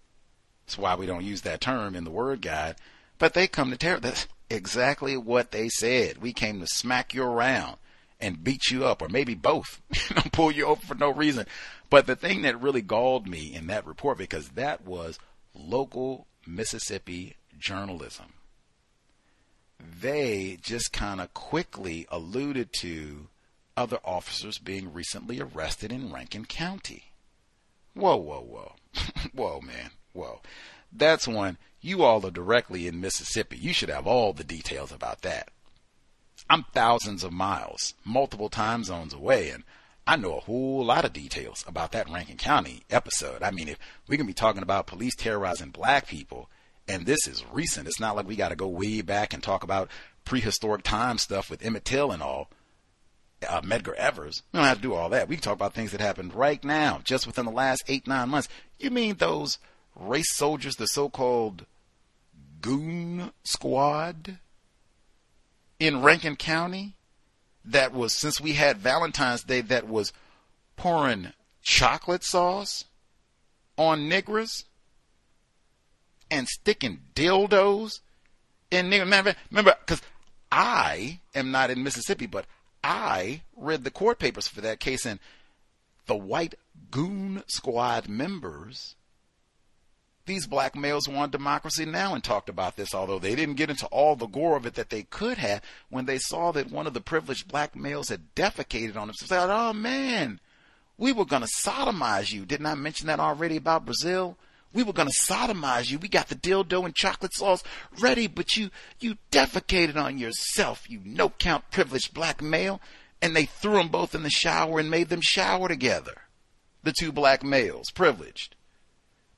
That's why we don't use that term in the word guide. But they come to terror. That's exactly what they said. We came to smack you around and beat you up, or maybe both, [LAUGHS] pull you over for no reason. But the thing that really galled me in that report, because that was local Mississippi journalism they just kind of quickly alluded to other officers being recently arrested in Rankin County. Whoa, whoa, whoa. [LAUGHS] whoa, man. Whoa. That's one. You all are directly in Mississippi. You should have all the details about that. I'm thousands of miles, multiple time zones away, and I know a whole lot of details about that Rankin County episode. I mean, if we can be talking about police terrorizing black people, and this is recent. It's not like we got to go way back and talk about prehistoric time stuff with Emmett Till and all. Uh, Medgar Evers. We don't have to do all that. We can talk about things that happened right now, just within the last eight, nine months. You mean those race soldiers, the so-called goon squad in Rankin County that was, since we had Valentine's Day, that was pouring chocolate sauce on niggers and sticking dildos in niggers. Remember, because I am not in Mississippi, but I read the court papers for that case, and the white goon squad members, these black males want democracy now and talked about this, although they didn't get into all the gore of it that they could have when they saw that one of the privileged black males had defecated on. So they said, oh man, we were going to sodomize you. Didn't I mention that already about Brazil? We were to sodomize you. We got the dildo and chocolate sauce ready, but you, you defecated on yourself, you no count privileged black male. And they threw them both in the shower and made them shower together. The two black males, privileged.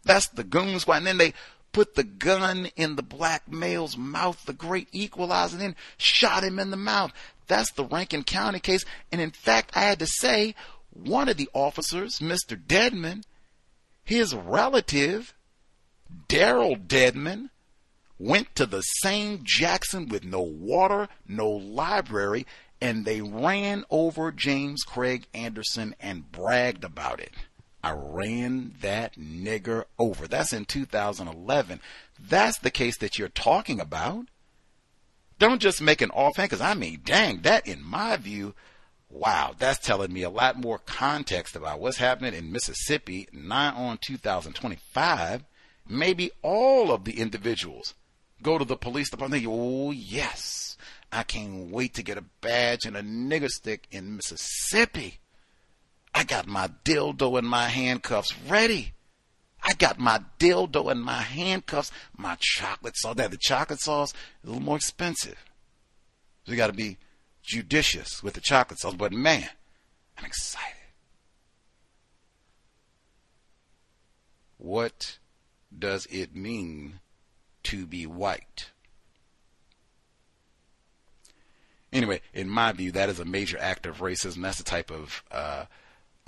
That's the goon squad. And then they put the gun in the black male's mouth, the great equalizer, and then shot him in the mouth. That's the Rankin County case. And in fact, I had to say, one of the officers, Mr. Dedmon, his relative, Deryl Dedmon, went to the same Jackson with no water, no library, and they ran over James Craig Anderson and bragged about it. I ran that nigger over. That's in 2011. That's the case that you're talking about. Don't just make an offhand, because I mean, dang, that in my view, wow, that's telling me a lot more context about what's happening in Mississippi, nigh on 2025. Maybe all of the individuals go to the police department oh, yes, I can't wait to get a badge and a nigger stick in Mississippi. I got my dildo and my handcuffs ready. I got my dildo and my handcuffs, my chocolate sauce. Now, the chocolate sauce is a little more expensive. So you got to be judicious with the chocolate sauce. But man, I'm excited. What does it mean to be white? Anyway, in my view, that is a major act of racism. That's the type of uh,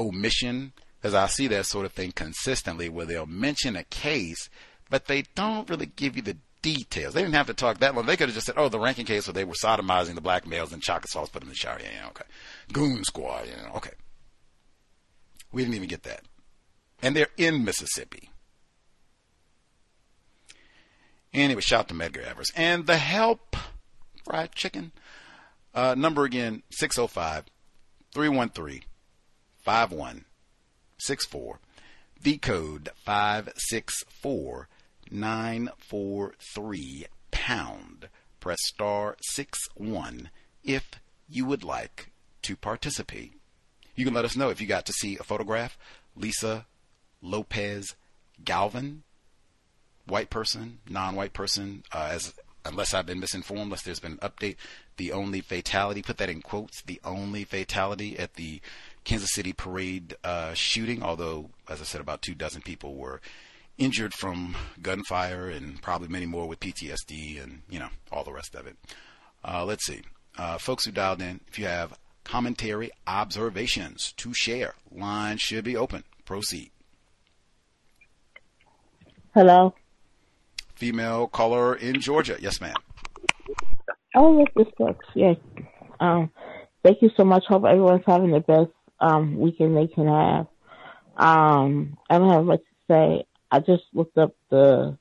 omission, as I see that sort of thing consistently, where they'll mention a case, but they don't really give you the details. They didn't have to talk that long. They could have just said, "Oh, the Rankin case where they were sodomizing the black males and chocolate sauce, put them in the shower." Yeah, yeah, okay. Goon squad, know, okay. We didn't even get that, and they're in Mississippi. Anyway, shout to Medgar Evers and the help fried chicken. Uh, number again 605 313 5164. The code 564 943 pound. Press star 6 1 if you would like to participate. You can let us know if you got to see a photograph. Lisa Lopez Galvan, white person, non-white person, uh, as unless I've been misinformed, unless there's been an update, the only fatality, put that in quotes, the only fatality at the Kansas City parade uh, shooting, although, as I said, about two dozen people were injured from gunfire and probably many more with PTSD and, you know, all the rest of it. Uh, let's see. Uh, folks who dialed in, if you have commentary, observations to share, line should be open. Proceed. Hello. Female caller in Georgia. Yes, ma'am. Oh, yes, this works. Yes. Um, thank you so much. Hope everyone's having the best um, weekend they can have. Um, I don't have much to say. I just looked up the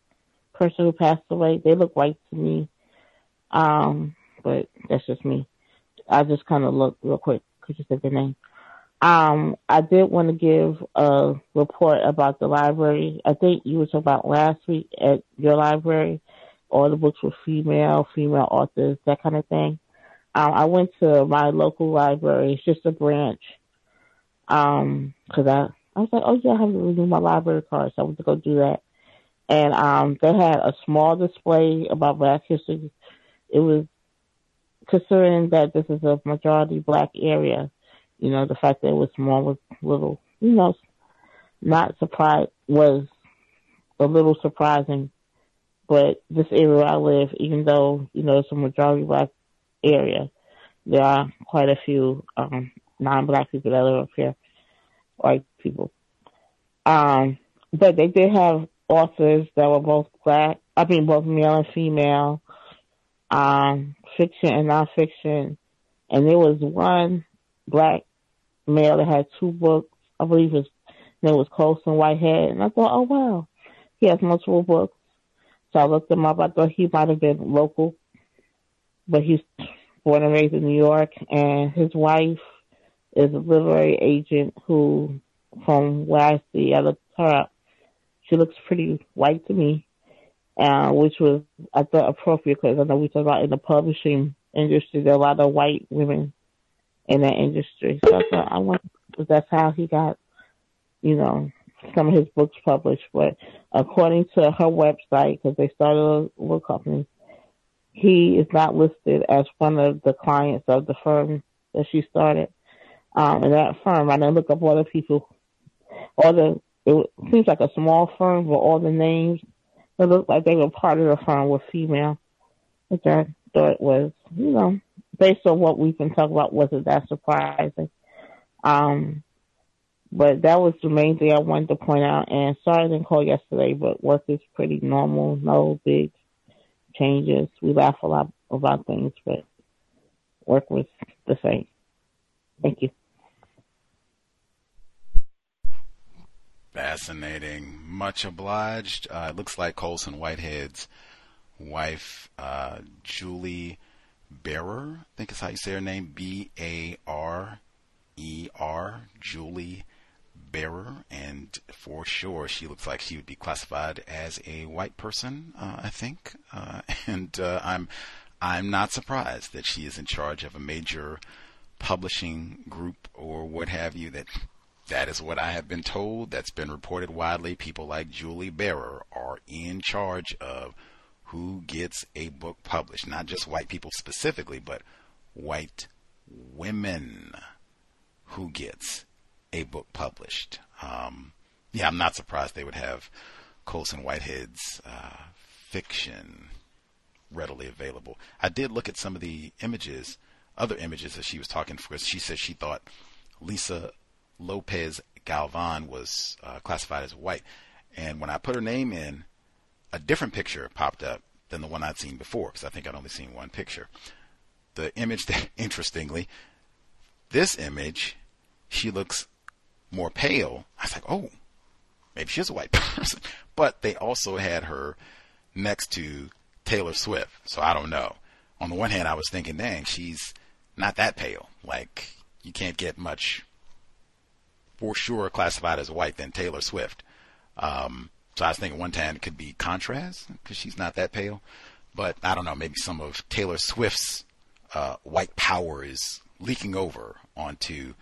person who passed away. They look white to me. Um, but that's just me. I just kind of looked real quick because you said their name. Um, I did want to give a report about the library. I think you were talking about last week at your library. All the books were female, female authors, that kind of thing. Um, I went to my local library. It's just a branch. Um, cause I, I was like, oh yeah, I have to renew my library card. So I went to go do that. And, um, they had a small display about black history. It was considering that this is a majority black area, you know, the fact that it was small was little, you know, not surprised, was a little surprising. But this area where I live, even though, you know, it's a majority black area, there are quite a few um, non-black people that live up here, white people. Um, but they did have authors that were both black, I mean both male and female, um, fiction and nonfiction. And there was one black male that had two books. I believe his name was Colson Whitehead. And I thought, oh wow, he has multiple books. So I looked him up. I thought he might have been local, but he's born and raised in New York. And his wife is a literary agent who, from where I see, I looked her up. She looks pretty white to me, uh, which was I thought appropriate because I know we talk about in the publishing industry there are a lot of white women in that industry. So I thought I wonder if that's how he got, you know, some of his books published. But according to her website, because they started a book company, he is not listed as one of the clients of the firm that she started. Um, and that firm, I didn't look up the people, all the, it seems like a small firm, but all the names, it looked like they were part of the firm were female, which I thought was, you know, based on what we've been talking about, wasn't that surprising. Um, but that was the main thing I wanted to point out. And sorry I didn't call yesterday, but work is pretty normal. No big changes. We laugh a lot about things, but work was the same. Thank you. Fascinating. Much obliged. Uh, it looks like Colson Whitehead's wife, uh, Julie Barer, I think is how you say her name, B A R E R, Julie Barer, and for sure she looks like she would be classified as a white person, uh, I think, uh, [LAUGHS] and uh, I'm I'm not surprised that she is in charge of a major publishing group or what have you. That that is what I have been told. That's been reported widely. People like Julie Barer are in charge of who gets a book published. Not just white people specifically, but white women who gets a book published. Um, yeah, I'm not surprised they would have Colson Whitehead's uh, fiction readily available. I did look at some of the images, other images that she was talking because she said she thought Lisa Lopez Galvan was uh, classified as white. And when I put her name in, a different picture popped up than the one I'd seen before because I think I'd only seen one picture. The image that, [LAUGHS] interestingly, this image, she looks more pale. I was like, oh, maybe she's a white [LAUGHS] person. But they also had her next to Taylor Swift. So I don't know. On the one hand, I was thinking, dang, she's not that pale. Like, you can't get much for sure classified as white than Taylor Swift. Um, so I was thinking one time it could be contrast because she's not that pale. But I don't know, maybe some of Taylor Swift's uh, white power is leaking over onto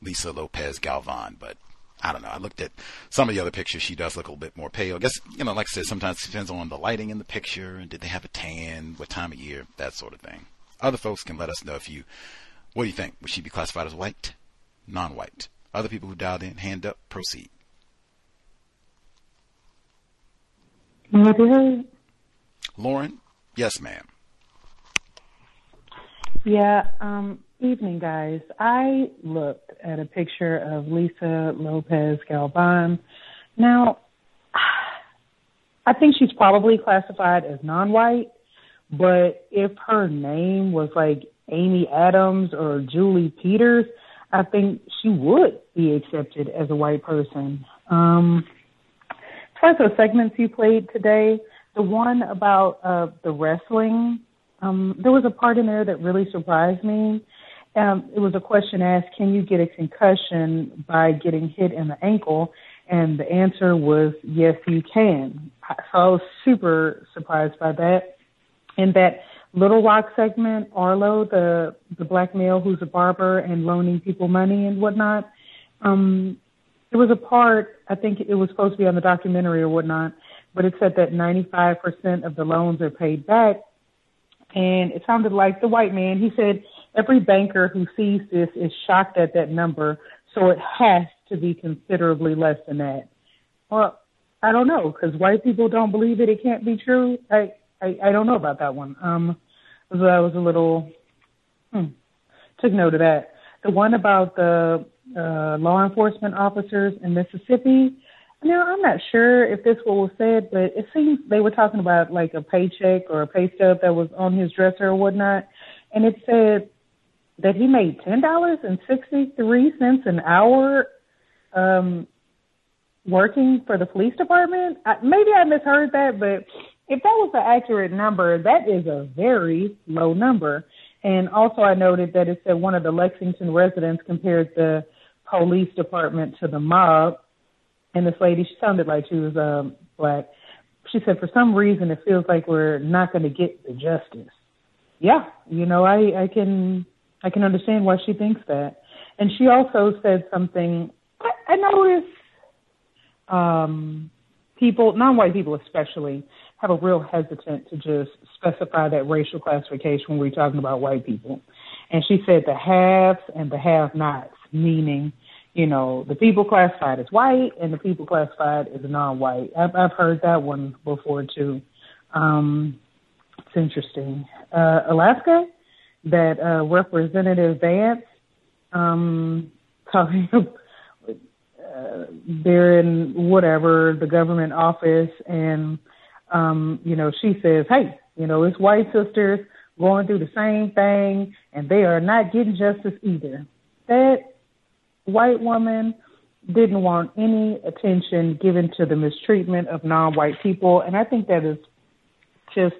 Lisa Lopez Galvan. But I don't know. I looked at some of the other pictures. She does look a little bit more pale. I guess, you know, like I said, sometimes it depends on the lighting in the picture and did they have a tan, what time of year, that sort of thing. Other folks can let us know if you, what do you think? Would she be classified as white? Non white? Other people who dialed in, hand up, proceed. Lauren? Yes, ma'am. Yeah, um, evening, guys. I looked at a picture of Lisa Lopez Galvan. Now, I think she's probably classified as non white, but if her name was like Amy Adams or Julie Peters, I think she would be accepted as a white person. Um, as far as the segments you played today, the one about uh, the wrestling, um, there was a part in there that really surprised me. Um, it was a question asked, can you get a concussion by getting hit in the ankle? And the answer was, yes, you can. So I was super surprised by that. And that Little Rock segment, Arlo, the the black male who's a barber and loaning people money and whatnot. Um, there was a part, I think it was supposed to be on the documentary or whatnot, but it said that 95% of the loans are paid back. And it sounded like the white man, he said every banker who sees this is shocked at that number, so it has to be considerably less than that. Well, I don't know, because white people don't believe it. It can't be true. I, I, I don't know about that one. Um, so that was a little, hmm, took note of that. The one about the uh, law enforcement officers in Mississippi. Now, I'm not sure if this what was said, but it seems they were talking about like a paycheck or a pay stub that was on his dresser or whatnot, and it said that he made ten dollars and sixty three cents an hour um working for the police department. I, maybe I misheard that, but if that was an accurate number, that is a very low number. And also, I noted that it said one of the Lexington residents compared the police department to the mob. And this lady, she sounded like she was um, black. She said, for some reason, it feels like we're not going to get the justice. Yeah, you know, I, I can I can understand why she thinks that. And she also said something. I, I noticed um, people, non-white people especially, have a real hesitant to just specify that racial classification when we're talking about white people. And she said the haves and the have-nots, meaning, you know, the people classified as white and the people classified as non-white. I've, I've heard that one before too. Um, it's interesting. Uh, Alaska, that uh, Representative Vance um, talking [LAUGHS] uh, they're in whatever the government office and um you know she says hey you know it's white sisters going through the same thing and they are not getting justice either that white woman didn't want any attention given to the mistreatment of non-white people and i think that is just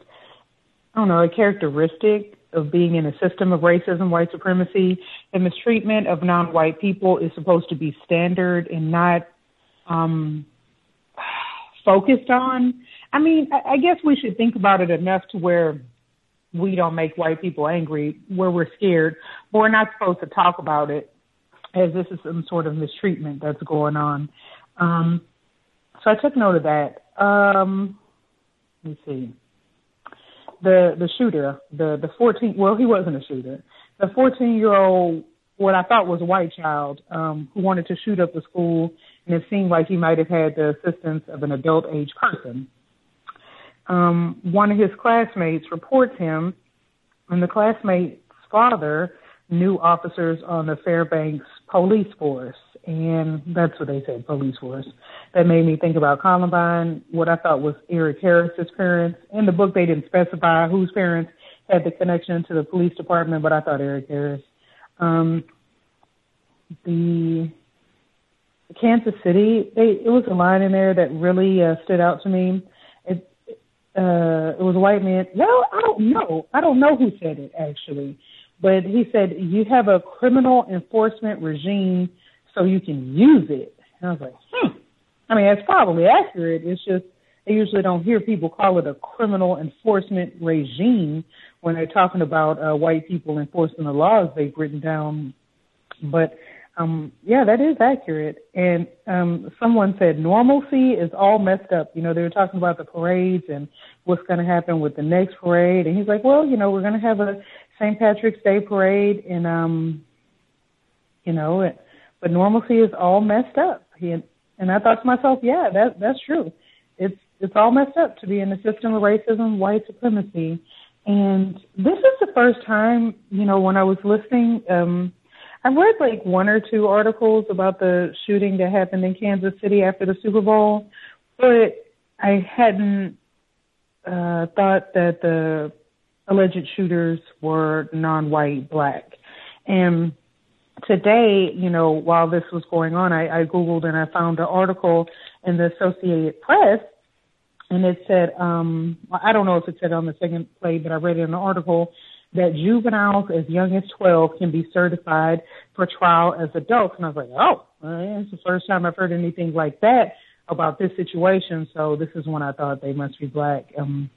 i don't know a characteristic of being in a system of racism, white supremacy, the mistreatment of non-white people is supposed to be standard and not um, focused on. I mean, I, guess we should think about it enough to where we don't make white people angry, where we're scared, but we're not supposed to talk about it as this is some sort of mistreatment that's going on. Um, so I took note of that. Um, let me see the the shooter, the the 14 well he wasn't a shooter. The 14 year old what I thought was a white child um who wanted to shoot up the school and it seemed like he might have had the assistance of an adult age person. Um one of his classmates reports him and the classmate's father knew officers on the Fairbanks police force and that's what they said, police force. That made me think about Columbine, what I thought was Eric Harris's parents. In the book, they didn't specify whose parents had the connection to the police department, but I thought Eric Harris. Um, the Kansas City, they, it was a line in there that really uh, stood out to me. Uh, it was a white man. Well, I don't know. I don't know who said it actually, but he said you have a criminal enforcement regime so you can use it. And I was like, hmm. I mean, that's probably accurate. It's just I usually don't hear people call it a criminal enforcement regime when they're talking about uh, white people enforcing the laws they've written down. But um, yeah, that is accurate. And um, someone said normalcy is all messed up. You know, they were talking about the parades and what's going to happen with the next parade. And he's like, well, you know, we're going to have a St. Patrick's Day parade, and um, you know, it, but normalcy is all messed up. He, and I thought to myself, yeah, that that's true. It's it's all messed up to be in a system of racism, white supremacy. And this is the first time, you know, when I was listening, um, I've read like one or two articles about the shooting that happened in Kansas City after the Super Bowl, but I hadn't uh, thought that the alleged shooters were non-white black. And today, you know, while this was going on, I, I Googled and I found an article in the Associated Press, and it said, um, I don't know if it said on the second play, but I read it in an article that juveniles as young as 12 can be certified for trial as adults. And I was like, oh, it's the first time I've heard anything like that about this situation. So this is when I thought they must be black. Um,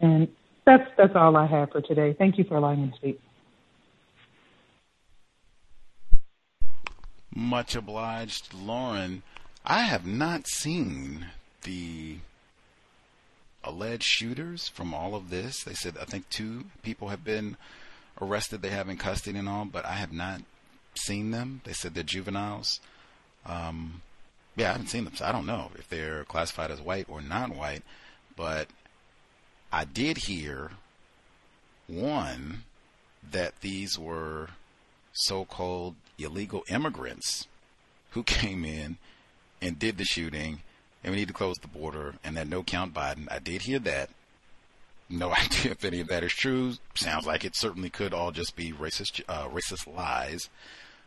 and that's that's all I have for today. Thank you for allowing me to speak. Much obliged, Lauren. I have not seen the alleged shooters from all of this. They said I think two people have been arrested. They have in custody and all, but I have not seen them. They said they're juveniles. Um, yeah, I haven't seen them, so I don't know if they're classified as white or non-white. But I did hear one that these were so-called illegal immigrants who [LAUGHS] came in and did the shooting, and we need to close the border, and that no count Biden. I did hear that. No [LAUGHS] idea if any of that is true. Sounds like it certainly could all just be racist, uh, racist lies.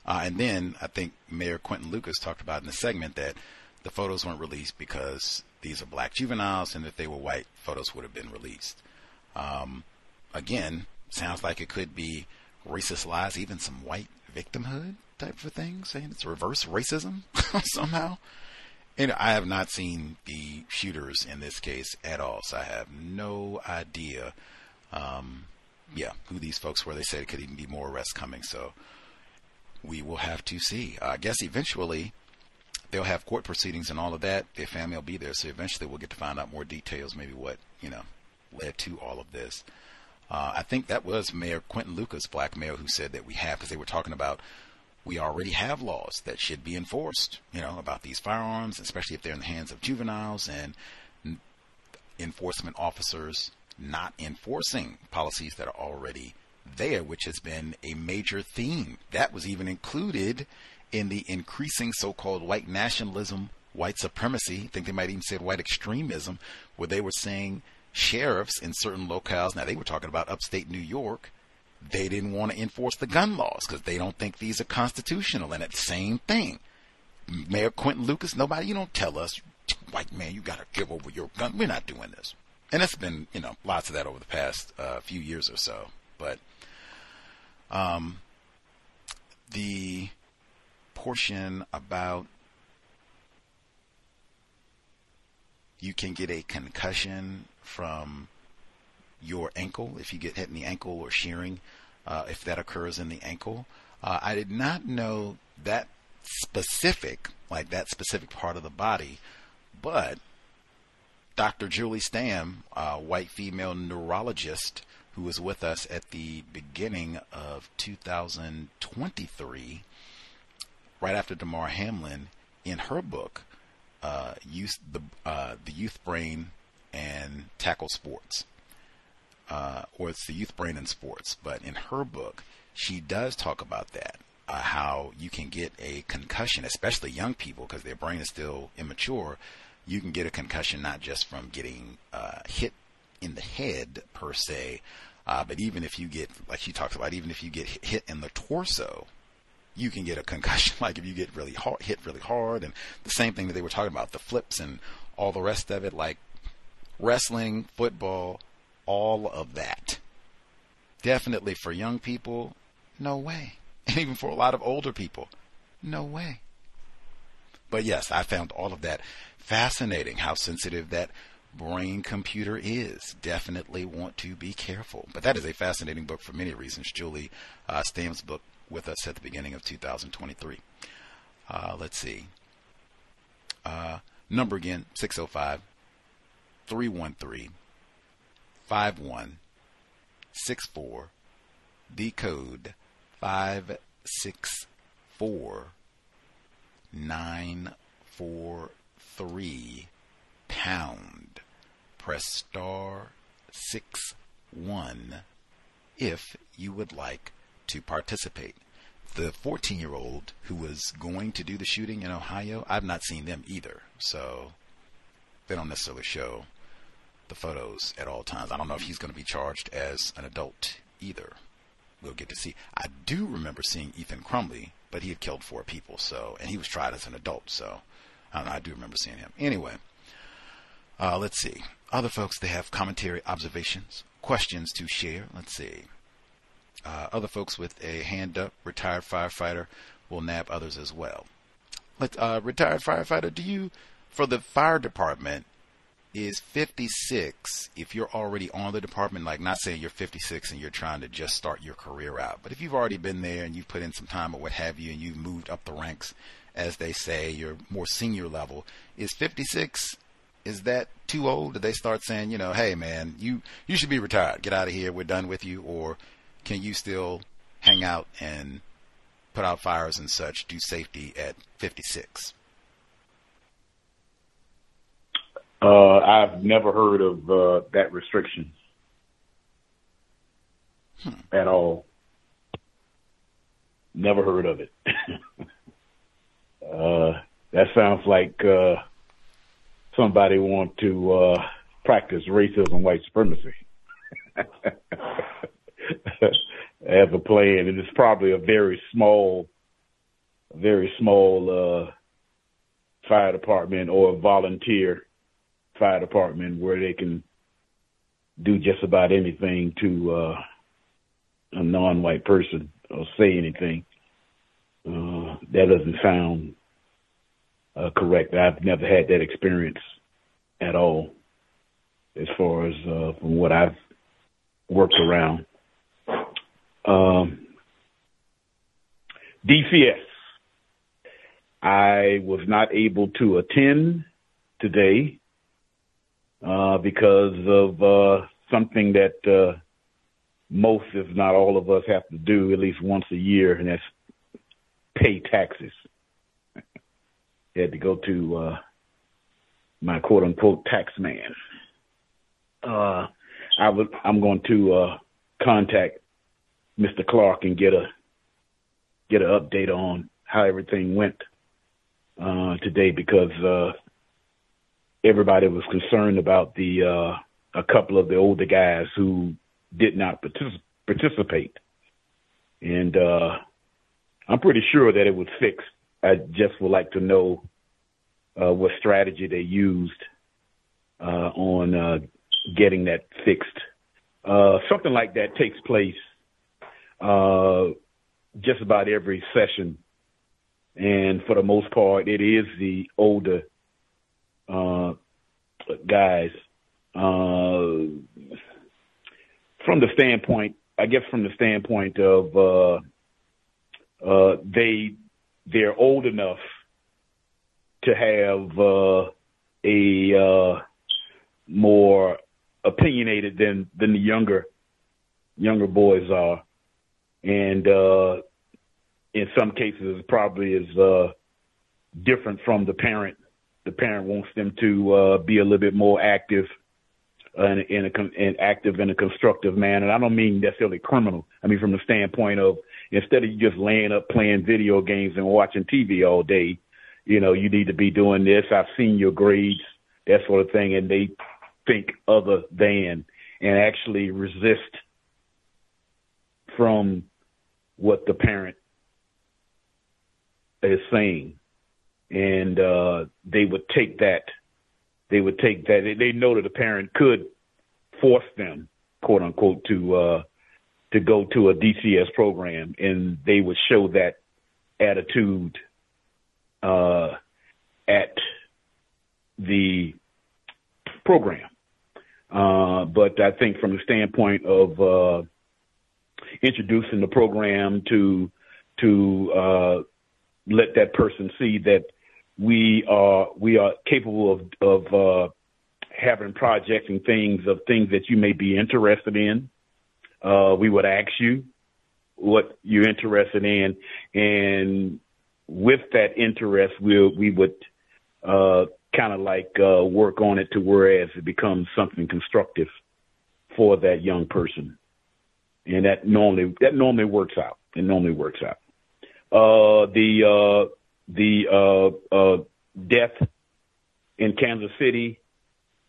Uh, and then I think Mayor Quinton Lucas talked about in the segment that the photos weren't released because these are black juveniles, and if they were white, photos would have been released. Um, again, sounds like it could be racist lies, even some white victimhood type of thing, saying it's reverse racism [LAUGHS] somehow. And I have not seen the shooters in this case at all, so I have no idea, um, yeah, who these folks were. They said it could even be more arrests coming, so we will have to see. I guess eventually they'll have court proceedings and all of that. Their family will be there, so eventually we'll get to find out more details, maybe what you know led to all of this. Uh, I think that was Mayor Quinton Lucas, black mayor, who said that we have because they were talking about we already have laws that should be enforced, you know, about these firearms, especially if they're in the hands of juveniles and enforcement officers not enforcing policies that are already there, which has been a major theme. That was even included in the increasing so-called white nationalism, white supremacy. I think they might even say white extremism, where they were saying sheriffs in certain locales. Now they were talking about upstate New York they didn't want to enforce the gun laws because they don't think these are constitutional. And it's the same thing. Mayor Quinton Lucas, nobody, you don't tell us, white man, you got to give over your gun. We're not doing this. And it's been, you know, lots of that over the past uh, few years or so. But um, the portion about you can get a concussion from your ankle if you get hit in the ankle or shearing, uh, if that occurs in the ankle. Uh, I did not know that specific, like that specific part of the body, but Dr. Julie Stamm, a white female neurologist who was with us at the beginning of 2023, right after Damar Hamlin, in her book, uh, youth, the, uh, the Youth Brain and Tackle Sports uh, or it's the youth brain in sports. But in her book, she does talk about that. Uh, how you can get a concussion, especially young people, because their brain is still immature. You can get a concussion not just from getting uh, hit in the head per se, uh, but even if you get, like she talks about, even if you get hit in the torso, you can get a [LAUGHS] concussion. like if you get really hard, hit really hard, and the same thing that they were talking about, the flips and all the rest of it, like wrestling, football, all of that. Definitely for young people, no way. [LAUGHS] And even for a lot of older people, no way. But yes, I found all of that fascinating how sensitive that brain computer is. Definitely want to be careful. But that is a fascinating book for many reasons. Julie uh, Stamm's book with us at the beginning of 2023. Uh, let's see. Uh, number again 605 313 5164, the code 564943 pound. Press star 6 1 if you would like to participate. The 14 year old who was going to do the shooting in Ohio, I've not seen them either. So they don't necessarily show the photos at all times. I don't know if he's going to be charged as an adult either. We'll get to see. I do remember seeing Ethan Crumbley, but he had killed four people, so and he was tried as an adult. So I know. I do remember seeing him. Anyway, uh, let's see. Other folks they have commentary, observations, questions to share. Let's see. Uh, other folks with a hand up, retired firefighter, will nab others as well. Let uh, retired firefighter, do you for the fire department? Is 56 if you're already on the department. Like not saying you're 56 and you're trying to just start your career out but if you've already been there and you've put in some time or what have you and you've moved up the ranks as they say you're more senior level is 56 is that too old? Did they start saying you know hey man you you should be retired. Get out of here. We're done with you. Or can you still hang out and put out fires and such do safety at 56 Uh, I've never heard of uh, that restriction hmm. at all. Never heard of it. [LAUGHS] uh, that sounds like uh, somebody want to uh, practice racism, white supremacy. [LAUGHS] As a plan, and it's probably a very small, very small uh, fire department or volunteer fire department where they can do just about anything to uh, a non-white person or say anything. Uh, that doesn't sound uh, correct. I've never had that experience at all, as far as uh, from what I've worked around. Um, DCS. I was not able to attend today uh, because of uh, something that uh, most, if not all of us, have to do at least once a year, and that's pay taxes. I [LAUGHS] had to go to uh, my quote unquote tax man. Uh, I'm going to uh, contact Mr. Clark and get a get an update on how everything went uh, today because uh, everybody was concerned about the uh, a couple of the older guys who did not partic- participate, and uh, I'm pretty sure that it was fixed. I just would like to know uh, what strategy they used uh, on uh, getting that fixed. Uh, something like that takes place uh, just about every session, and for the most part, it is the older uh, guys. Uh, from the standpoint, I guess, from the standpoint of uh, uh, they they're old enough to have uh, a uh, more opinionated than than the younger younger boys are, and uh, in some cases probably is uh, different from the parent. The parent wants them to uh, be a little bit more active and in a and active in a constructive manner. And I don't mean necessarily criminal. I mean from the standpoint of instead of you just laying up playing video games and watching TV all day, you know, you need to be doing this. I've seen your grades, that sort of thing, and they think other than and actually resist from what the parent is saying. And uh they would take that they would take that they know that the parent could force them, quote unquote, to uh to go to a DCS program and they would show that attitude uh at the program. Uh, but I think from the standpoint of uh, introducing the program to to uh, let that person see that we are we are capable of of uh, having projects and things of things that you may be interested in. Uh, we would ask you what you're interested in, and with that interest, we we would uh, kind of like uh, work on it to whereas it becomes something constructive for that young person, and that normally that normally works out. It normally works out. Uh, the uh, the uh, uh, death in Kansas City,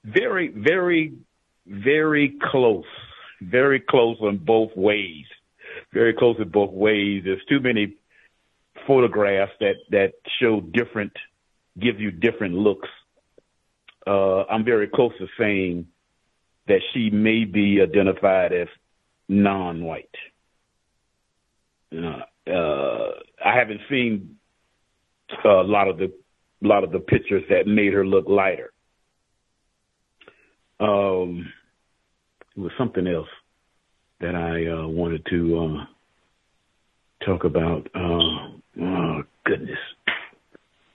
very very very close, very close on both ways, very close in both ways. There's too many photographs that that show different give you different looks. Uh, I'm very close to saying that she may be identified as non-white. Uh, uh, I haven't seen a lot of the a lot of the pictures that made her look lighter. Um, it was something else that I uh, wanted to uh, talk about. Uh, oh goodness,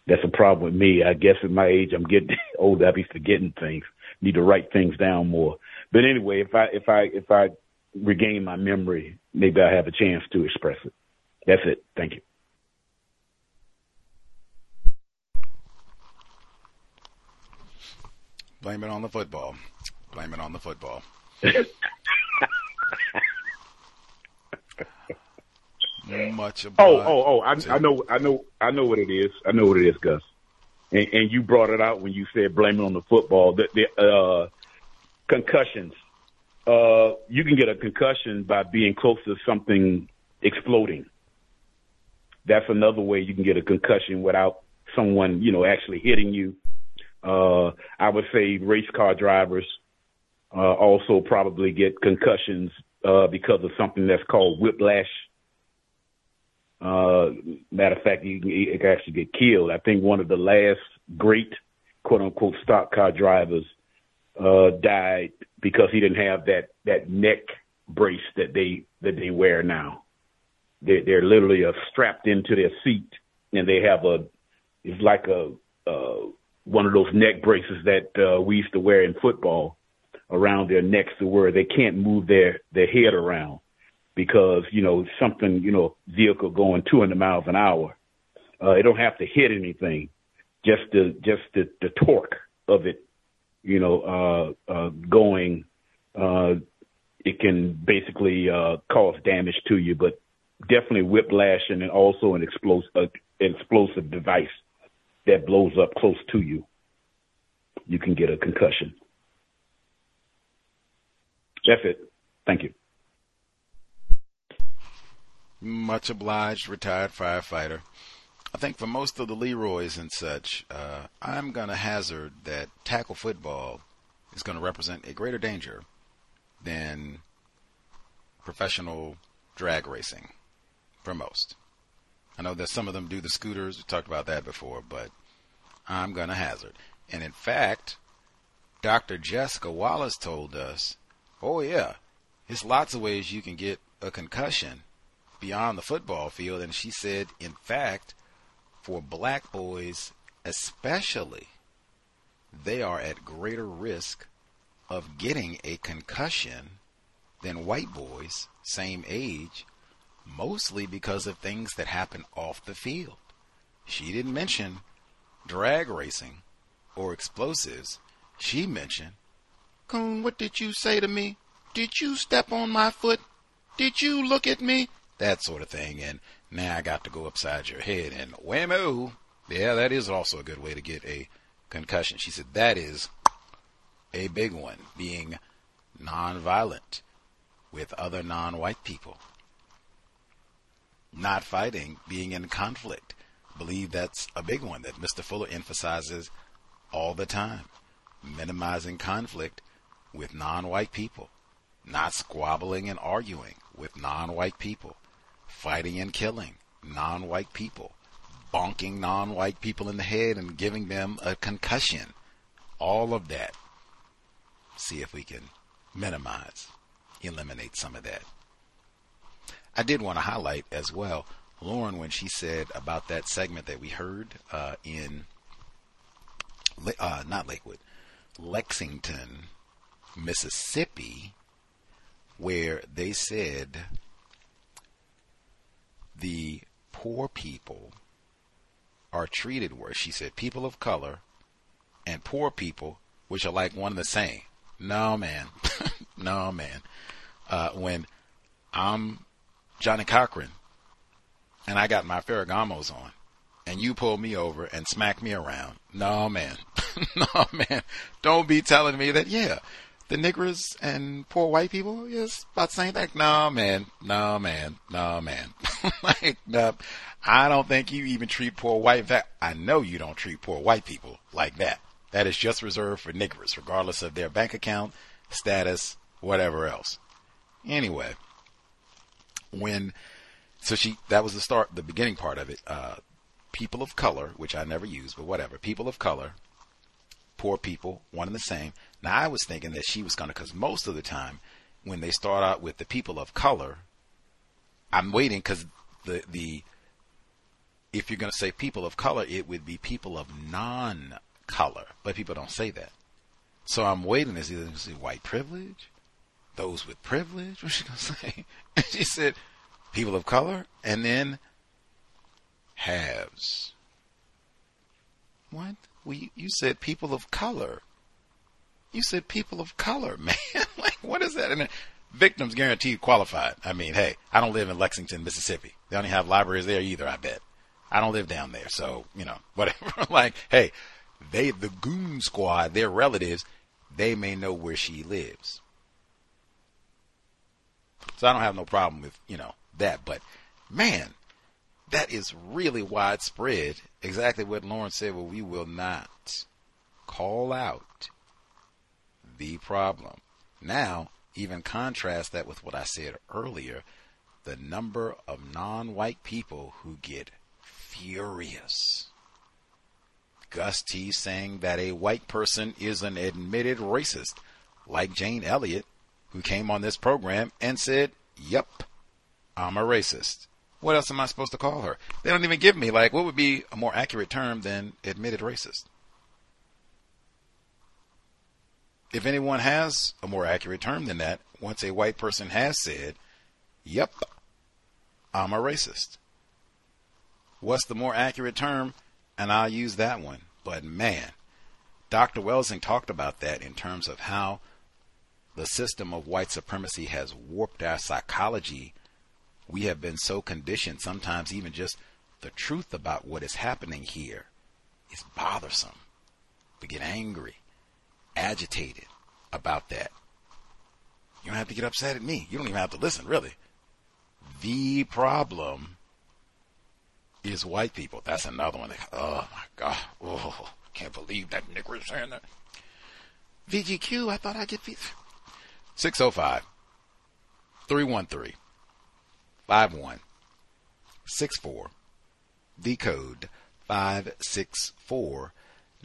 that's a problem with me. I guess at my age, I'm getting [LAUGHS] older. I be forgetting things. Need to write things down more. But anyway, if I if I if I regain my memory, maybe I have a chance to express it. That's it. Thank you. Blame it on the football. Blame it on the football. [LAUGHS] Much obliged. Oh, oh, oh! I, I know, I know, I know what it is. I know what it is, Gus. And, and you brought it out when you said blame it on the football. The, the uh, concussions. Uh, you can get a concussion by being close to something exploding. That's another way you can get a concussion without someone, you know, actually hitting you. Uh, I would say race car drivers uh, also probably get concussions uh, because of something that's called whiplash. Uh, matter of fact, you can, you can actually get killed. I think one of the last great quote unquote stock car drivers uh, died because he didn't have that that neck brace that they that they wear now. They, they're literally uh, strapped into their seat, and they have a it's like a uh, one of those neck braces that uh, we used to wear in football around their necks to where they can't move their their head around because you know something you know vehicle going 200 miles an hour. Uh, it don't have to hit anything, just the just the, the torque of it, you know, uh, uh, going. Uh, it can basically uh, cause damage to you, but definitely whiplash and also an explosive uh, explosive device that blows up close to you. You can get a concussion. That's it. Thank you. Much obliged, retired firefighter. I think for most of the Leroys and such, uh, I'm going to hazard that tackle football is going to represent a greater danger than professional drag racing for most. I know that some of them do the scooters. We talked about that before, but I'm going to hazard. And in fact, Dr. Jessica Wallace told us, oh, yeah, there's lots of ways you can get a concussion beyond the football field. And she said, in fact, for black boys especially, they are at greater risk of getting a concussion than white boys, same age, mostly because of things that happen off the field. She didn't mention drag racing or explosives. She mentioned, Coon, what did you say to me? Did you step on my foot? Did you look at me? That sort of thing. And now I got to go upside your head and whammo. Yeah, that is also a good way to get a concussion. She said that is a big one, being nonviolent with other non-white people. Not fighting, being in conflict. Believe that's a big one that Mr. Fuller emphasizes all the time. Minimizing conflict with non-white people. Not squabbling and arguing with non-white people. Fighting and killing non-white people. Bonking non-white people in the head and giving them a concussion. All of that. See if we can minimize eliminate some of that. I did want to highlight as well Lauren when she said about that segment that we heard uh, in uh, not Lakewood, Lexington, Mississippi, where they said the poor people are treated worse. She said people of color and poor people, which are like one and the same. No, man. [LAUGHS] no, man uh, when I'm Johnnie Cochran and I got my Ferragamos on and you pull me over and smack me around. No, man. [LAUGHS] no, man. Don't be telling me that, yeah, the niggers and poor white people is about the same thing. No, man. No, man. No, man. [LAUGHS] like, no, I don't think you even treat poor white. In fact, I know you don't treat poor white people like that. That is just reserved for niggers, regardless of their bank account, status, whatever else. Anyway, when so she that was the start, the beginning part of it. Uh, people of color, which I never use, but whatever. People of color, poor people, one and the same. Now I was thinking that she was gonna, because most of the time when they start out with the people of color, I'm waiting because the the if you're going to say people of color, it would be people of non-color, but people don't say that. So I'm waiting to to see white privilege, those with privilege. What's she gonna [LAUGHS] say? She said, people of color, and then haves. What? We you said people of color. You said people of color, [LAUGHS] man. like what is that? And victims guaranteed qualified. I mean, hey, I don't live in Lexington, Mississippi. They don't have libraries there either, I bet. I don't live down there, so, you know, [LAUGHS] whatever. like, hey, they, the goon squad, their relatives, they may know where she lives. So I don't have no problem with, you know, that. But man, that is really widespread. Exactly what Lauren said, well, we will not call out the problem. Now, even contrast that with what I said earlier the number of non white people who get furious. Gus T saying that a white person is an admitted racist, like Jane Elliott, who came on this program and said, Yep, I'm a racist. What else am I supposed to call her? They don't even give me, like, what would be a more accurate term than admitted racist? If anyone has a more accurate term than that, once a white person has said, Yep, I'm a racist. What's the more accurate term? And I'll use that one. But man, Dr. Welsing talked about that in terms of how the system of white supremacy has warped our psychology. We have been so conditioned, sometimes even just the truth about what is happening here is bothersome. We get angry, agitated about that. You don't have to get upset at me. You don't even have to listen, really. The problem is white people. That's another one. oh my God. Oh, can't believe that nigger is saying that. VGQ, I thought I'd get 605 313 5164. The code 564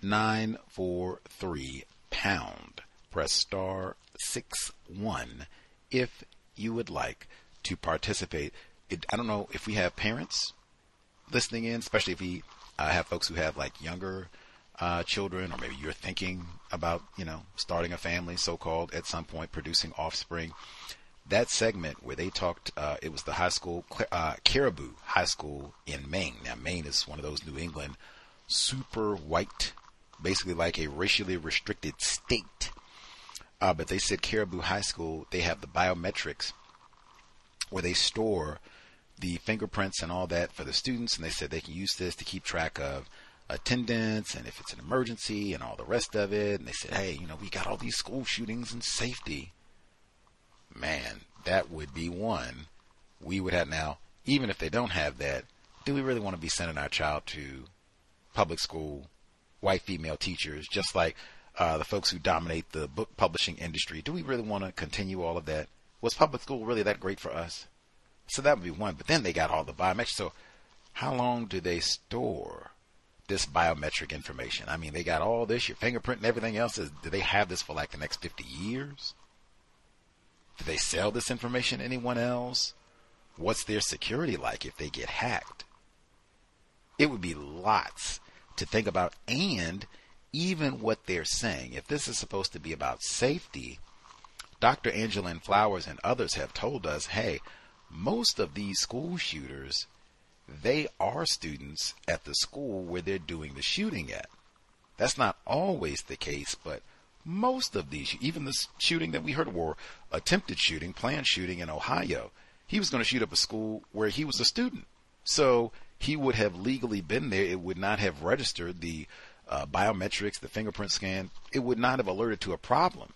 943 pound. Press star 6 1 if you would like to participate. It, I don't know if we have parents listening in, especially if we uh, have folks who have like younger uh, children, or maybe you're thinking about, you know, starting a family, so-called, at some point, producing offspring. That segment where they talked, uh, it was the high school, uh, Caribou High School in Maine. Now, Maine is one of those New England super white, basically like a racially restricted state. Uh, but they said Caribou High School, they have the biometrics where they store the fingerprints and all that for the students, and they said they can use this to keep track of attendance and if it's an emergency and all the rest of it. And they said, hey, you know, we got all these school shootings and safety. Man, that would be one we would have now. Even if they don't have that, do we really want to be sending our child to public school, white female teachers, just like uh, the folks who dominate the book publishing industry? Do we really want to continue all of that? Was public school really that great for us? So that would be one. But then they got all the biometrics. So how long do they store this biometric information? I mean, they got all this, your fingerprint and everything else. Is, do they have this for like the next 50 years? Do they sell this information to anyone else? What's their security like if they get hacked? It would be lots to think about and even what they're saying. If this is supposed to be about safety, Dr. Angeline Flowers and others have told us, hey, most of these school shooters, they are students at the school where they're doing the shooting at. That's not always the case, but most of these, even the shooting that we heard were attempted shooting, planned shooting in Ohio, he was going to shoot up a school where he was a student. So he would have legally been there. It would not have registered the uh, biometrics, the fingerprint scan. It would not have alerted to a problem.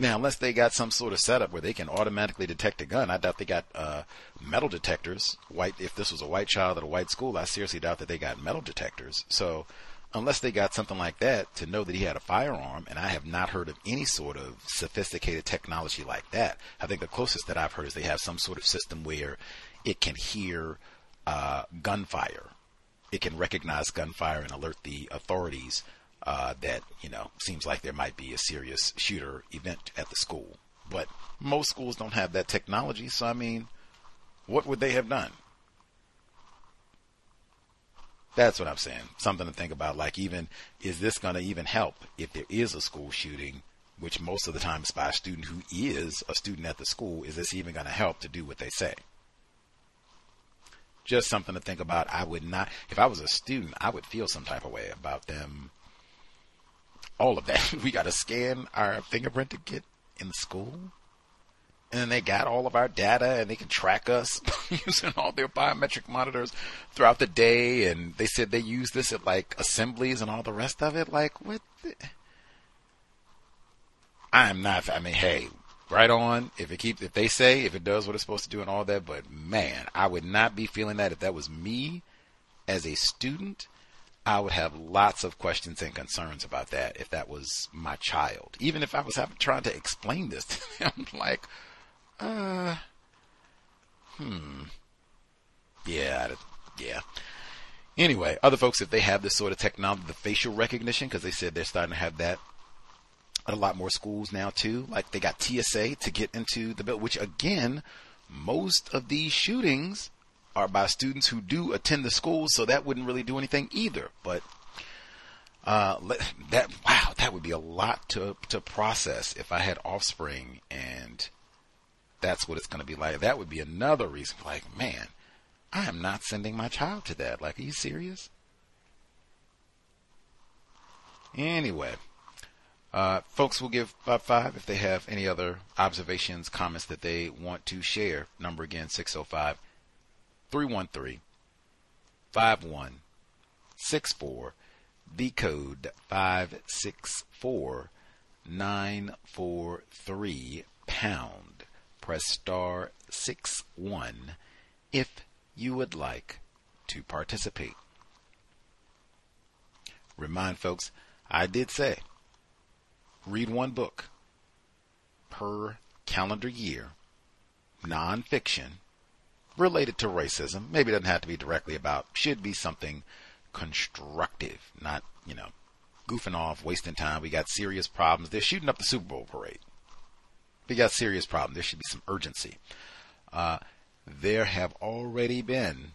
Now, unless they got some sort of setup where they can automatically detect a gun, I doubt they got uh, metal detectors. White, if this was a white child at a white school, I seriously doubt that they got metal detectors. So, unless they got something like that to know that he had a firearm, and I have not heard of any sort of sophisticated technology like that. I think the closest that I've heard is they have some sort of system where it can hear uh, gunfire, it can recognize gunfire and alert the authorities uh, that you know seems like there might be a serious shooter event at the school. But most schools don't have that technology, so I mean, what would they have done? That's what I'm saying. Something to think about. Like, even is this going to even help if there is a school shooting, which most of the time is by a student who is a student at the school? Is this even going to help to do what they say? Just something to think about. I would not, if I was a student, I would feel some type of way about them all of that. [LAUGHS] We got to scan our fingerprint to get in the school. and they got all of our data and they can track us [LAUGHS] using all their biometric monitors throughout the day. And they said they use this at like assemblies and all the rest of it. Like, what? The... I'm not. I mean, hey, right on. If it keeps, if they say if it does what it's supposed to do and all that, but man, I would not be feeling that if that was me as a student. I would have lots of questions and concerns about that if that was my child. Even if I was having, trying to explain this to [LAUGHS] them, like, uh, hmm, yeah, yeah. Anyway, other folks, if they have this sort of technology, the facial recognition, because they said they're starting to have that at a lot more schools now too. Like they got TSA to get into the bill, which again, most of these shootings are by students who do attend the schools, so that wouldn't really do anything either. But uh, that wow, that would be a lot to to process if I had offspring, and that's what it's going to be like. That would be another reason. Like, man, I am not sending my child to that. Like, are you serious? Anyway, uh, folks will give five five if they have any other observations, comments that they want to share. Number again, 605 313 5164. The code 564 943 pound. Press star 6 1 if you would like to participate. Remind folks, I did say read one book per calendar year, nonfiction, related to racism. Maybe it doesn't have to be directly about, should be something constructive, not, you know, goofing off, wasting time. We got serious problems. They're shooting up the Super Bowl parade. We got serious problems. There should be some urgency. Uh, there have already been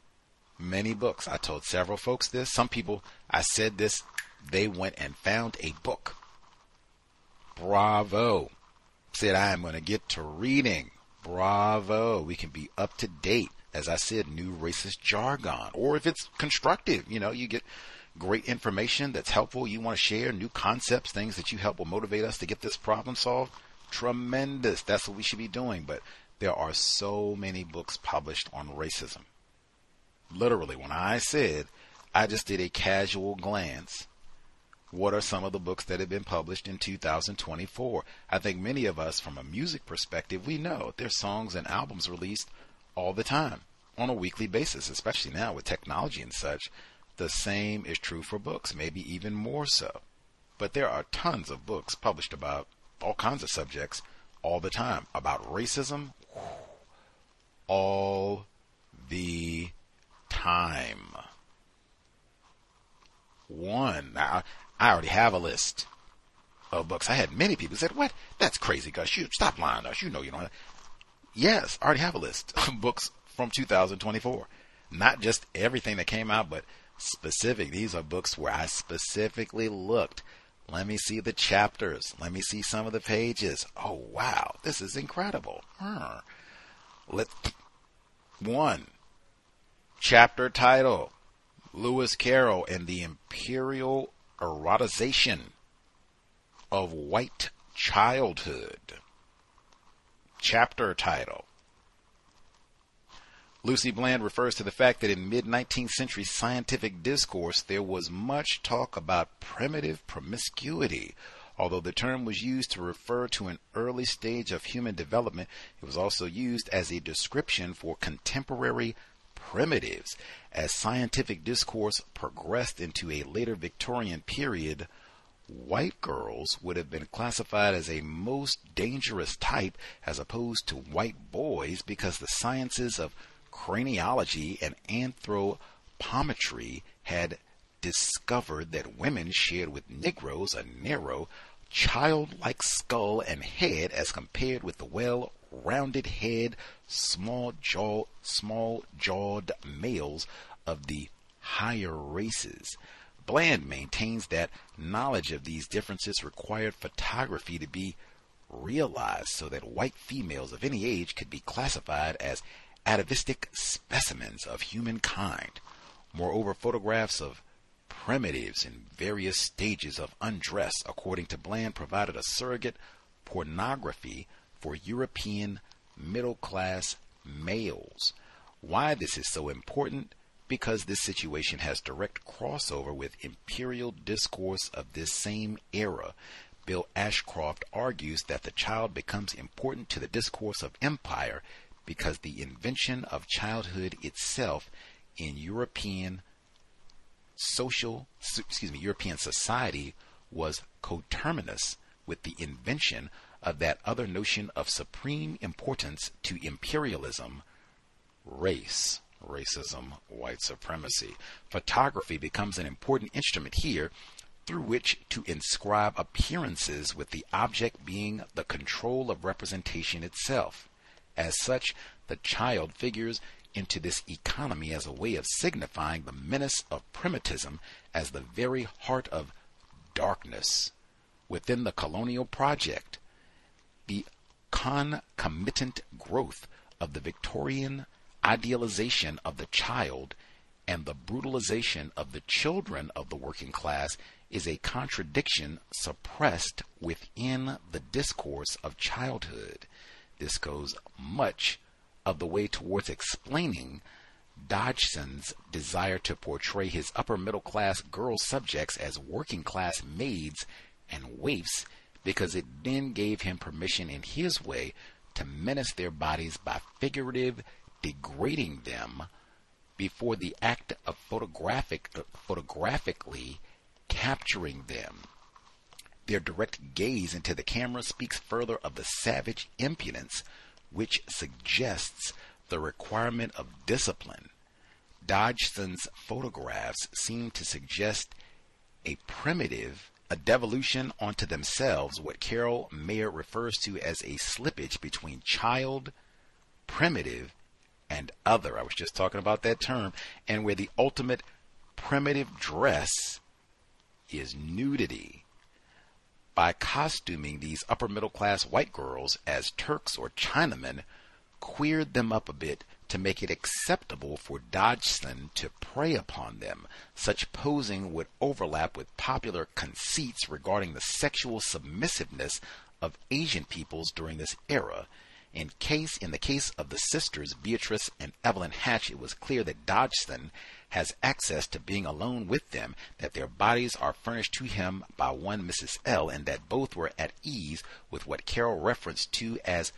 many books. I told several folks this. Some people, I said this, they went and found a book. Bravo. Said, I am going to get to reading. Bravo. We can be up to date. As I said, new racist jargon. Or if it's constructive, you know, you get great information that's helpful. You want to share new concepts, things that you help will motivate us to get this problem solved. Tremendous. That's what we should be doing. But there are so many books published on racism. Literally, when I said I just did a casual glance what are some of the books that have been published in 2024? I think many of us, from a music perspective, we know there's songs and albums released all the time on a weekly basis, especially now with technology and such. The same is true for books, maybe even more so. But there are tons of books published about all kinds of subjects all the time about racism all the time. One. Now, I already have a list of books. I had many people said, "What? That's crazy, Gus. You stop lying to us. You know you don't." Yes, I already have a list [LAUGHS] of books from 2024. Not just everything that came out, but specific. These are books where I specifically looked. Let me see the chapters. Let me see some of the pages. Oh wow, this is incredible. Let one chapter title: Lewis Carroll and the Imperial erotization of white childhood. Chapter title. Lucy Bland refers to the fact that in mid 19th century scientific discourse there was much talk about primitive promiscuity. Although the term was used to refer to an early stage of human development, it was also used as a description for contemporary primitives. As scientific discourse progressed into a later Victorian period, white girls would have been classified as a most dangerous type as opposed to white boys because the sciences of craniology and anthropometry had discovered that women shared with Negroes a narrow, childlike skull and head as compared with the well rounded head, small jaw, small jawed males of the higher races. Bland maintains that knowledge of these differences required photography to be realized so that white females of any age could be classified as atavistic specimens of humankind. Moreover, photographs of primitives in various stages of undress, according to Bland, provided a surrogate pornography for European middle class males. Why this is so important? Because this situation has direct crossover with imperial discourse of this same era. Bill Ashcroft argues that the child becomes important to the discourse of empire because the invention of childhood itself in European social, excuse me, European society was coterminous with the invention of that other notion of supreme importance to imperialism, race, racism, white supremacy. Photography becomes an important instrument here through which to inscribe appearances with the object being the control of representation itself. As such, the child figures into this economy as a way of signifying the menace of primitivism as the very heart of darkness within the colonial project. The concomitant growth of the Victorian idealization of the child and the brutalization of the children of the working class is a contradiction suppressed within the discourse of childhood. This goes much of the way towards explaining Dodgson's desire to portray his upper middle class girl subjects as working class maids and waifs because it then gave him permission in his way to menace their bodies by figurative degrading them before the act of photographic uh, photographically capturing them. Their direct gaze into the camera speaks further of the savage impudence which suggests the requirement of discipline. Dodgson's photographs seem to suggest a primitive, a devolution onto themselves, what Carol Mavor refers to as a slippage between child, primitive, and other. I was just talking about that term, and where the ultimate primitive dress is nudity. By costuming these upper middle class white girls as Turks or Chinamen, queered them up a bit to make it acceptable for Dodgson to prey upon them. Such posing would overlap with popular conceits regarding the sexual submissiveness of Asian peoples during this era. In case in the case of the sisters Beatrice and Evelyn Hatch, it was clear that Dodgson has access to being alone with them, that their bodies are furnished to him by one Mrs. L, and that both were at ease with what Carroll referenced to as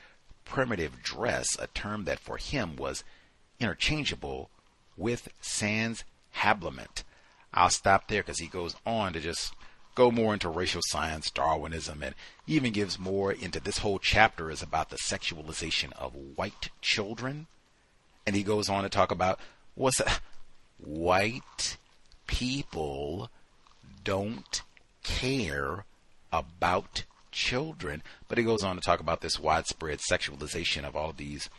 primitive dress, a term that for him was interchangeable with sans habiliment. I'll stop there because he goes on to just go more into racial science, Darwinism, and even gives more into this whole chapter is about the sexualization of white children. And he goes on to talk about what's that? white people don't care about children. But he goes on to talk about this widespread sexualization of all of these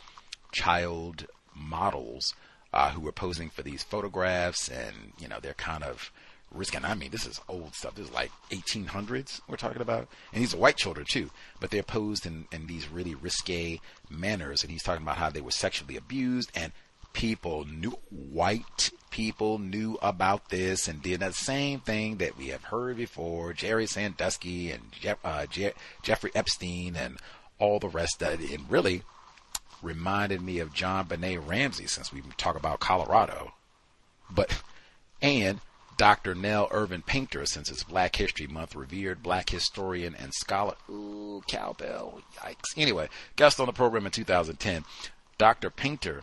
child models uh, who were posing for these photographs, and you know they're kind of risking. I mean, this is old stuff. This is like 1800s we're talking about, and these are white children too. But they're posed in, in these really risque manners, and he's talking about how they were sexually abused and people knew white people knew about this and did the same thing that we have heard before Jerry Sandusky and Jeff, uh, Je- Jeffrey Epstein and all the rest of it. It really reminded me of JonBenét Ramsey since we talk about Colorado. But, and Dr. Nell Irvin Painter, since it's Black History Month, revered black historian and scholar. Ooh, cowbell. Yikes. Anyway, guest on the program in 2010. Dr. Painter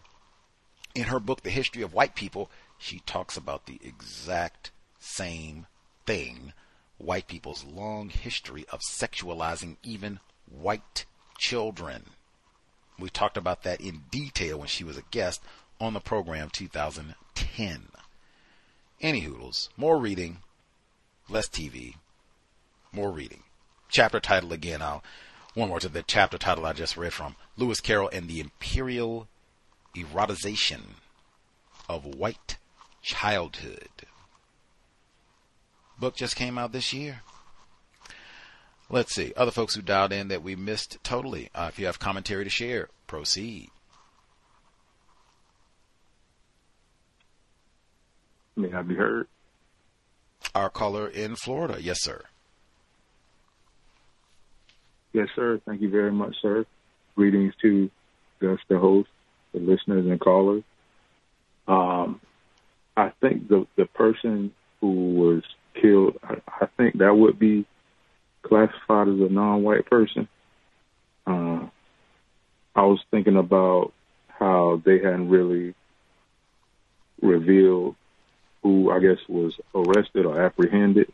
in her book, The History of White People, she talks about the exact same thing white people's long history of sexualizing even white children. We talked about that in detail when she was a guest on the program 2010. Any hoodles, more reading, less TV, more reading. Chapter title again, I'll one more to the chapter title I just read from Lewis Carroll and the Imperial eroticization of white childhood. Book just came out this year. Let's see. Other folks who dialed in that we missed totally. Uh, if you have commentary to share, proceed. May I be heard? Our caller in Florida. Yes, sir. Yes, sir. Thank you very much, sir. Greetings to Gus, the host, the listeners and callers. Um, I think the the person who was killed, I, I think that would be classified as a non-white person. Uh, I was thinking about how they hadn't really revealed who I guess was arrested or apprehended.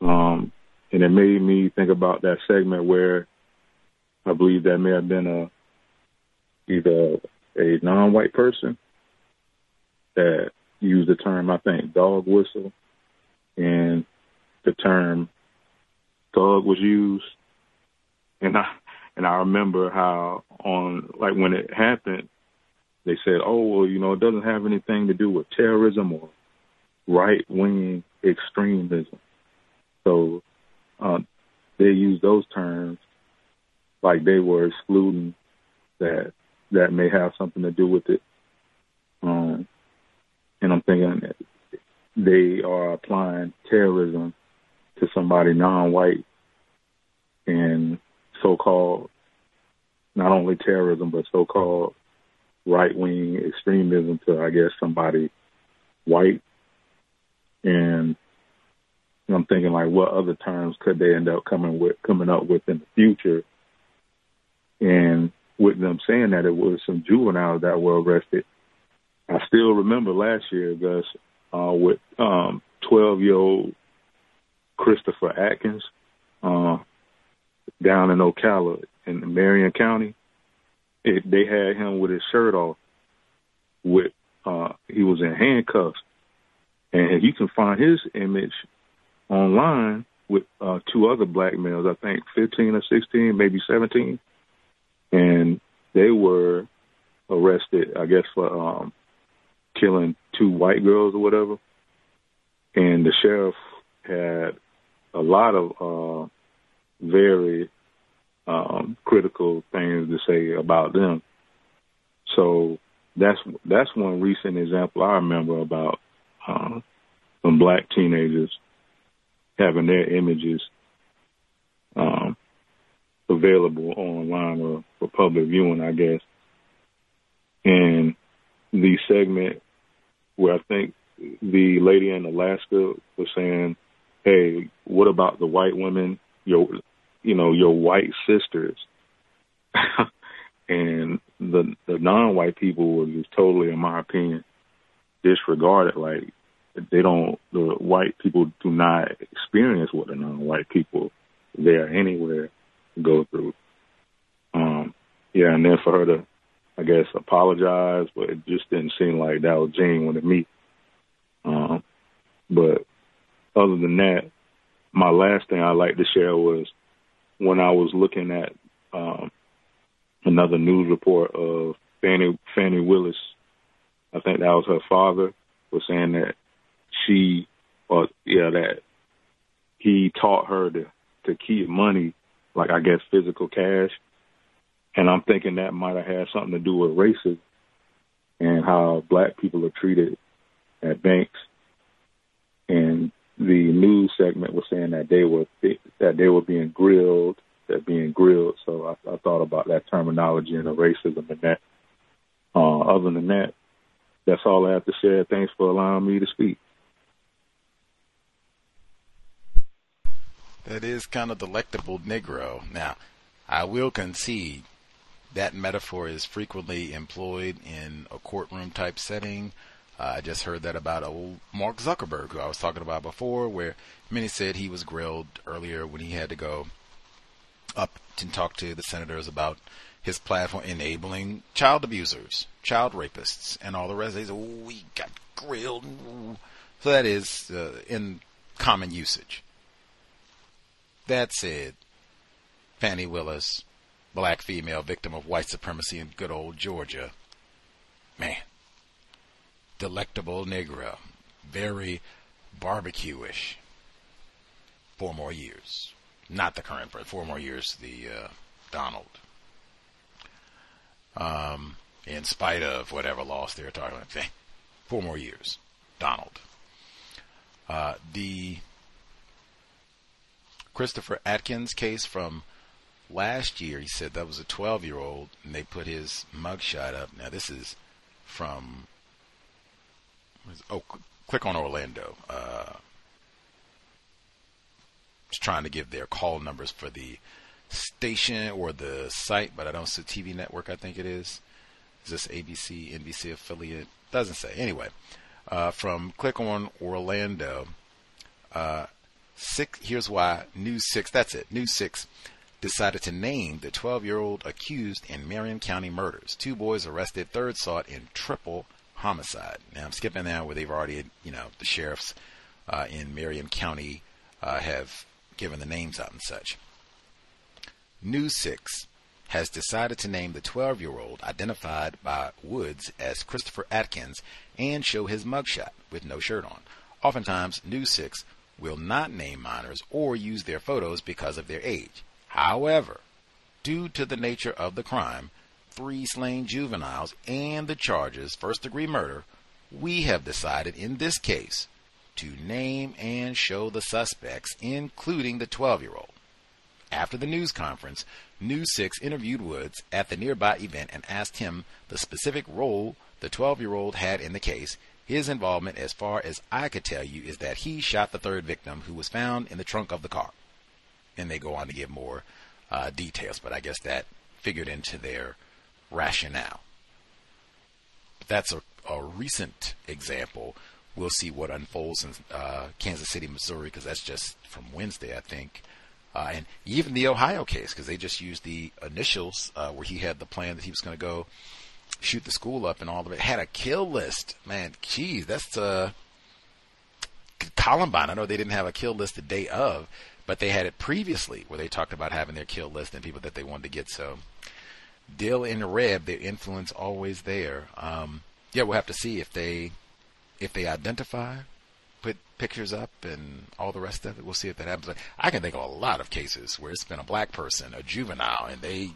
Um, and it made me think about that segment where I believe that may have been a either a non-white person that used the term I think dog whistle, and the term thug was used, and I and I remember how on like when it happened, they said, oh well, you know, it doesn't have anything to do with terrorism or right wing extremism. So uh, they used those terms like they were excluding that that may have something to do with it. Um, and I'm thinking they are applying terrorism to somebody non-white and so-called not only terrorism but so-called right-wing extremism to I guess somebody white and I'm thinking like what other terms could they end up coming with coming up with in the future and with them saying that it was some juveniles that were arrested. I still remember last year Gus uh with um 12 year old Christopher Atkins uh down in Ocala in Marion County. It, they had him with his shirt off with uh he was in handcuffs. And you can find his image online with uh two other black males i think 15 or 16 maybe 17 and they were arrested i guess for um killing two white girls or whatever and the sheriff had a lot of uh very um, critical things to say about them. So that's that's one recent example I remember about uh, some black teenagers having their images um, available online or for public viewing, I guess. And the segment where I think the lady in Alaska was saying, "Hey, what about the white women? Your you know, your white sisters. [LAUGHS] and the the non white people were just totally, in my opinion, disregarded. Like they don't the white people do not experience what the non white people there anywhere go through. Um yeah, and then for her to I guess apologize, but it just didn't seem like that was genuine to me. Um but other than that, my last thing I'd like to share was when I was looking at um, another news report of Fani Fani Willis, I think that was her father, was saying that she, or yeah, that he taught her to to keep money, like I guess physical cash, and I'm thinking that might have had something to do with racism and how black people are treated at banks and the news segment was saying that they were that they were being grilled, that being grilled. So I, I thought about that terminology and the racism and that. Uh, other than that, that's all I have to share. Thanks for allowing me to speak. That is kind of delectable Negro. Now, I will concede that metaphor is frequently employed in a courtroom type setting uh, I just heard that about old Mark Zuckerberg, who I was talking about before, where many said he was grilled earlier when he had to go up to talk to the senators about his platform enabling child abusers, child rapists, and all the rest. They said, oh, we got grilled. So that is uh, in common usage. That said, Fani Willis, black female victim of white supremacy in good old Georgia. Man, delectable Negro, very barbecue-ish. Four more years, not the current, but four more years. The uh, Donald, um, in spite of whatever loss they're talking about, [LAUGHS] four more years. Donald, uh, the Christopher Atkins case from last year he said that was a 12 year old and they put his mugshot up. Now this is from oh cl- click on Orlando. Uh, just trying to give their call numbers for the station or the site, but I don't see TV network. I think it is. Is this ABC, NBC affiliate? Doesn't say. Anyway, uh, from Click on Orlando. Uh, six. Here's why News Six. That's it. News Six decided to name the 12-year-old accused in Marion County murders. Two boys arrested. Third sought in triple homicide. Now I'm skipping now where they've already, you know, the sheriffs uh, in Marion County uh, have given the names out and such. News 6 has decided to name the 12 year old identified by Woods as Christopher Atkins and show his mugshot with no shirt on. Oftentimes, News 6 will not name minors or use their photos because of their age. However, due to the nature of the crime, three slain juveniles, and the charges first degree murder, we have decided in this case to name and show the suspects, including the 12 year old. After the news conference, News 6 interviewed Woods at the nearby event and asked him the specific role the 12 year old had in the case. His involvement, as far as I could tell you, is that he shot the third victim who was found in the trunk of the car. And they go on to give more uh, details, but I guess that figured into their rationale. That's a, a recent example. We'll see what unfolds in uh, Kansas City, Missouri, because that's just from Wednesday, I think. Uh, and even the Ohio case, because they just used the initials uh, where he had the plan that he was going to go shoot the school up and all of it. Had a kill list. Man, geez, that's uh, Columbine. I know they didn't have a kill list the day of, but they had it previously where they talked about having their kill list and people that they wanted to get. So Dill and Reb, their influence always there. Um, yeah, we'll have to see if they if they identify, put pictures up, and all the rest of it. We'll see if that happens. I can think of a lot of cases where it's been a black person, a juvenile, and they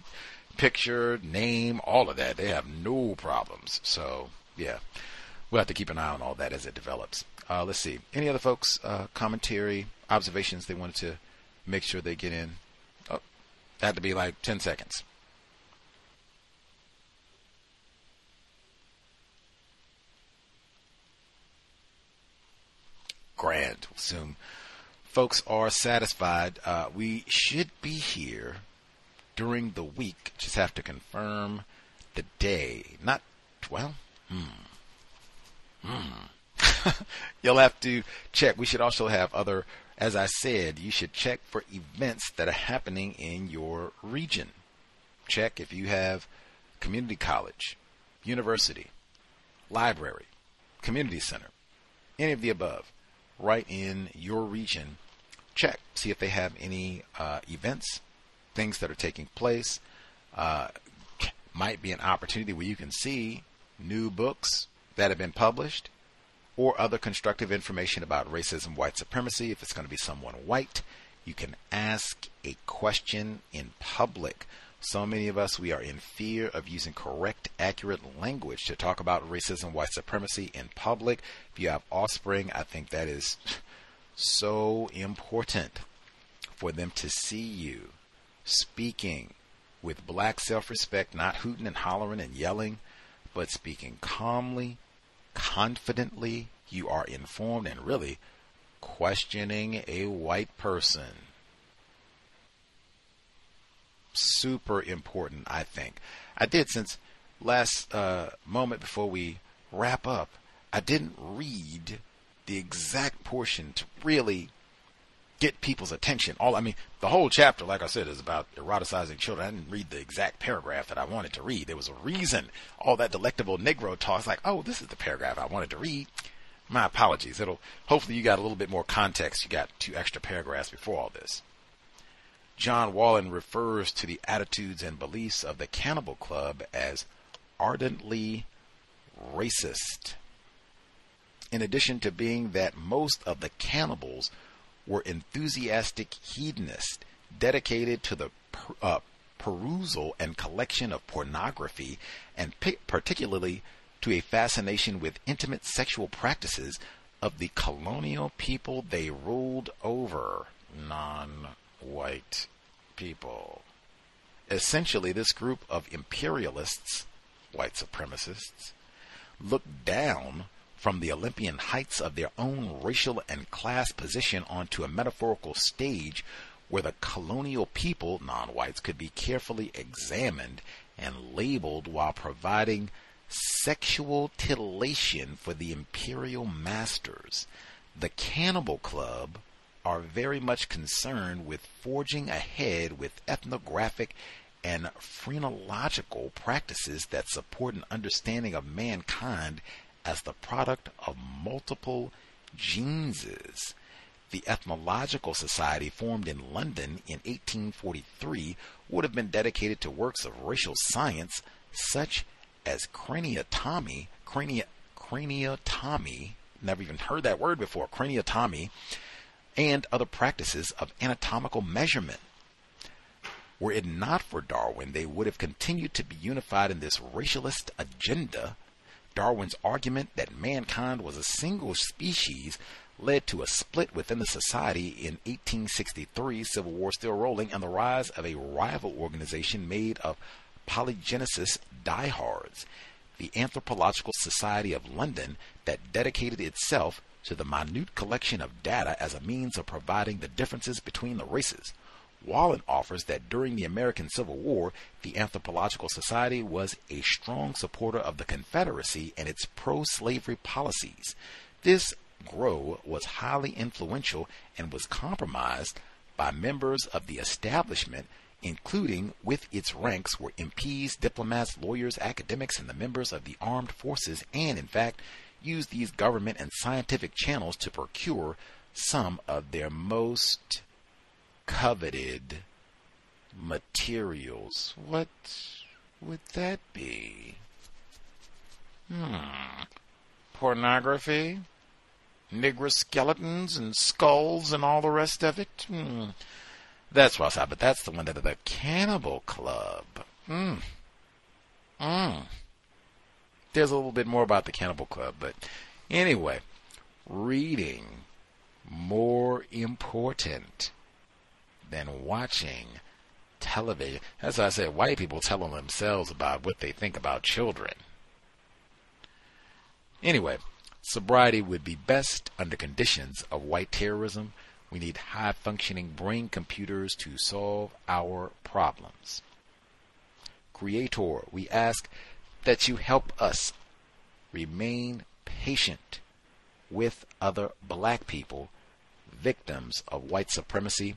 picture, name, all of that. They have no problems. So yeah, we'll have to keep an eye on all that as it develops. Uh, let's see. Any other folks' uh, commentary, observations they wanted to make sure they get in? Oh, that had to be like 10 seconds. Grand. Assume folks are satisfied. Uh, we should be here during the week. Just have to confirm the day. Not, well, hmm. Hmm. [LAUGHS] You'll have to check. We should also have other, as I said, you should check for events that are happening in your region. Check if you have community college, university, library, community center, any of the above, right in your region. Check, see if they have any uh, events, things that are taking place. Uh, might be an opportunity where you can see new books that have been published or other constructive information about racism, white supremacy. If it's going to be someone white, you can ask a question in public. So many of us, we are in fear of using correct, accurate language to talk about racism, white supremacy in public. If you have offspring, I think that is so important for them to see you speaking with black self respect, not hooting and hollering and yelling, but speaking calmly, confidently. You are informed and really questioning a white person super important, I think. I did since last uh, moment before we wrap up, I didn't read the exact portion to really get people's attention. All I mean, the whole chapter, like I said, is about eroticizing children. I didn't read the exact paragraph that I wanted to read. There was a reason. All that delectable Negro talks like, oh, this is the paragraph I wanted to read. My apologies. It'll hopefully you got a little bit more context. You got two extra paragraphs before all this. John Wallen refers to the attitudes and beliefs of the Cannibal Club as ardently racist. In addition to being that most of the cannibals were enthusiastic hedonists dedicated to the per, uh, perusal and collection of pornography, and p- particularly to a fascination with intimate sexual practices of the colonial people they ruled over. Non white people. Essentially, this group of imperialists, white supremacists, looked down from the Olympian heights of their own racial and class position onto a metaphorical stage where the colonial people, non whites, could be carefully examined and labeled while providing sexual titillation for the imperial masters. The Cannibal Club are very much concerned with forging ahead with ethnographic and phrenological practices that support an understanding of mankind as the product of multiple geneses. The Ethnological Society, formed in London in 1843, would have been dedicated to works of racial science such as craniotomy, crania, craniotomy, never even heard that word before, craniotomy, and other practices of anatomical measurement. Were it not for Darwin, they would have continued to be unified in this racialist agenda. Darwin's argument that mankind was a single species led to a split within the society in 1863, Civil War still rolling, and the rise of a rival organization made of polygenesis diehards, the Anthropological Society of London, that dedicated itself to the minute collection of data as a means of providing the differences between the races. Wallen offers that during the American Civil War, the Anthropological Society was a strong supporter of the Confederacy and its pro slavery policies. This grow was highly influential and was compromised by members of the establishment, including with its ranks were MPs, diplomats, lawyers, academics, and the members of the armed forces, and in fact, used these government and scientific channels to procure some of their most coveted materials. What would that be? Hmm. Pornography? Negro skeletons and skulls and all the rest of it? Hmm. That's what's up, but that's the one that the Cannibal Club. Hmm. Hmm. There's a little bit more about the Cannibal Club, but anyway, reading more important than watching television. That's why I said white people telling themselves about what they think about children. Anyway, sobriety would be best under conditions of white terrorism. We need high functioning brain computers to solve our problems. Creator, we ask that you help us remain patient with other black people, victims of white supremacy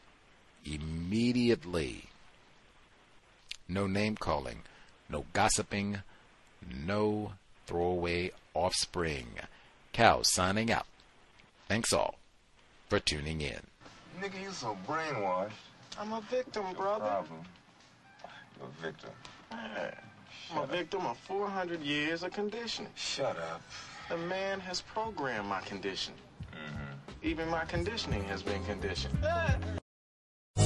immediately. No name calling, no gossiping, no throwaway offspring. Cow signing out. Thanks all for tuning in. Nigga, you so brainwashed. I'm a victim, brother. Problem. You're a victim. Man, I'm a victim of 400 years of conditioning. Shut up. The man has programmed my condition. Mm-hmm. Even my conditioning has been conditioned.